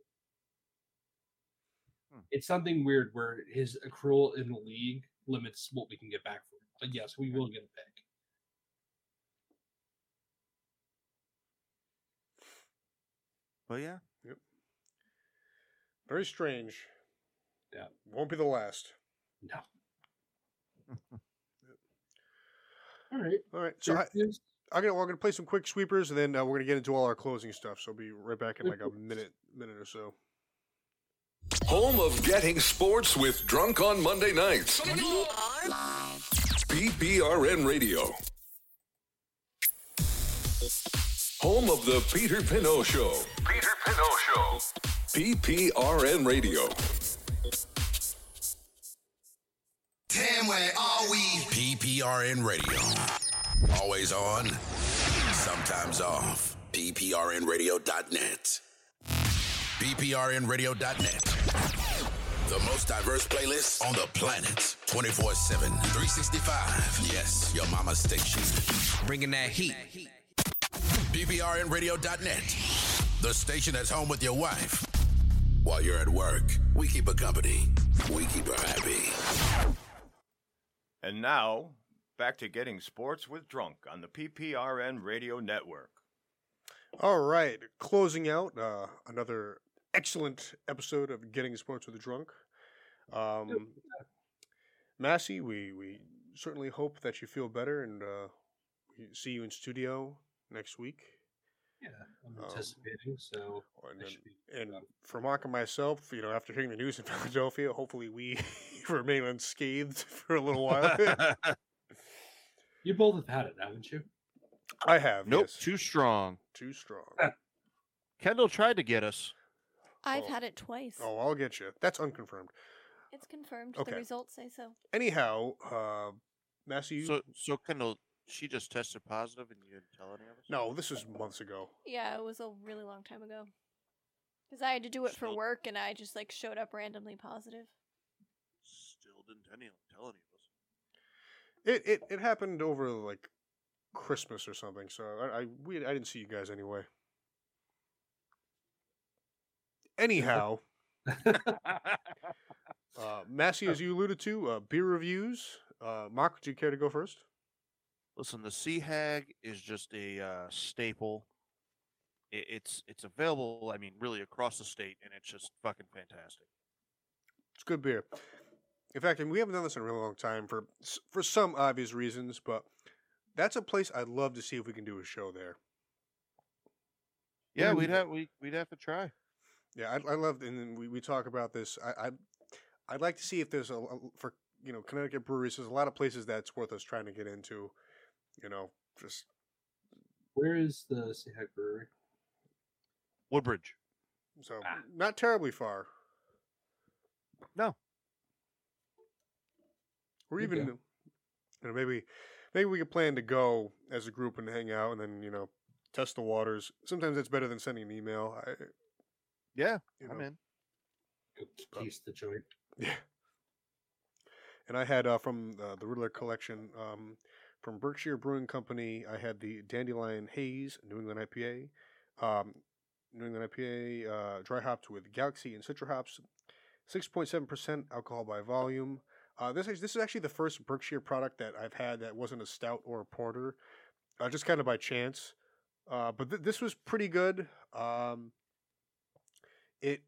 Hmm. It's something weird where his accrual in the league limits what we can get back for him. But yes, we will get a pick. But yeah, Very strange. Yeah. won't be the last. No. All right. All right. So I, I'm gonna we're gonna play some quick sweepers, and then uh, we're gonna get into all our closing stuff. So I'll be right back in like a minute, minute or so. Home of getting sports with Drunk on Monday nights. PPRN Radio. Home of the Peter Pino Show. Peter Pino Show. PPRN Radio. Damn, where are we? PPRN Radio. Always on, sometimes off. PPRNradio.net. PPRNradio.net. The most diverse playlist on the planet. 24 7, 365. Yes, your mama's station. Bringing that heat. PPRNradio.net. The station that's home with your wife. While you're at work, we keep her company. We keep her happy. And now, back to getting sports with Drunk on the PPRN Radio Network. All right, closing out uh, another excellent episode of Getting Sports with a Drunk. Um, Massey, we we certainly hope that you feel better, and uh, we see you in studio next week. Yeah, I'm Um, anticipating. So And, then- and for Mark and myself, you know, after hearing the news in Philadelphia, hopefully we remain unscathed for a little while. you both have had it, haven't you? I have. Nope, yes. too strong. Too strong. Kendall tried to get us. I've Oh. had it twice. Oh, I'll get you. That's unconfirmed. It's confirmed. Okay. The results say so. Anyhow, uh, Massey, So, so Kendall, she just tested positive, and you didn't tell any of us. no, this was months ago. Yeah, it was a really long time ago. Because I had to do it for Still- work, and I just like showed up randomly positive. Still didn't any, tell any of us. It it, it happened over like Christmas or something. So I I, we, I didn't see you guys anyway. Anyhow, uh, Massey, as you alluded to, uh, beer reviews. Uh, Mark, would you care to go first? Listen, the Sea Hag is just a uh, staple. It, it's it's available. I mean, really across the state, and it's just fucking fantastic. It's good beer. In fact, and we haven't done this in a really long time for for some obvious reasons, but that's a place I'd love to see if we can do a show there. Yeah, we'd have we we'd have to try. Yeah, I, I love, and we, we talk about this. I, I I'd like to see if there's a a- for you know Connecticut breweries. There's a lot of places that's worth us trying to get into. You know, just Where is the Sea Hag Brewery? Woodbridge. so Ah. not terribly far. No. Or There you even go. you know maybe maybe we could plan to go as a group and hang out, and then you know test the waters. Sometimes it's better than sending an email. I, Yeah, you I'm know. in. Go taste the joint. Yeah. And I had uh, from uh, the Riddler collection um, from Berkshire Brewing Company. I had the Dandelion Haze New England IPA, um, New England IPA uh, dry hopped with Galaxy and Citra hops, six point seven percent alcohol by volume. Uh, this is this is actually the first Berkshire product that I've had that wasn't a stout or a porter, uh, just kind of by chance. Uh, but th- this was pretty good. Um, it,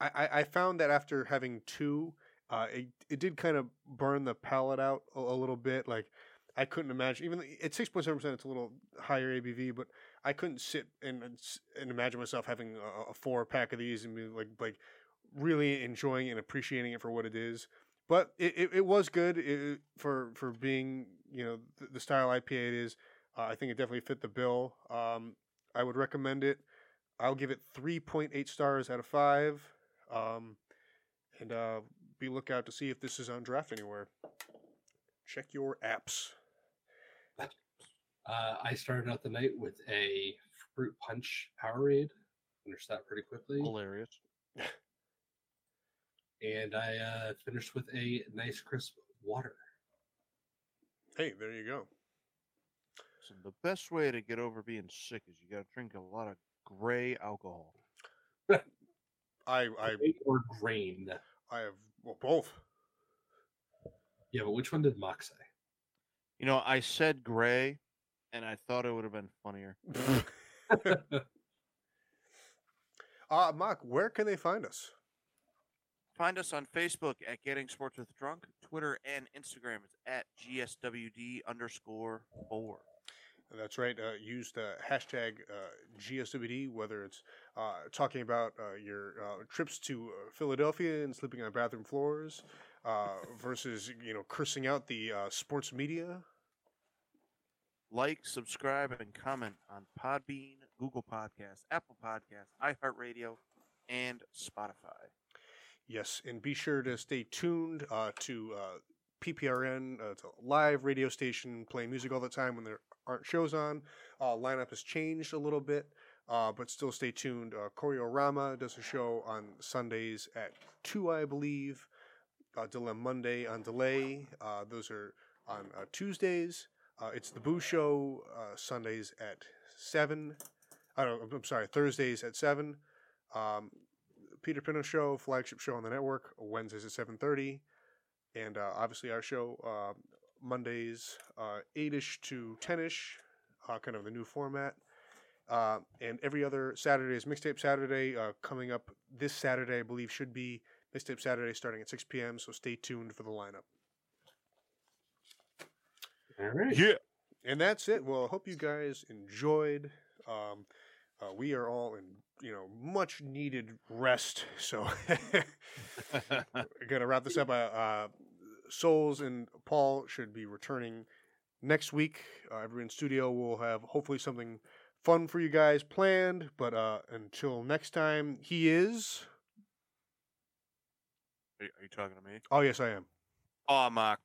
I, I found that after having two, uh, it, it did kind of burn the palate out a, a little bit. Like I couldn't imagine, even at six point seven percent, it's a little higher ABV, but I couldn't sit and and imagine myself having a, a four pack of these and be like like really enjoying and appreciating it for what it is. But it, it, it was good it, for for being you know the, the style IPA it is. Uh, I think it definitely fit the bill. Um, I would recommend it. I'll give it three point eight stars out of five. Um, and uh, be lookout to see if this is on draft anywhere. Check your apps. Uh, I started out the night with a fruit punch Powerade. Finished that pretty quickly. Hilarious. And I uh, finished with a nice crisp water. Hey, there you go. So the best way to get over being sick is you got to drink a lot of gray alcohol. I I Grain or grain. I have well both. Yeah, but which one did Mark say? You know, I said gray, and I thought it would have been funnier. uh, Mark, where can they find us? Find us on Facebook at Getting Sports with Drunk. Twitter and Instagram is at GSWD underscore four. That's right. Uh, use the hashtag uh, GSWD, whether it's uh, talking about uh, your uh, trips to uh, Philadelphia and sleeping on bathroom floors uh, versus, you know, cursing out the uh, sports media. Like, subscribe, and comment on Podbean, Google Podcasts, Apple Podcasts, iHeartRadio, and Spotify. Yes, and be sure to stay tuned uh, to uh, PPRN. Uh, it's a live radio station playing music all the time when there aren't shows on. Uh, lineup has changed a little bit, uh, but still stay tuned. Uh, Choreorama does a show on Sundays at 2, I believe. Uh, Dilemma Monday on Delay. Uh, those are on uh, Tuesdays. Uh, it's the Boo Show uh, Sundays at 7. I don't, I'm sorry, Thursdays at 7. Um, Peter Pinno Show, flagship show on the network, Wednesdays at 7.30. And uh, obviously our show, uh, Mondays, uh, 8-ish to 10-ish, uh, kind of the new format. Uh, and every other Saturday is Mixtape Saturday. Uh, coming up this Saturday, I believe, should be Mixtape Saturday starting at 6 p.m., so stay tuned for the lineup. All right. Yeah. And that's it. Well, I hope you guys enjoyed. Um, uh, we are all in, you know, much needed rest. So, gonna wrap this up. Uh, uh, Souls and Paul should be returning next week. Uh, everyone in studio will have hopefully something fun for you guys planned. But uh, until next time, he is. Are, are you talking to me? Oh yes, I am. Oh, Mark.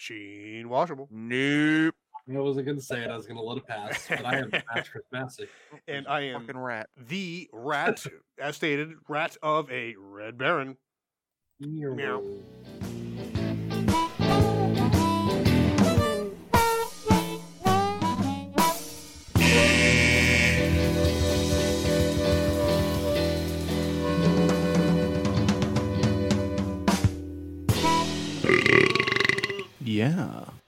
Sheen Washable. Nope. I wasn't going to say it. I was going to let it pass, but I am Patrick Massey. And I am Fucking rat. the rat, as stated, rat of a red baron. Meow. Yeah.